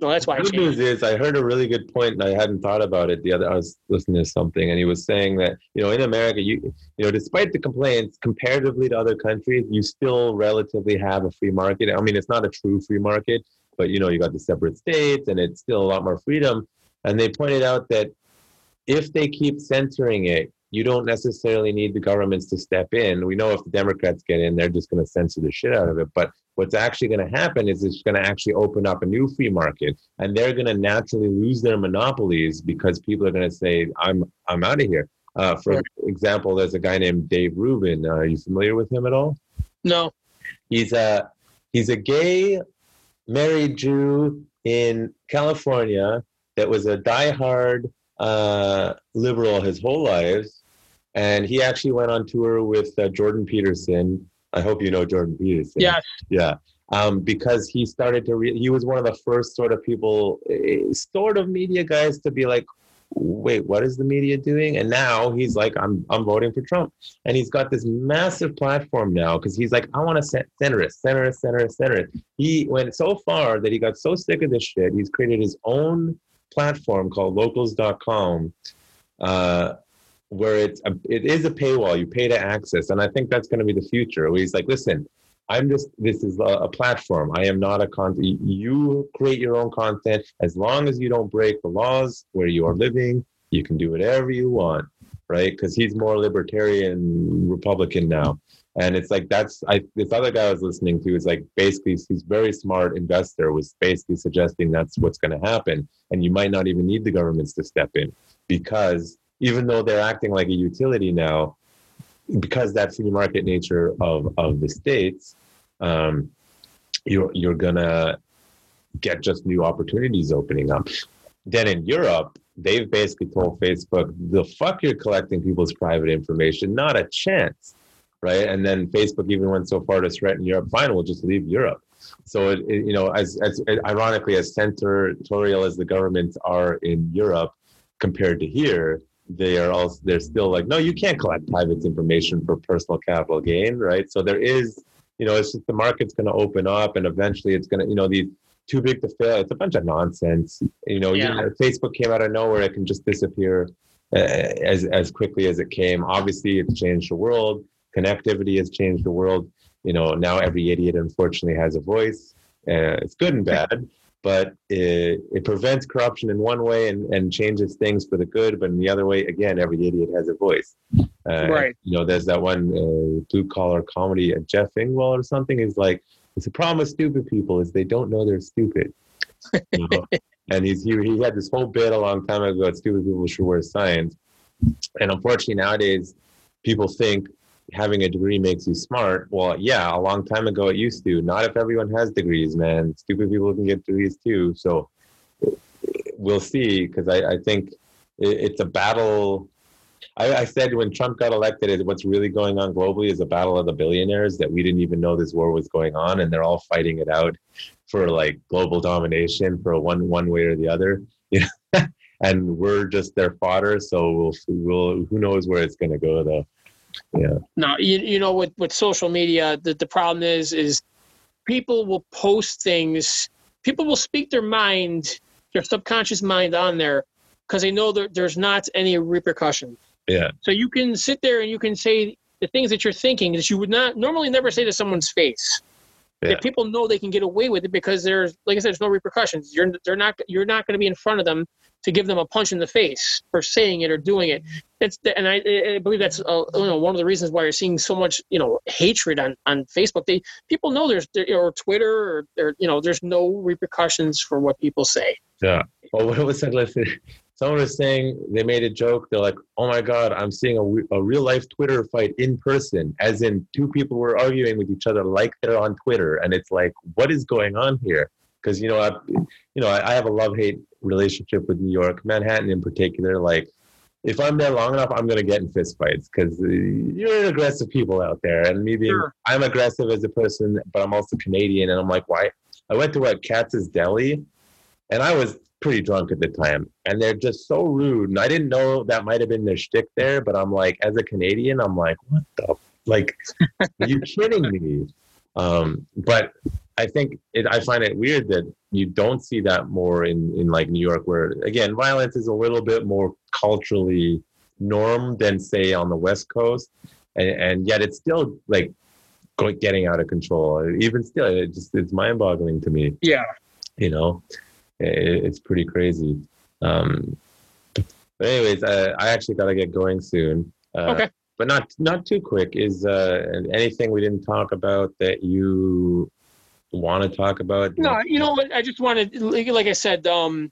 Speaker 4: No that's why
Speaker 3: The good news is, I heard a really good point, and I hadn't thought about it. The other, I was listening to something, and he was saying that you know, in America, you you know, despite the complaints, comparatively to other countries, you still relatively have a free market. I mean, it's not a true free market, but you know, you got the separate states, and it's still a lot more freedom. And they pointed out that if they keep censoring it, you don't necessarily need the governments to step in. We know if the Democrats get in, they're just going to censor the shit out of it. But what's actually going to happen is it's going to actually open up a new free market, and they're going to naturally lose their monopolies because people are going to say, "I'm I'm out of here." Uh, for example, there's a guy named Dave Rubin. Uh, are you familiar with him at all?
Speaker 4: no
Speaker 3: He's a he's a gay married Jew in California that was a diehard uh, liberal his whole life, and he actually went on tour with uh, Jordan Peterson. I hope you know Jordan Peterson.
Speaker 4: Yes.
Speaker 3: Yeah. Um, because he started to re- he was one of the first sort of people, eh, sort of media guys to be like, wait, what is the media doing? And now he's like, I'm I'm voting for Trump, and he's got this massive platform now because he's like, I want to centrist, centrist, centrist, centrist. He went so far that he got so sick of this shit. He's created his own platform called Locals.com. Uh, where it's a, it is a paywall you pay to access and i think that's going to be the future where he's like listen i'm just this is a, a platform. I am not a content you create your own content. As long as you don't break the laws where you are living you can do whatever you want right? Because he's more libertarian republican now. And it's like that's I this other guy I was listening to is like basically he's very smart investor was basically suggesting that's what's going to happen, and you might not even need the governments to step in because even though they're acting like a utility now, because that free market nature of of the states, um, you're you're gonna get just new opportunities opening up. Then in Europe, they've basically told Facebook, "The fuck you're collecting people's private information, not a chance." Right, and then Facebook even went so far to threaten Europe. Fine, we'll just leave Europe. So, it, it, you know, as, as ironically as senatorial as the governments are in Europe compared to here, they are also they're still like no you can't collect private information for personal capital gain right? So there is you know it's just the market's going to open up and eventually it's going to you know these too big to fail it's a bunch of nonsense. You know, yeah. you know facebook came out of nowhere it can just disappear uh, as as quickly as it came. Obviously it's changed the world connectivity has changed the world. You know now every idiot unfortunately has a voice uh, it's good and bad but it, it prevents corruption in one way and, and changes things for the good. But in the other way, again, every idiot has a voice.
Speaker 4: Uh, right.
Speaker 3: You know, there's that one uh, blue collar comedy, uh, Jeff Engvall or something is like, it's a problem with stupid people is they don't know they're stupid. You know? and he's he, he had this whole bit a long time ago that stupid people should wear signs. And unfortunately nowadays, people think having a degree makes you smart. Well, yeah, a long time ago it used to. Not if everyone has degrees, man. Stupid people can get degrees too. So we'll see, because I, I think it's a battle. I, I, said when Trump got elected, what's really going on globally is a battle of the billionaires that we didn't even know this war was going on, and they're all fighting it out for like global domination for one one way or the other. You know? and we're just their fodder. So we'll, we'll who knows where it's going to go though yeah.
Speaker 4: No you, you know with with social media the, the problem is is people will post things people will speak their mind their subconscious mind on there because they know that there's not any repercussion.
Speaker 3: Yeah.
Speaker 4: So you can sit there and you can say the things that you're thinking that you would not normally never say to someone's face yeah. If people know they can get away with it because there's, like I said, there's no repercussions. You're they're not you're not going to be in front of them to give them a punch in the face for saying it or doing it. It's and I, I believe that's uh, you know one of the reasons why you're seeing so much you know hatred on on Facebook. They people know there's or Twitter or, or you know there's no repercussions for what people say.
Speaker 3: Yeah. Well, what was that? Someone was saying they made a joke. They're like, "Oh my God, I'm seeing a, a real life Twitter fight in person, as in two people were arguing with each other like they're on Twitter." And it's like, what is going on here? Because you know, I, you know, I, I have a love hate relationship with New York, Manhattan in particular. Like, if I'm there long enough, I'm gonna get in fistfights because uh, you're aggressive people out there, and me being, sure. I'm aggressive as a person, but I'm also Canadian, and I'm like, why? I went to what Katz's Deli, and I was pretty drunk at the time, and they're just so rude. And I didn't know that might have been their shtick there, but I'm like, as a Canadian, I'm like, what the like? are you kidding me? Um, but I think it, I find it weird that you don't see that more in in like New York, where again, violence is a little bit more culturally norm than say on the West Coast, and, and yet it's still like going getting out of control. Even still, it just it's mind boggling to me.
Speaker 4: Yeah,
Speaker 3: you know it, it's pretty crazy. Um, but anyways, uh, I actually got to get going soon.
Speaker 4: Uh, okay.
Speaker 3: But not not too quick. Is uh, anything we didn't talk about that you want to talk about?
Speaker 4: No, you know what? I just wanted, like I said, um,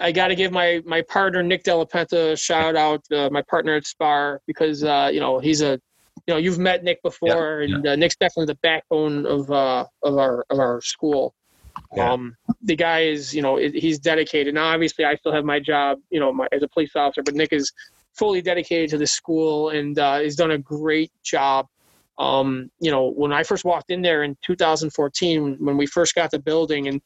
Speaker 4: I got to give my my partner Nick Delapenta a shout out. Uh, my partner at Spar because uh, you know he's a you know you've met Nick before, yeah, and yeah. Uh, Nick's definitely the backbone of uh, of our of our school.
Speaker 3: Yeah.
Speaker 4: Um, the guy is, you know, he's dedicated. Now, obviously, I still have my job, you know, my, as a police officer, but Nick is fully dedicated to the school and uh, has done a great job. Um, you know, when I first walked in there in 2014, when we first got the building, and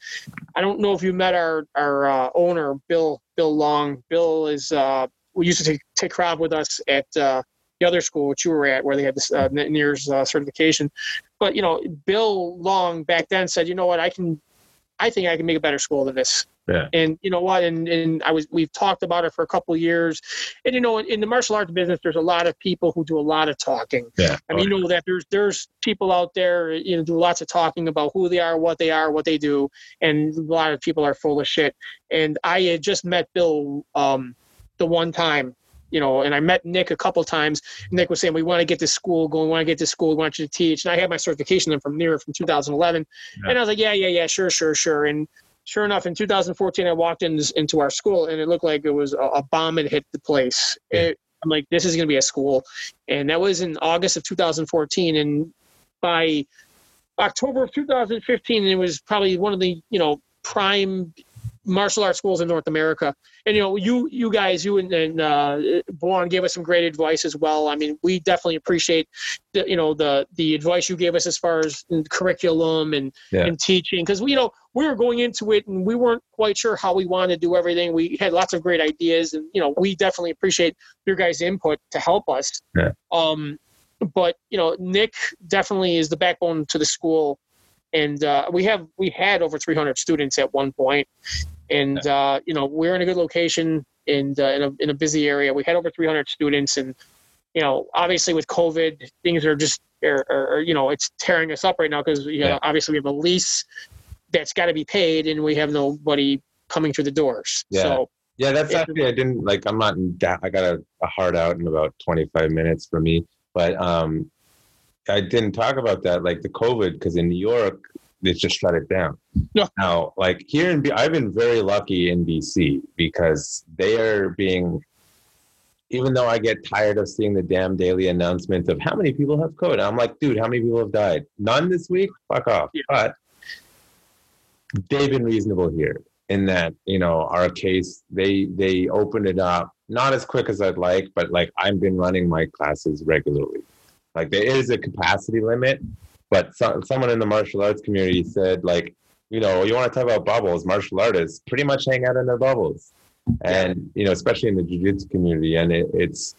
Speaker 4: I don't know if you met our our uh, owner, Bill Bill Long. Bill is uh, we used to take take Krav with us at uh, the other school which you were at, where they had this uh, Nir's uh, certification. But you know, Bill Long back then said, you know what, I can, I think I can make a better school than this.
Speaker 3: Yeah.
Speaker 4: And you know what, and and I was we've talked about it for a couple of years, and you know, in, in the martial arts business, there's a lot of people who do a lot of talking.
Speaker 3: Yeah.
Speaker 4: I mean, you know that there's there's people out there, you know, do lots of talking about who they are, what they are, what they do, and a lot of people are full of shit. And I had just met Bill um, the one time, you know, and I met Nick a couple times. Nick was saying, "We want to get this school going. We want to get this school. We want you to teach." And I had my certification from Nir from 2011,
Speaker 3: Yeah.
Speaker 4: and I was like, "Yeah, yeah, yeah, sure, sure, sure." And sure enough, in 2014, I walked in into our school, and it looked like it was a, a bomb had hit the place.
Speaker 3: Yeah.
Speaker 4: It, I'm like, "This is going to be a school," and that was in August of 2014, and by October of 2015, it was probably one of the you know prime martial arts schools in North America. And you know, you you guys, you and, and uh, Vaughn gave us some great advice as well. I mean, we definitely appreciate the you know the the advice you gave us as far as curriculum and
Speaker 3: Yeah.
Speaker 4: and teaching because we you know we were going into it and we weren't quite sure how we wanted to do everything. We had lots of great ideas, and you know, we definitely appreciate your guys' input to help us.
Speaker 3: Yeah.
Speaker 4: Um, but you know, Nick definitely is the backbone to the school and uh, we have we had over 300 students at one point and uh, you know we're in a good location and uh, in, a, in a busy area we had over 300 students and you know obviously with covid things are just are, are, you know it's tearing us up right now because you know,
Speaker 3: Yeah.
Speaker 4: obviously we have a lease that's got to be paid and we have nobody coming through the doors
Speaker 3: Yeah.
Speaker 4: so
Speaker 3: Yeah, that's actually I didn't like. I'm not in. I got a, a hard out in about 25 minutes for me, but um, I didn't talk about that like the COVID because in New York they just shut it down.
Speaker 4: No.
Speaker 3: Now, like here in B, I've been very lucky in BC because they are being. Even though I get tired of seeing the damn daily announcements of how many people have COVID, I'm like, dude, how many people have died? None this week. Fuck off.
Speaker 4: Yeah.
Speaker 3: But they've been reasonable here in that you know our case they they opened it up not as quick as i'd like but like i've been running my classes regularly like there is a capacity limit but so, someone in the martial arts community said like you know you want to talk about bubbles martial artists pretty much hang out in their bubbles and you know especially in the jiu-jitsu community and it, it's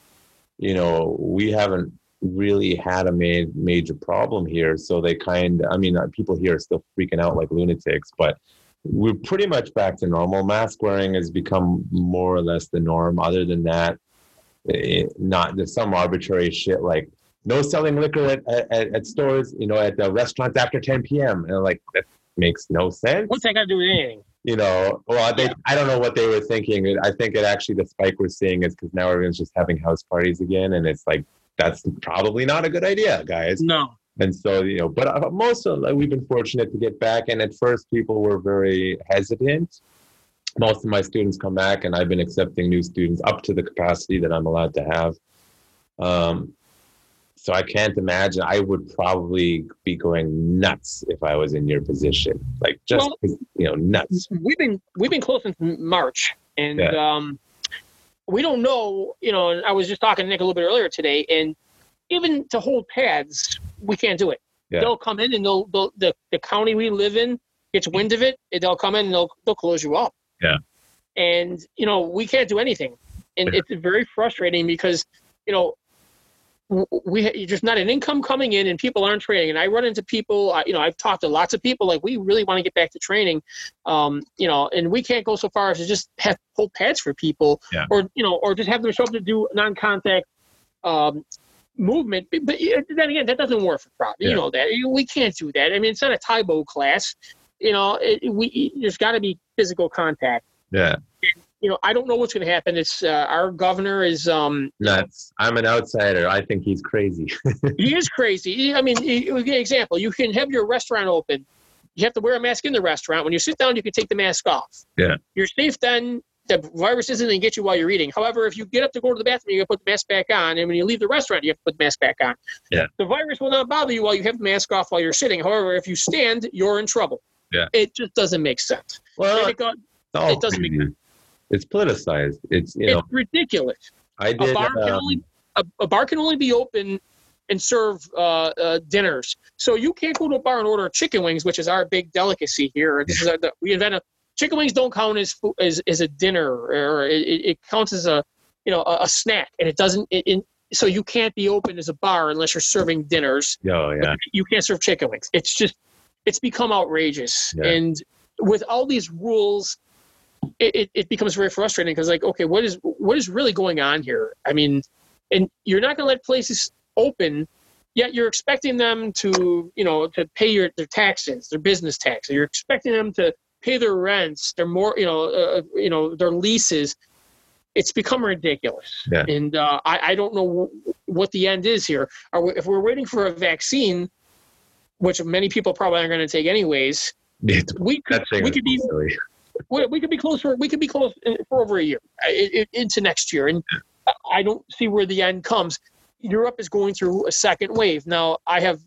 Speaker 3: you know we haven't really had a ma- major problem here so they kind i mean uh, people here are still freaking out like lunatics but we're pretty much back to normal. Mask wearing has become more or less the norm. Other than that, eh, not there's some arbitrary shit like no selling liquor at, at, at stores, you know, at the restaurants after 10 p.m. And like that makes no sense.
Speaker 4: what's that got to do with anything
Speaker 3: You know, well, they, I don't know what they were thinking. I think it actually the spike we're seeing is because now everyone's just having house parties again, and it's like that's probably not a good idea, guys.
Speaker 4: no
Speaker 3: And so, you know, but uh, most of like, we've been fortunate to get back. And at first, people were very hesitant. Most of my students come back, and I've been accepting new students up to the capacity that I'm allowed to have. Um, so I can't imagine. I would probably be going nuts if I was in your position, like just
Speaker 4: Well-
Speaker 3: you know, nuts.
Speaker 4: we've been we've been close since March, and
Speaker 3: Yeah.
Speaker 4: um, we don't know. You know, and I was just talking to Nick a little bit earlier today, and even to hold pads, we can't do it.
Speaker 3: Yeah.
Speaker 4: They'll come in and they'll, they'll the the county we live in gets wind of it, and they'll come in and they'll they'll close you up.
Speaker 3: Yeah.
Speaker 4: And you know we can't do anything, and
Speaker 3: Yeah.
Speaker 4: it's very frustrating because you know we there's not an income coming in and people aren't training. And i run into people I, you know i've talked to lots of people like we really want to get back to training. Um, you know and we can't go so far as to just have hold pads for people
Speaker 3: Yeah.
Speaker 4: or you know or just have them show up to do non-contact um, movement. But, but then again that doesn't work for prop you know that. We can't do that. I mean it's not a Tae Bo class. You know it, we there's got to be physical contact.
Speaker 3: Yeah,
Speaker 4: you know i don't know what's going to happen it's uh, our governor is um
Speaker 3: nuts. I'm an outsider. I think he's crazy.
Speaker 4: he is crazy. I mean, an example: you can have your restaurant open. You have to wear a mask in the restaurant. When you sit down, you can take the mask off.
Speaker 3: Yeah.
Speaker 4: You're safe then. The virus isn't going to get you while you're eating. However, if you get up to go to the bathroom, you got to put the mask back on. And when you leave the restaurant, you have to put the mask back on.
Speaker 3: Yeah.
Speaker 4: The virus will not bother you while you have the mask off while you're sitting. However, if you stand, you're in trouble.
Speaker 3: Yeah.
Speaker 4: It just doesn't make sense.
Speaker 3: Well,
Speaker 4: it got- it doesn't make
Speaker 3: crazy. It's politicized. It's you know.
Speaker 4: it's ridiculous.
Speaker 3: I
Speaker 4: A
Speaker 3: did.
Speaker 4: bar can
Speaker 3: um,
Speaker 4: only a, a bar can only be open and serve uh, uh, dinners. So you can't go to a bar and order chicken wings, which is our big delicacy here. This is a, we invent a chicken wings don't count as as, as a dinner, or it, it it counts as a you know a, a snack, and it doesn't. It, it, so you can't be open as a bar unless you're serving dinners.
Speaker 3: Oh yeah.
Speaker 4: You can't serve chicken wings. It's just it's become outrageous,
Speaker 3: Yeah.
Speaker 4: and with all these rules. It, it, becomes very frustrating because like okay what is what is really going on here? I mean and you're not going to let places open yet you're expecting them to you know to pay your their taxes their business taxes. You're expecting them to pay their rents their more you know uh, you know their leases. It's become ridiculous.
Speaker 3: Yeah.
Speaker 4: and uh, I, I don't know wh- what the end is here. Are we, if we're waiting for a vaccine which many people probably aren't going to take anyways we could, we could be
Speaker 3: silly.
Speaker 4: We, we could be close for we could be close uh, for over a year uh, i- into next year, and I- don't see where the end comes. Europe is going through a second wave now. I have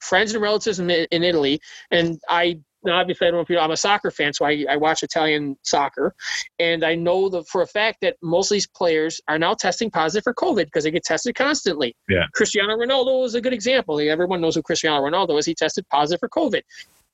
Speaker 4: friends and relatives in, in Italy, and I now obviously I don't know if you know I'm a soccer fan, so I, I watch Italian soccer, and I know that for a fact that most of these players are now testing positive for COVID because they get tested constantly.
Speaker 3: Yeah.
Speaker 4: Cristiano Ronaldo is a good example. Everyone knows who Cristiano Ronaldo is. He tested positive for COVID.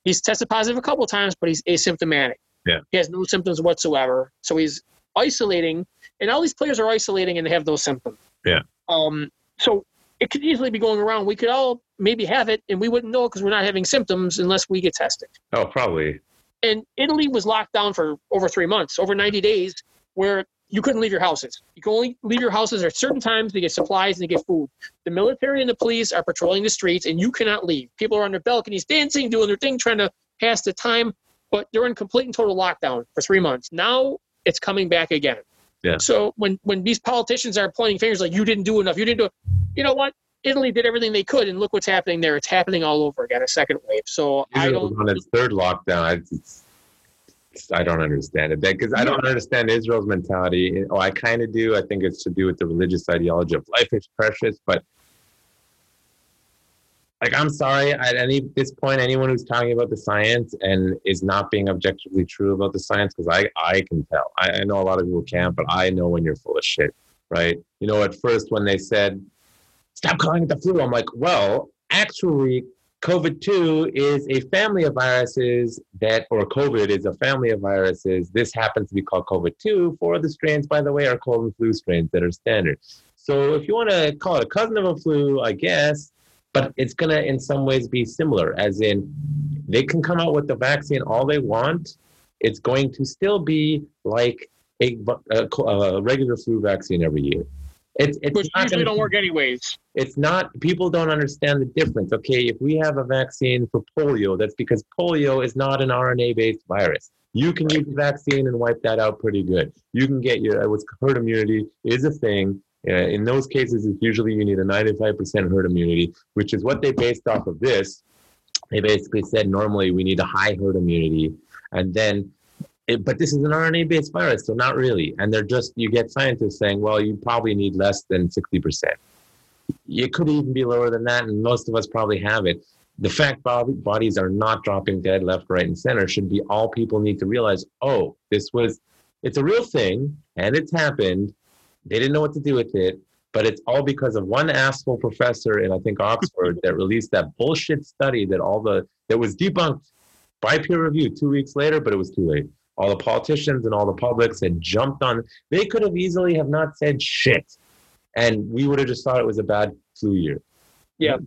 Speaker 4: He's tested positive a couple of times, but he's asymptomatic.
Speaker 3: Yeah.
Speaker 4: He has no symptoms whatsoever. So he's isolating, and all these players are isolating and they have those symptoms.
Speaker 3: Yeah.
Speaker 4: Um. So it could easily be going around. We could all maybe have it, and we wouldn't know because we're not having symptoms unless we get tested.
Speaker 3: Oh, probably.
Speaker 4: And Italy was locked down for over three months, over 90 days, where you couldn't leave your houses. You can only leave your houses at certain times to get supplies and to get food. The military and the police are patrolling the streets, and you cannot leave. People are on their balconies dancing, doing their thing, trying to pass the time, but they're in complete and total lockdown for three months. Now it's coming back again.
Speaker 3: Yeah.
Speaker 4: So when when these politicians are pointing fingers like you didn't do enough, you didn't do, you know what? Italy did everything they could, and look what's happening there. It's happening all over again, a second wave. So I don't.
Speaker 3: on its third lockdown. It's, it's, it's- I don't understand it because I don't understand Israel's mentality. Oh, I kind of do. I think it's to do with the religious ideology of life is precious, but like I'm sorry at any this point, anyone who's talking about the science and is not being objectively true about the science, because I I can tell. I, I know a lot of people can't, but I know when you're full of shit, right? You know, at first when they said stop calling it the flu, I'm like, well, actually, COVID 2 is a family of viruses that, or COVID is a family of viruses. This happens to be called COVID 2. Four of the strains, by the way, are cold and flu strains that are standard. So if you want to call it a cousin of a flu, I guess, but it's going to in some ways be similar, as in they can come out with the vaccine all they want. It's going to still be like a, a, a regular flu vaccine every year. It's, it's
Speaker 4: Which
Speaker 3: not
Speaker 4: usually
Speaker 3: gonna-
Speaker 4: don't work anyways.
Speaker 3: it's not people don't understand the difference okay if we have a vaccine for polio that's because polio is not an rna based virus you can use the vaccine and wipe that out pretty good you can get your what's herd immunity is a thing Uh, in those cases it's usually you need a 95% herd immunity which is what they based off of this they basically said normally we need a high herd immunity and then it, but this is an RNA based virus, so not really. And they're just, you get scientists saying, well, you probably need less than 60%. It could even be lower than that, and most of us probably have it. The fact bodies are not dropping dead left, right, and center should be all people need to realize oh, this was, it's a real thing, and it's happened. They didn't know what to do with it, but it's all because of one asshole professor in, I think, Oxford that released that bullshit study that all the, that was debunked by peer review two weeks later, but it was too late all the politicians and all the publics had jumped on. They could have easily have not said shit, and we would have just thought it was a bad flu year.
Speaker 4: Yeah.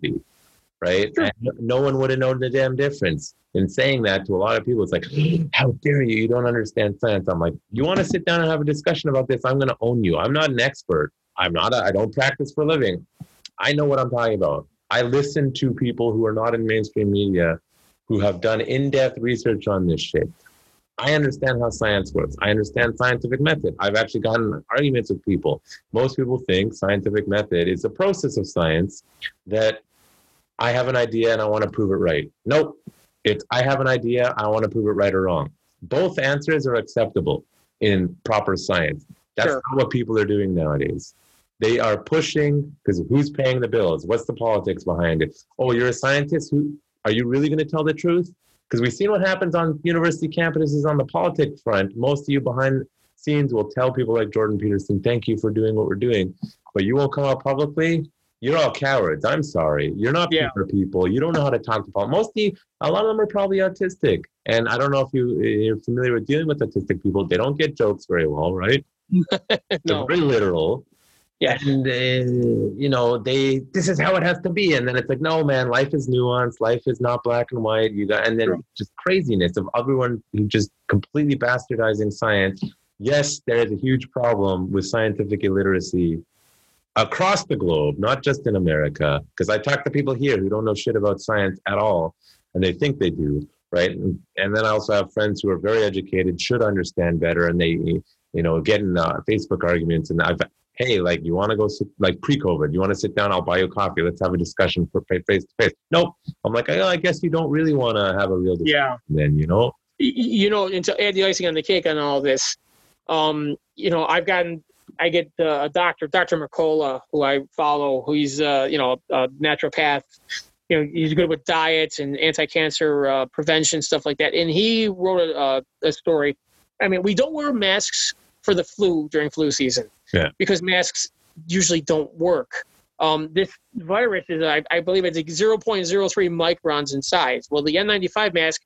Speaker 3: Right.
Speaker 4: Sure.
Speaker 3: And no- one would have known the damn difference. In saying that to a lot of people, it's like, how dare you? You don't understand science. I'm like, you want to sit down and have a discussion about this? I'm going to own you. I'm not an expert. I'm not. A, I don't practice for a living. I know what I'm talking about. I listen to people who are not in mainstream media who have done in-depth research on this shit. I understand how science works. I understand scientific method. I've actually gotten arguments with people. Most people think scientific method is a process of science that I have an idea and I want to prove it right. Nope. It's I have an idea, I want to prove it right or wrong. Both answers are acceptable in proper science. That's
Speaker 4: Sure.
Speaker 3: not what people are doing nowadays. They are pushing because who's paying the bills? What's the politics behind it? Oh, you're a scientist. Who are you really going to tell the truth? because we've seen what happens on university campuses on the politic front. Most of you behind scenes will tell people like Jordan Peterson, thank you for doing what we're doing, but you won't come out publicly. You're all cowards. I'm sorry. You're not
Speaker 4: Yeah.
Speaker 3: people. You don't know how to talk to people. Most of a lot of them are probably autistic. And I don't know if you, you're familiar with dealing with autistic people. They don't get jokes very well, right? They're very literal.
Speaker 4: Yeah.
Speaker 3: And, uh, you know, they, this is how it has to be. And then it's like, no, man, life is nuanced. Life is not black and white. You got, and then
Speaker 4: True.
Speaker 3: just craziness of everyone just completely bastardizing science. Yes, there is a huge problem with scientific illiteracy across the globe, not just in America. Because I talk to people here who don't know shit about science at all, and they think they do, right? And, and then I also have friends who are very educated, should understand better, and they, you know, get in uh, Facebook arguments. And I've, hey, like, you want to go sit, like pre-COVID? You want to sit down? I'll buy you a coffee. Let's have a discussion for face to face. Nope. I'm like, oh, I guess you don't really want to have a real discussion.
Speaker 4: Yeah.
Speaker 3: Then you know,
Speaker 4: you know, and to add the icing on the cake on all this, um, you know, I've gotten, I get uh, a doctor, Dr. Mercola, who I follow, who he's, uh, you know, a naturopath. You know, he's good with diets and anti-cancer uh, prevention stuff like that. And he wrote a, uh, a story. I mean, we don't wear masks for the flu during flu season.
Speaker 3: Yeah.
Speaker 4: Because masks usually don't work. Um, this virus is, I, I believe, it's like 0.03 microns in size. Well, the N95 mask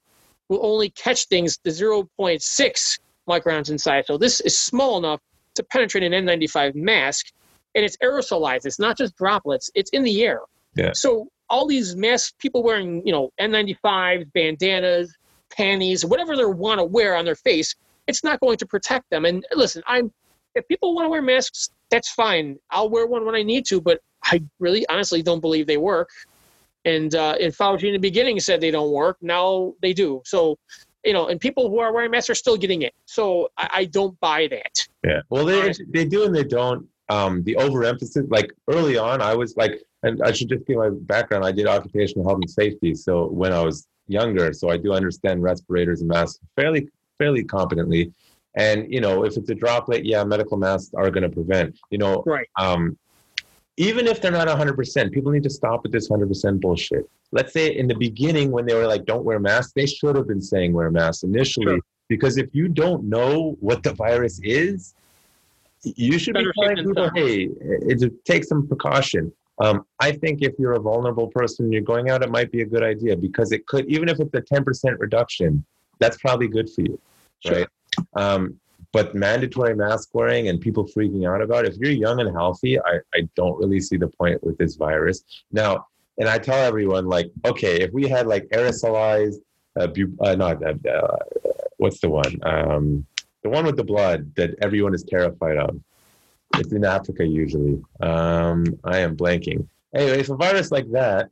Speaker 4: will only catch things to 0.6 microns in size. So this is small enough to penetrate an N95 mask, and it's aerosolized. It's not just droplets; it's in the air.
Speaker 3: Yeah.
Speaker 4: So all these masks, people wearing, you know, N95s, bandanas, panties, whatever they want to wear on their face, it's not going to protect them. And listen, I'm if people want to wear masks, that's fine. I'll wear one when I need to, but I really, honestly, don't believe they work. And uh, and Fauci in the beginning said they don't work. Now they do. So, you know, and people who are wearing masks are still getting it. So I, I don't buy that.
Speaker 3: Yeah. Well, they they do and they don't. Um, the overemphasis, like early on, I was like, and I should just give my background. I did occupational health and safety, so when I was younger, so I do understand respirators and masks fairly fairly competently. And you know, if it's a droplet, yeah, medical masks are going to prevent. You know,
Speaker 4: Right.
Speaker 3: um, even if they're not 100%, people need to stop with this 100% bullshit. Let's say in the beginning, when they were like, don't wear masks, they should have been saying wear masks initially.
Speaker 4: Sure.
Speaker 3: Because if you don't know what the virus is, you should
Speaker 4: Better
Speaker 3: be telling people, hey, it, it, take some precaution. Um, I think if you're a vulnerable person and you're going out, it might be a good idea because it could, even if it's a 10% reduction, that's probably good for you.
Speaker 4: Sure.
Speaker 3: Right. Um, but mandatory mask wearing and people freaking out about it, if you're young and healthy, I, I don't really see the point with this virus. Now, and I tell everyone, like, okay, if we had like aerosolized, uh, bu- uh, not, uh, uh, what's the one? Um, the one with the blood that everyone is terrified of. It's in Africa usually. Um, I am blanking. Anyway, if a virus like that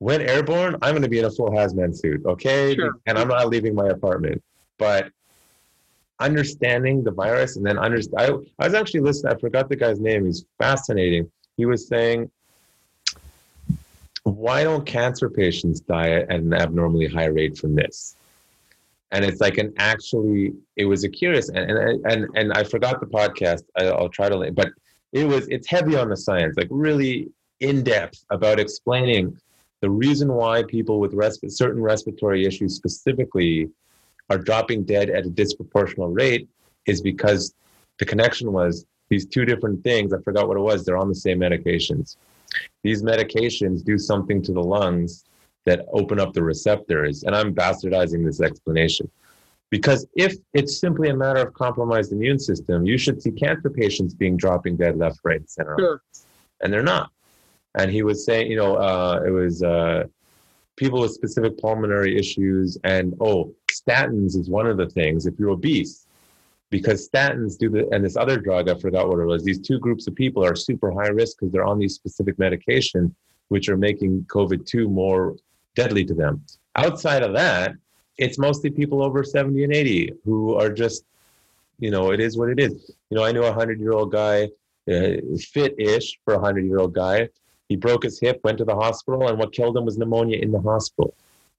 Speaker 3: went airborne, I'm going to be in a full hazmat suit, okay?
Speaker 4: Sure.
Speaker 3: And I'm not leaving my apartment. But understanding the virus and then understand, I, I was actually listening. I forgot the guy's name. He's fascinating. He was saying, why don't cancer patients die at an abnormally high rate from this? and it's like an actually it was a curious and and and, and i forgot the podcast I, i'll try to link but it was it's heavy on the science like really in depth about explaining the reason why people with resp- certain respiratory issues specifically are dropping dead at a disproportional rate is because the connection was these two different things i forgot what it was they're on the same medications these medications do something to the lungs that open up the receptors. And I'm bastardizing this explanation. Because if it's simply a matter of compromised immune system, you should see cancer patients being dropping dead left, right, and center.
Speaker 4: Sure.
Speaker 3: And they're not. And he was saying, you know, uh, it was uh, people with specific pulmonary issues. And oh, statins is one of the things if you're obese, because statins do the, and this other drug, I forgot what it was, these two groups of people are super high risk because they're on these specific medications, which are making COVID 2 more deadly to them. Outside of that, it's mostly people over 70 and 80 who are just, you know, it is what it is. You know, I knew a 100 year old guy, uh, fit ish for a 100 year old guy. He broke his hip, went to the hospital, and what killed him was pneumonia in the hospital.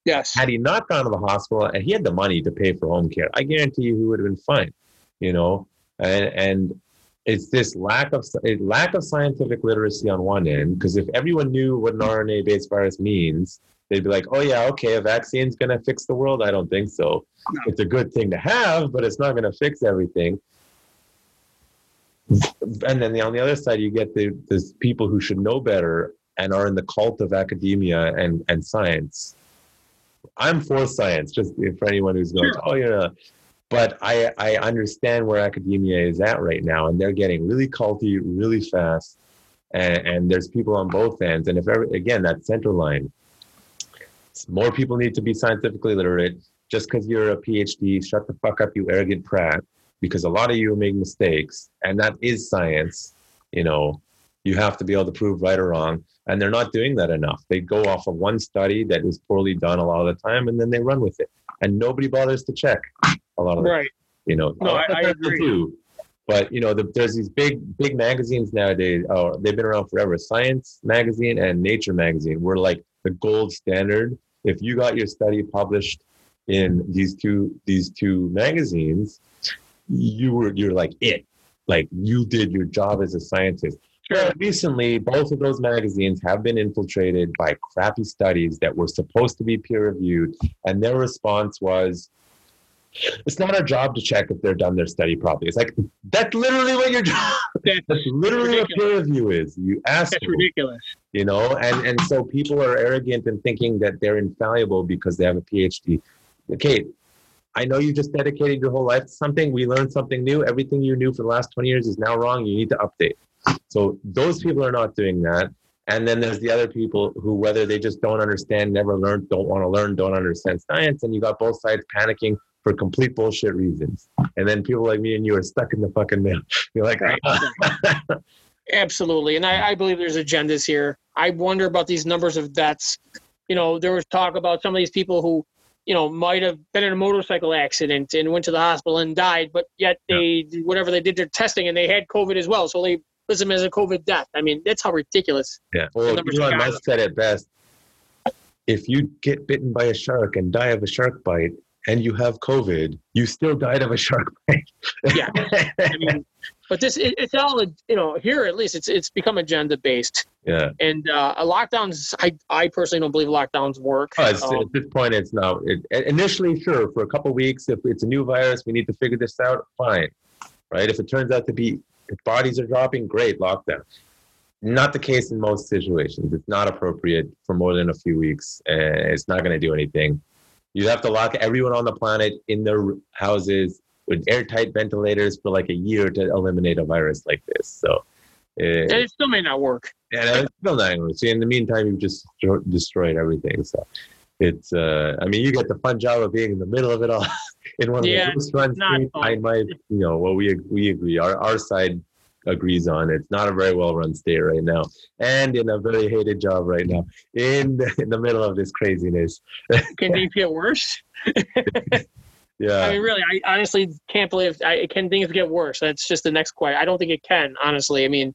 Speaker 4: Yes.
Speaker 3: Had he not gone to the hospital and he had the money to pay for home care, I guarantee you he would have been fine, you know? And, and it's this lack of lack of scientific literacy on one end, because if everyone knew what an RNA based virus means, they'd be like, "Oh yeah, okay, a vaccine's gonna fix the world." I don't think so.
Speaker 4: No.
Speaker 3: It's a good thing to have, but it's not gonna fix everything. And then on the other side, you get the there's people who should know better and are in the cult of academia and and science. I'm for science, just for anyone who's going,
Speaker 4: Sure.
Speaker 3: "Oh yeah." But I I understand where academia is at right now, and they're getting really culty really fast and, and there's people on both ends. And if ever, again, that center line, more people need to be scientifically literate. Just because you're a PhD, shut the fuck up, you arrogant prat, because a lot of you make mistakes, and that is science. You know, you have to be able to prove right or wrong, and they're not doing that enough. They go off of one study that is poorly done a lot of the time, and then they run with it, and nobody bothers to check a lot of the
Speaker 4: Right.
Speaker 3: you know
Speaker 4: No, I- I agree.
Speaker 3: too. but you know the, there's these big big magazines nowadays oh they've been around forever science magazine and nature magazine were like the gold standard if you got your study published in these two these two magazines you were you're like it like you did your job as a scientist
Speaker 4: Sure.
Speaker 3: but recently, both of those magazines have been infiltrated by crappy studies that were supposed to be peer reviewed, and their response was, "It's not our job to check if they're done their study properly." It's like that's literally what your job.
Speaker 4: That's,
Speaker 3: That's literally what peer review is. You ask,
Speaker 4: that's ridiculous.
Speaker 3: you know, and and so people are arrogant in thinking that they're infallible because they have a PhD. Okay, I know you just dedicated your whole life to something. We learned something new. Everything you knew for the last 20 years is now wrong. You need to update. So those people are not doing that. And then there's the other people who, whether they just don't understand, never learned, don't want to learn, don't understand science, and you got both sides panicking for complete bullshit reasons. And then people like me and you are stuck in the fucking middle. You're like,
Speaker 4: Right. Ah. Absolutely. And I, I believe there's agendas here. I wonder about these numbers of deaths. You know, there was talk about some of these people who, you know, might have been in a motorcycle accident and went to the hospital and died, but yet they, whatever they did their testing and they had COVID as well. So they list them as a COVID death. I mean, that's how ridiculous.
Speaker 3: Yeah. Well,
Speaker 4: numbers
Speaker 3: Elon Musk said it best. If you get bitten by a shark and die of a shark bite and you have COVID, you still died of a shark bite.
Speaker 4: Yeah. I mean, but this, it, it's all, you know, here at least it's, it's become agenda based.
Speaker 3: yeah.
Speaker 4: And uh, lockdowns, I, I personally don't believe lockdowns work.
Speaker 3: Oh,
Speaker 4: Um,
Speaker 3: at this point, it's not. It, initially, sure, for a couple weeks, if it's a new virus, we need to figure this out. Fine, right? If it turns out to be if bodies are dropping, great, lockdown. Not the case in most situations. It's not appropriate for more than a few weeks. Uh, it's not going to do anything. You'd have to lock everyone on the planet in their houses with airtight ventilators for like a year to eliminate a virus like this. So, uh,
Speaker 4: and it still may not work.
Speaker 3: and it's still not going to. See, in the meantime, you've just destroyed everything. So it's, uh, I mean, you get the fun job of being in the middle of it all in one of
Speaker 4: Yeah,
Speaker 3: the most fun
Speaker 4: fun.
Speaker 3: I might, you know, well, we we agree. Our our side agrees on it's not a very well run state right now, and in a very hated job right now in the, in the middle of this craziness.
Speaker 4: Can things get worse?
Speaker 3: Yeah,
Speaker 4: I mean, really, I honestly can't believe. I, can things get worse? That's just the next question. I don't think it can. Honestly, I mean,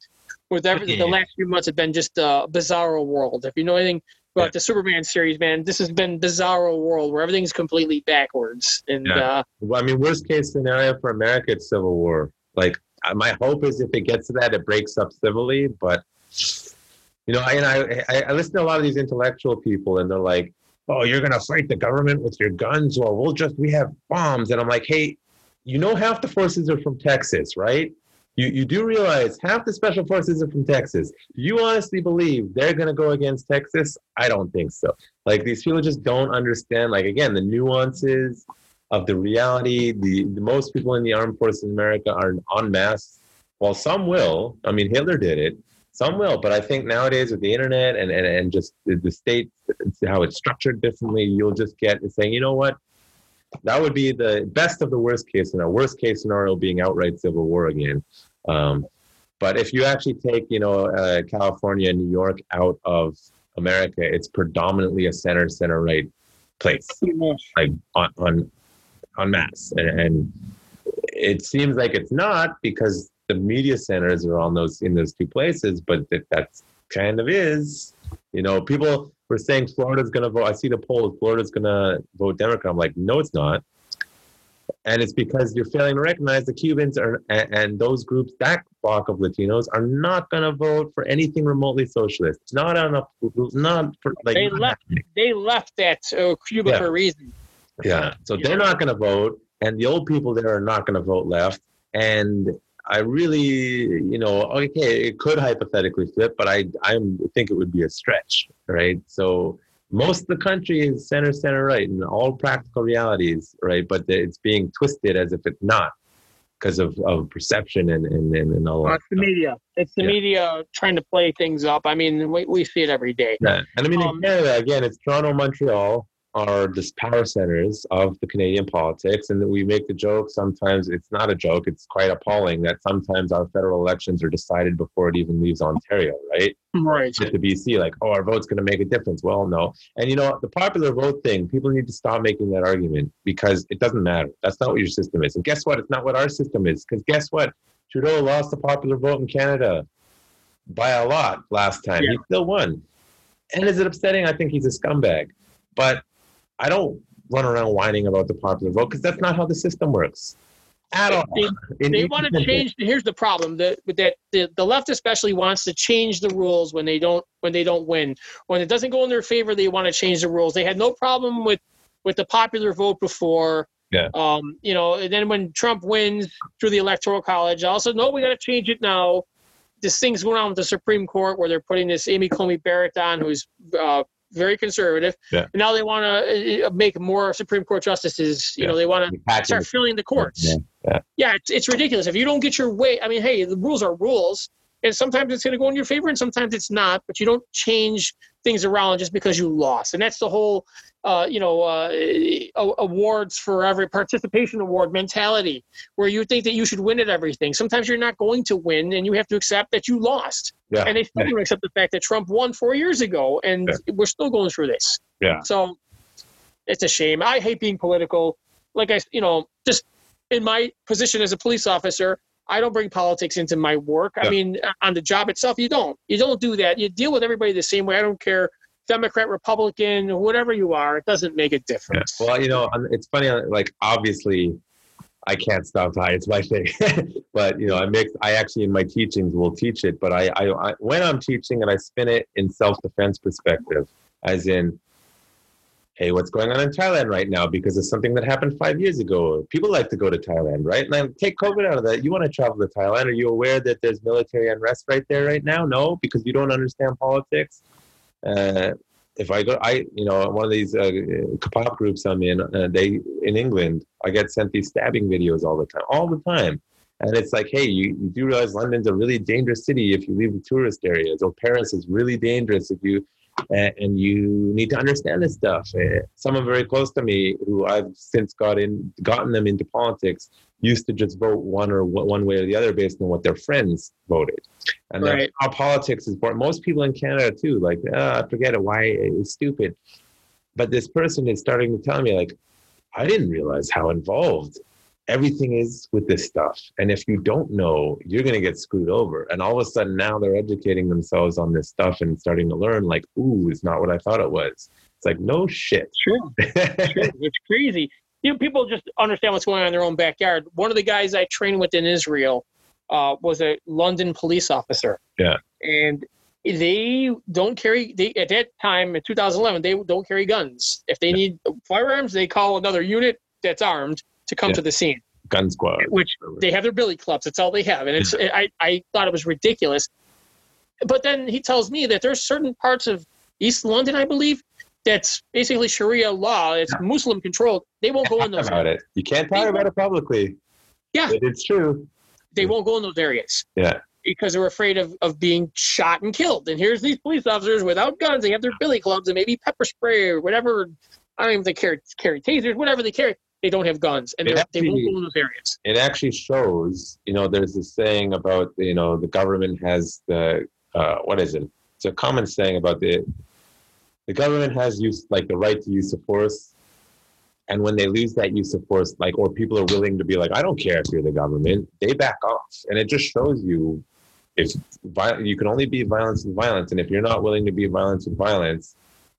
Speaker 4: with everything, the last few months have been just a bizarro world. If you know anything about
Speaker 3: Yeah.
Speaker 4: the Superman series, man, this has been bizarro world where everything's completely backwards. And
Speaker 3: Yeah.
Speaker 4: uh,
Speaker 3: Well, I mean, worst case scenario for America, it's civil war. Like, my hope is if it gets to that, it breaks up civilly. But you know, I, and I, I, listen to a lot of these intellectual people, and they're like, "Oh, you're gonna fight the government with your guns? Well, we'll just we have bombs." And I'm like, "Hey, you know, half the forces are from Texas, right? You you do realize half the special forces are from Texas. You honestly believe they're gonna go against Texas? I don't think so. Like these people just don't understand. Like again, the nuances of the reality. The, the most people in the armed forces in America are en masse. While some will, I mean, Hitler did it. Some will, but I think nowadays with the internet and, and, and just the, the state, how it's structured differently, you'll just get saying, you know what? That would be the best of the worst case scenario. Worst case scenario being outright civil war again. Um, but if you actually take, you know, uh, California and New York out of America, it's predominantly a center center right place like on on on mass and, and it seems like it's not because the media centers are on those in those two places but that that's kind of is you know people were saying florida's going to vote i see the polls florida's going to vote democrat i'm like no it's not And it's because you're failing to recognize the Cubans are and, and those groups, that block of Latinos, are not going to vote for anything remotely socialist. Not on a, not for like.
Speaker 4: They left. They left that uh, Cuba
Speaker 3: Yeah.
Speaker 4: for a reason.
Speaker 3: Yeah. So they're not going to vote, and the old people there are not going to vote left. And I really, you know, okay, it could hypothetically flip, but I I think it would be a stretch, right? So most of the country is center center right in all practical realities, right? But it's being twisted as if it's not because of, of perception and and, and, and all
Speaker 4: Well,
Speaker 3: that.
Speaker 4: it's the media. It's the
Speaker 3: Yeah.
Speaker 4: media trying to play things up. I mean, we, we see it every day.
Speaker 3: Yeah. And I mean,
Speaker 4: Um,
Speaker 3: in Canada, again, it's Toronto, Montreal are the power centers of the Canadian politics. And we make the joke sometimes, it's not a joke, it's quite appalling that sometimes our federal elections are decided before it even leaves Ontario, right?
Speaker 4: Right.
Speaker 3: At the BC, like, oh, our vote's going to make a difference. Well, no. And you know, the popular vote thing, people need to stop making that argument because it doesn't matter. That's not what your system is. And guess what? It's not what our system is. Because guess what? Trudeau lost the popular vote in Canada by a lot last time.
Speaker 4: Yeah.
Speaker 3: He still won. And is it upsetting? I think he's a scumbag. But I don't run around whining about the popular vote because that's not how the system works at all.
Speaker 4: They- They want to change. Here's the problem: that that the, the left especially wants to change the rules when they don't when they don't win. When it doesn't go in their favor, they want to change the rules. They had no problem with with the popular vote before.
Speaker 3: Yeah.
Speaker 4: Um, you know, and then when Trump wins through the electoral college, also no, we got to change it now. This thing's going on with the Supreme Court where they're putting this Amy Coney Barrett on, who's uh, very conservative.
Speaker 3: Yeah.
Speaker 4: And now they want to uh, make more Supreme Court justices. You
Speaker 3: Yeah.
Speaker 4: know, they want to start filling the courts.
Speaker 3: Yeah.
Speaker 4: Yeah, it's, it's ridiculous. If you don't get your way, I mean, hey, the rules are rules, and sometimes it's going to go in your favor, and sometimes it's not. But you don't change things around just because you lost, and that's the whole, uh, you know, uh, awards for every participation award mentality, where you think that you should win at everything. Sometimes you're not going to win, and you have to accept that you lost.
Speaker 3: Yeah.
Speaker 4: And they still don't accept the fact that Trump won four years ago, and we're still going through this.
Speaker 3: Yeah.
Speaker 4: So it's a shame. I hate being political. Like I, you know, just in my position as a police officer, I don't bring politics into my work. I mean, on the job itself, you don't. You don't do that. You deal with everybody the same way. I don't care, Democrat, Republican, whatever you are. It doesn't make a difference.
Speaker 3: Well, you know, um, it's funny. Like, obviously, I can't stop high. It's my thing. but you know, I mix. I actually in my teachings will teach it. But I, I, I when I'm teaching and I spin it in self-defense perspective, as in, hey, what's going on in Thailand right now because it's something that happened five years ago. People like to go to Thailand, right? And take COVID out of that. You want to travel to Thailand? Are you aware that there's military unrest right there right now? No, because you don't understand politics. Uh, if I go, I you know one of these uh, pop groups I'm in, uh, they in England, I get sent these stabbing videos all the time, all the time, and it's like, hey, you, you do realize London's a really dangerous city if you leave the tourist areas, or Paris is really dangerous if you, and you need to understand this stuff. Uh, someone very close to me, who I've since got in, gotten them into politics, used to just vote one or one way or the other based on what their friends voted. And that's
Speaker 4: Right.
Speaker 3: how politics is born. Most people in Canada too, like, ah, forget it. Why it's stupid. But this person is starting to tell me, like, I didn't realize how involved everything is with this stuff. And if you don't know, you're going to get screwed over. And all of a sudden now they're educating themselves on this stuff and starting to learn, like, ooh, it's not what I thought it was. It's like, no shit.
Speaker 4: Sure. Sure. It's crazy. You know, people just understand what's going on in their own backyard. One of the guys I trained with in Israel uh, was a London police officer.
Speaker 3: Yeah.
Speaker 4: And they don't carry they at that time in 2011 they don't carry guns. If they need firearms, they call another unit that's armed to come
Speaker 3: Yeah.
Speaker 4: to the scene.
Speaker 3: Gun squad.
Speaker 4: Which they have their billy clubs. That's all they have, and it's I I thought it was ridiculous. But then he tells me that there's certain parts of East London, I believe, that's basically Sharia law. It's Muslim controlled. They won't go in those.
Speaker 3: about it. You can't talk about it publicly.
Speaker 4: Yeah.
Speaker 3: But it's true.
Speaker 4: They won't go in those areas
Speaker 3: Yeah.
Speaker 4: because they're afraid of, of being shot and killed. And here's these police officers without guns. They have their billy clubs and maybe pepper spray or whatever. I don't even think they carry, carry tasers, whatever they carry. They don't have guns, and they're- they won't go in those areas.
Speaker 3: it actually shows you know there's this saying about you know the government has the uh, what is it it's a common saying about the the government has use like the right to use of force and when they lose that use of force like or people are willing to be like i don't care if you're the government they back off and it just shows you if you can only be violence with violence and if you're not willing to be violence with violence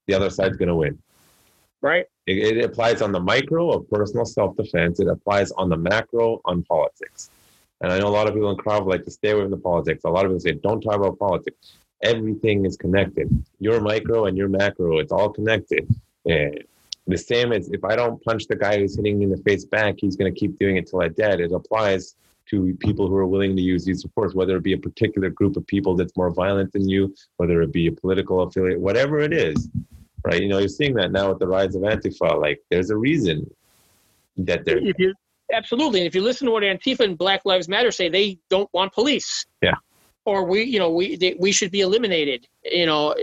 Speaker 3: the other side's going to win
Speaker 4: right?
Speaker 3: It, it applies on the micro of personal self-defense. It applies on the macro on politics. And I know a lot of people in Krav like to stay away from the politics. A lot of people say, don't talk about politics. Everything is connected. Your micro and your macro, it's all connected. And the same as if I don't punch the guy who's hitting me in the face back, he's going to keep doing it till I dead. It applies to people who are willing to use these supports, whether it be a particular group of people that's more violent than you, whether it be a political affiliate, whatever it is, right? You know, you're seeing that now with the rise of Antifa. Like, there's a reason that they're.
Speaker 4: You, absolutely. And if you listen to what Antifa and Black Lives Matter say, they don't want police.
Speaker 3: Yeah.
Speaker 4: Or we, you know, we they, we should be eliminated. You know,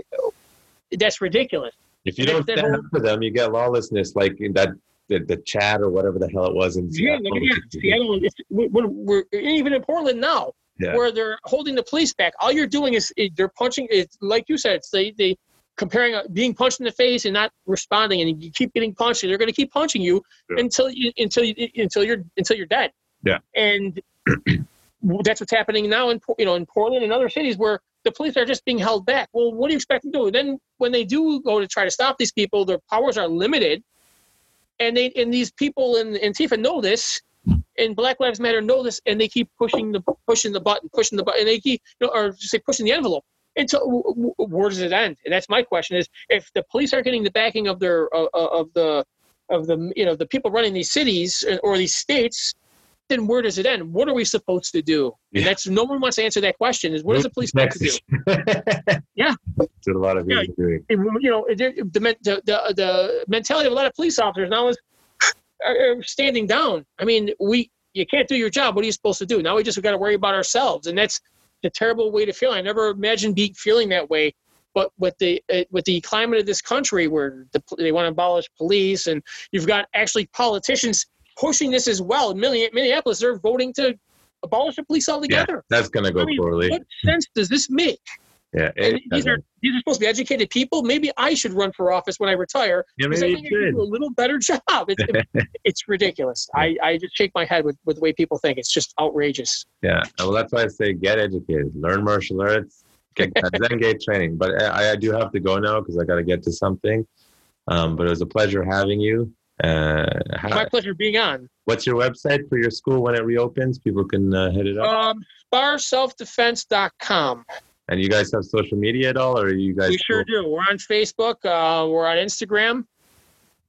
Speaker 4: that's ridiculous.
Speaker 3: If you don't stand up for them, you get lawlessness, like in that the, the CHAZ or whatever the hell it was in
Speaker 4: Yeah,
Speaker 3: Seattle.
Speaker 4: yeah, Seattle. It's, we're, we're even in Portland now,
Speaker 3: Yeah.
Speaker 4: where they're holding the police back. All you're doing is is they're punching. It's like you said. It's they they comparing uh, being punched in the face and not responding, and you keep getting punched, and they're going to keep punching you
Speaker 3: Yeah.
Speaker 4: until you until you until you're until you're dead.
Speaker 3: Yeah.
Speaker 4: and that's what's happening now in you know in Portland and other cities where the police are just being held back. Well, what do you expect them to do? Then when they do go to try to stop these people, their powers are limited, and they and these people in Antifa know this, and Black Lives Matter know this, and they keep pushing the pushing the button, pushing the button, and they keep you know, or just say pushing the envelope. And so, where does it end? And that's my question: is if the police aren't getting the backing of their uh, uh, of the of the you know the people running these cities or these states, then where does it end? What are we supposed to do? And that's no one wants to answer that question. Is what is the police supposed to do? Yeah.
Speaker 3: That's a lot of
Speaker 4: Yeah.
Speaker 3: doing.
Speaker 4: You know, the, the, the, the, mentality of a lot of police officers now is are standing down. I mean, we you can't do your job. What are you supposed to do? Now we just got to worry about ourselves, and that's a terrible way to feel. I never imagined be feeling that way. But with the uh, with the climate of this country, where the, they want to abolish police, and you've got actually politicians pushing this as well. In Minne- Minneapolis, they're voting to abolish the police altogether.
Speaker 3: Yeah, that's gonna go
Speaker 4: I mean,
Speaker 3: poorly.
Speaker 4: What sense does this make?
Speaker 3: Yeah,
Speaker 4: And these are these are supposed to be educated people. Maybe I should run for office when I retire
Speaker 3: yeah,
Speaker 4: because I think I can
Speaker 3: should.
Speaker 4: do a little better job. It's, it's ridiculous. I, I just shake my head with, with the way people think. It's just outrageous.
Speaker 3: Yeah, well, that's why I say get educated, learn martial arts, get Zen training. But I, I do have to go now because I got to get to something. Um, but it was a pleasure having you. Uh,
Speaker 4: My pleasure being on.
Speaker 3: what's your website for your school when it reopens? People can uh, hit it up.
Speaker 4: Um, SparSelfDefense.com.
Speaker 3: and you guys have social media at all, or are you guys?
Speaker 4: We sure do. We're on Facebook. Uh, we're on Instagram.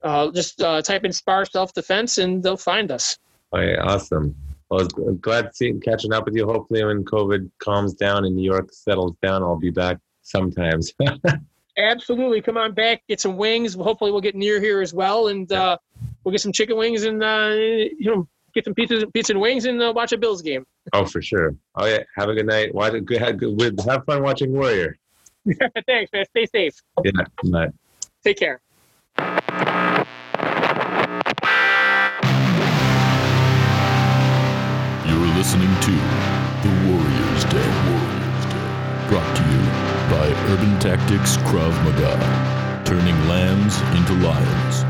Speaker 4: Uh, just uh, type in Spar Self Defense and they'll find us.
Speaker 3: Oh, yeah, awesome. Well, I was glad seeing, catching up with you. Hopefully, when COVID calms down and New York settles down, I'll be back sometimes.
Speaker 4: Absolutely. Come on back, get some wings. Hopefully, we'll get near here as well. And uh, we'll get some chicken wings and, uh, you know, get some pizza, pizza and wings, and uh, watch a Bills game.
Speaker 3: oh, for sure. Oh yeah. Have a good night. Watch. Good. Have, good, have fun watching Warrior.
Speaker 4: Thanks, man. Stay safe.
Speaker 3: Yeah. Good Night.
Speaker 4: Take care.
Speaker 2: You're listening to The Warrior's Day. Warrior's Day. Brought to you by Urban Tactics Krav Maga, turning lambs into lions.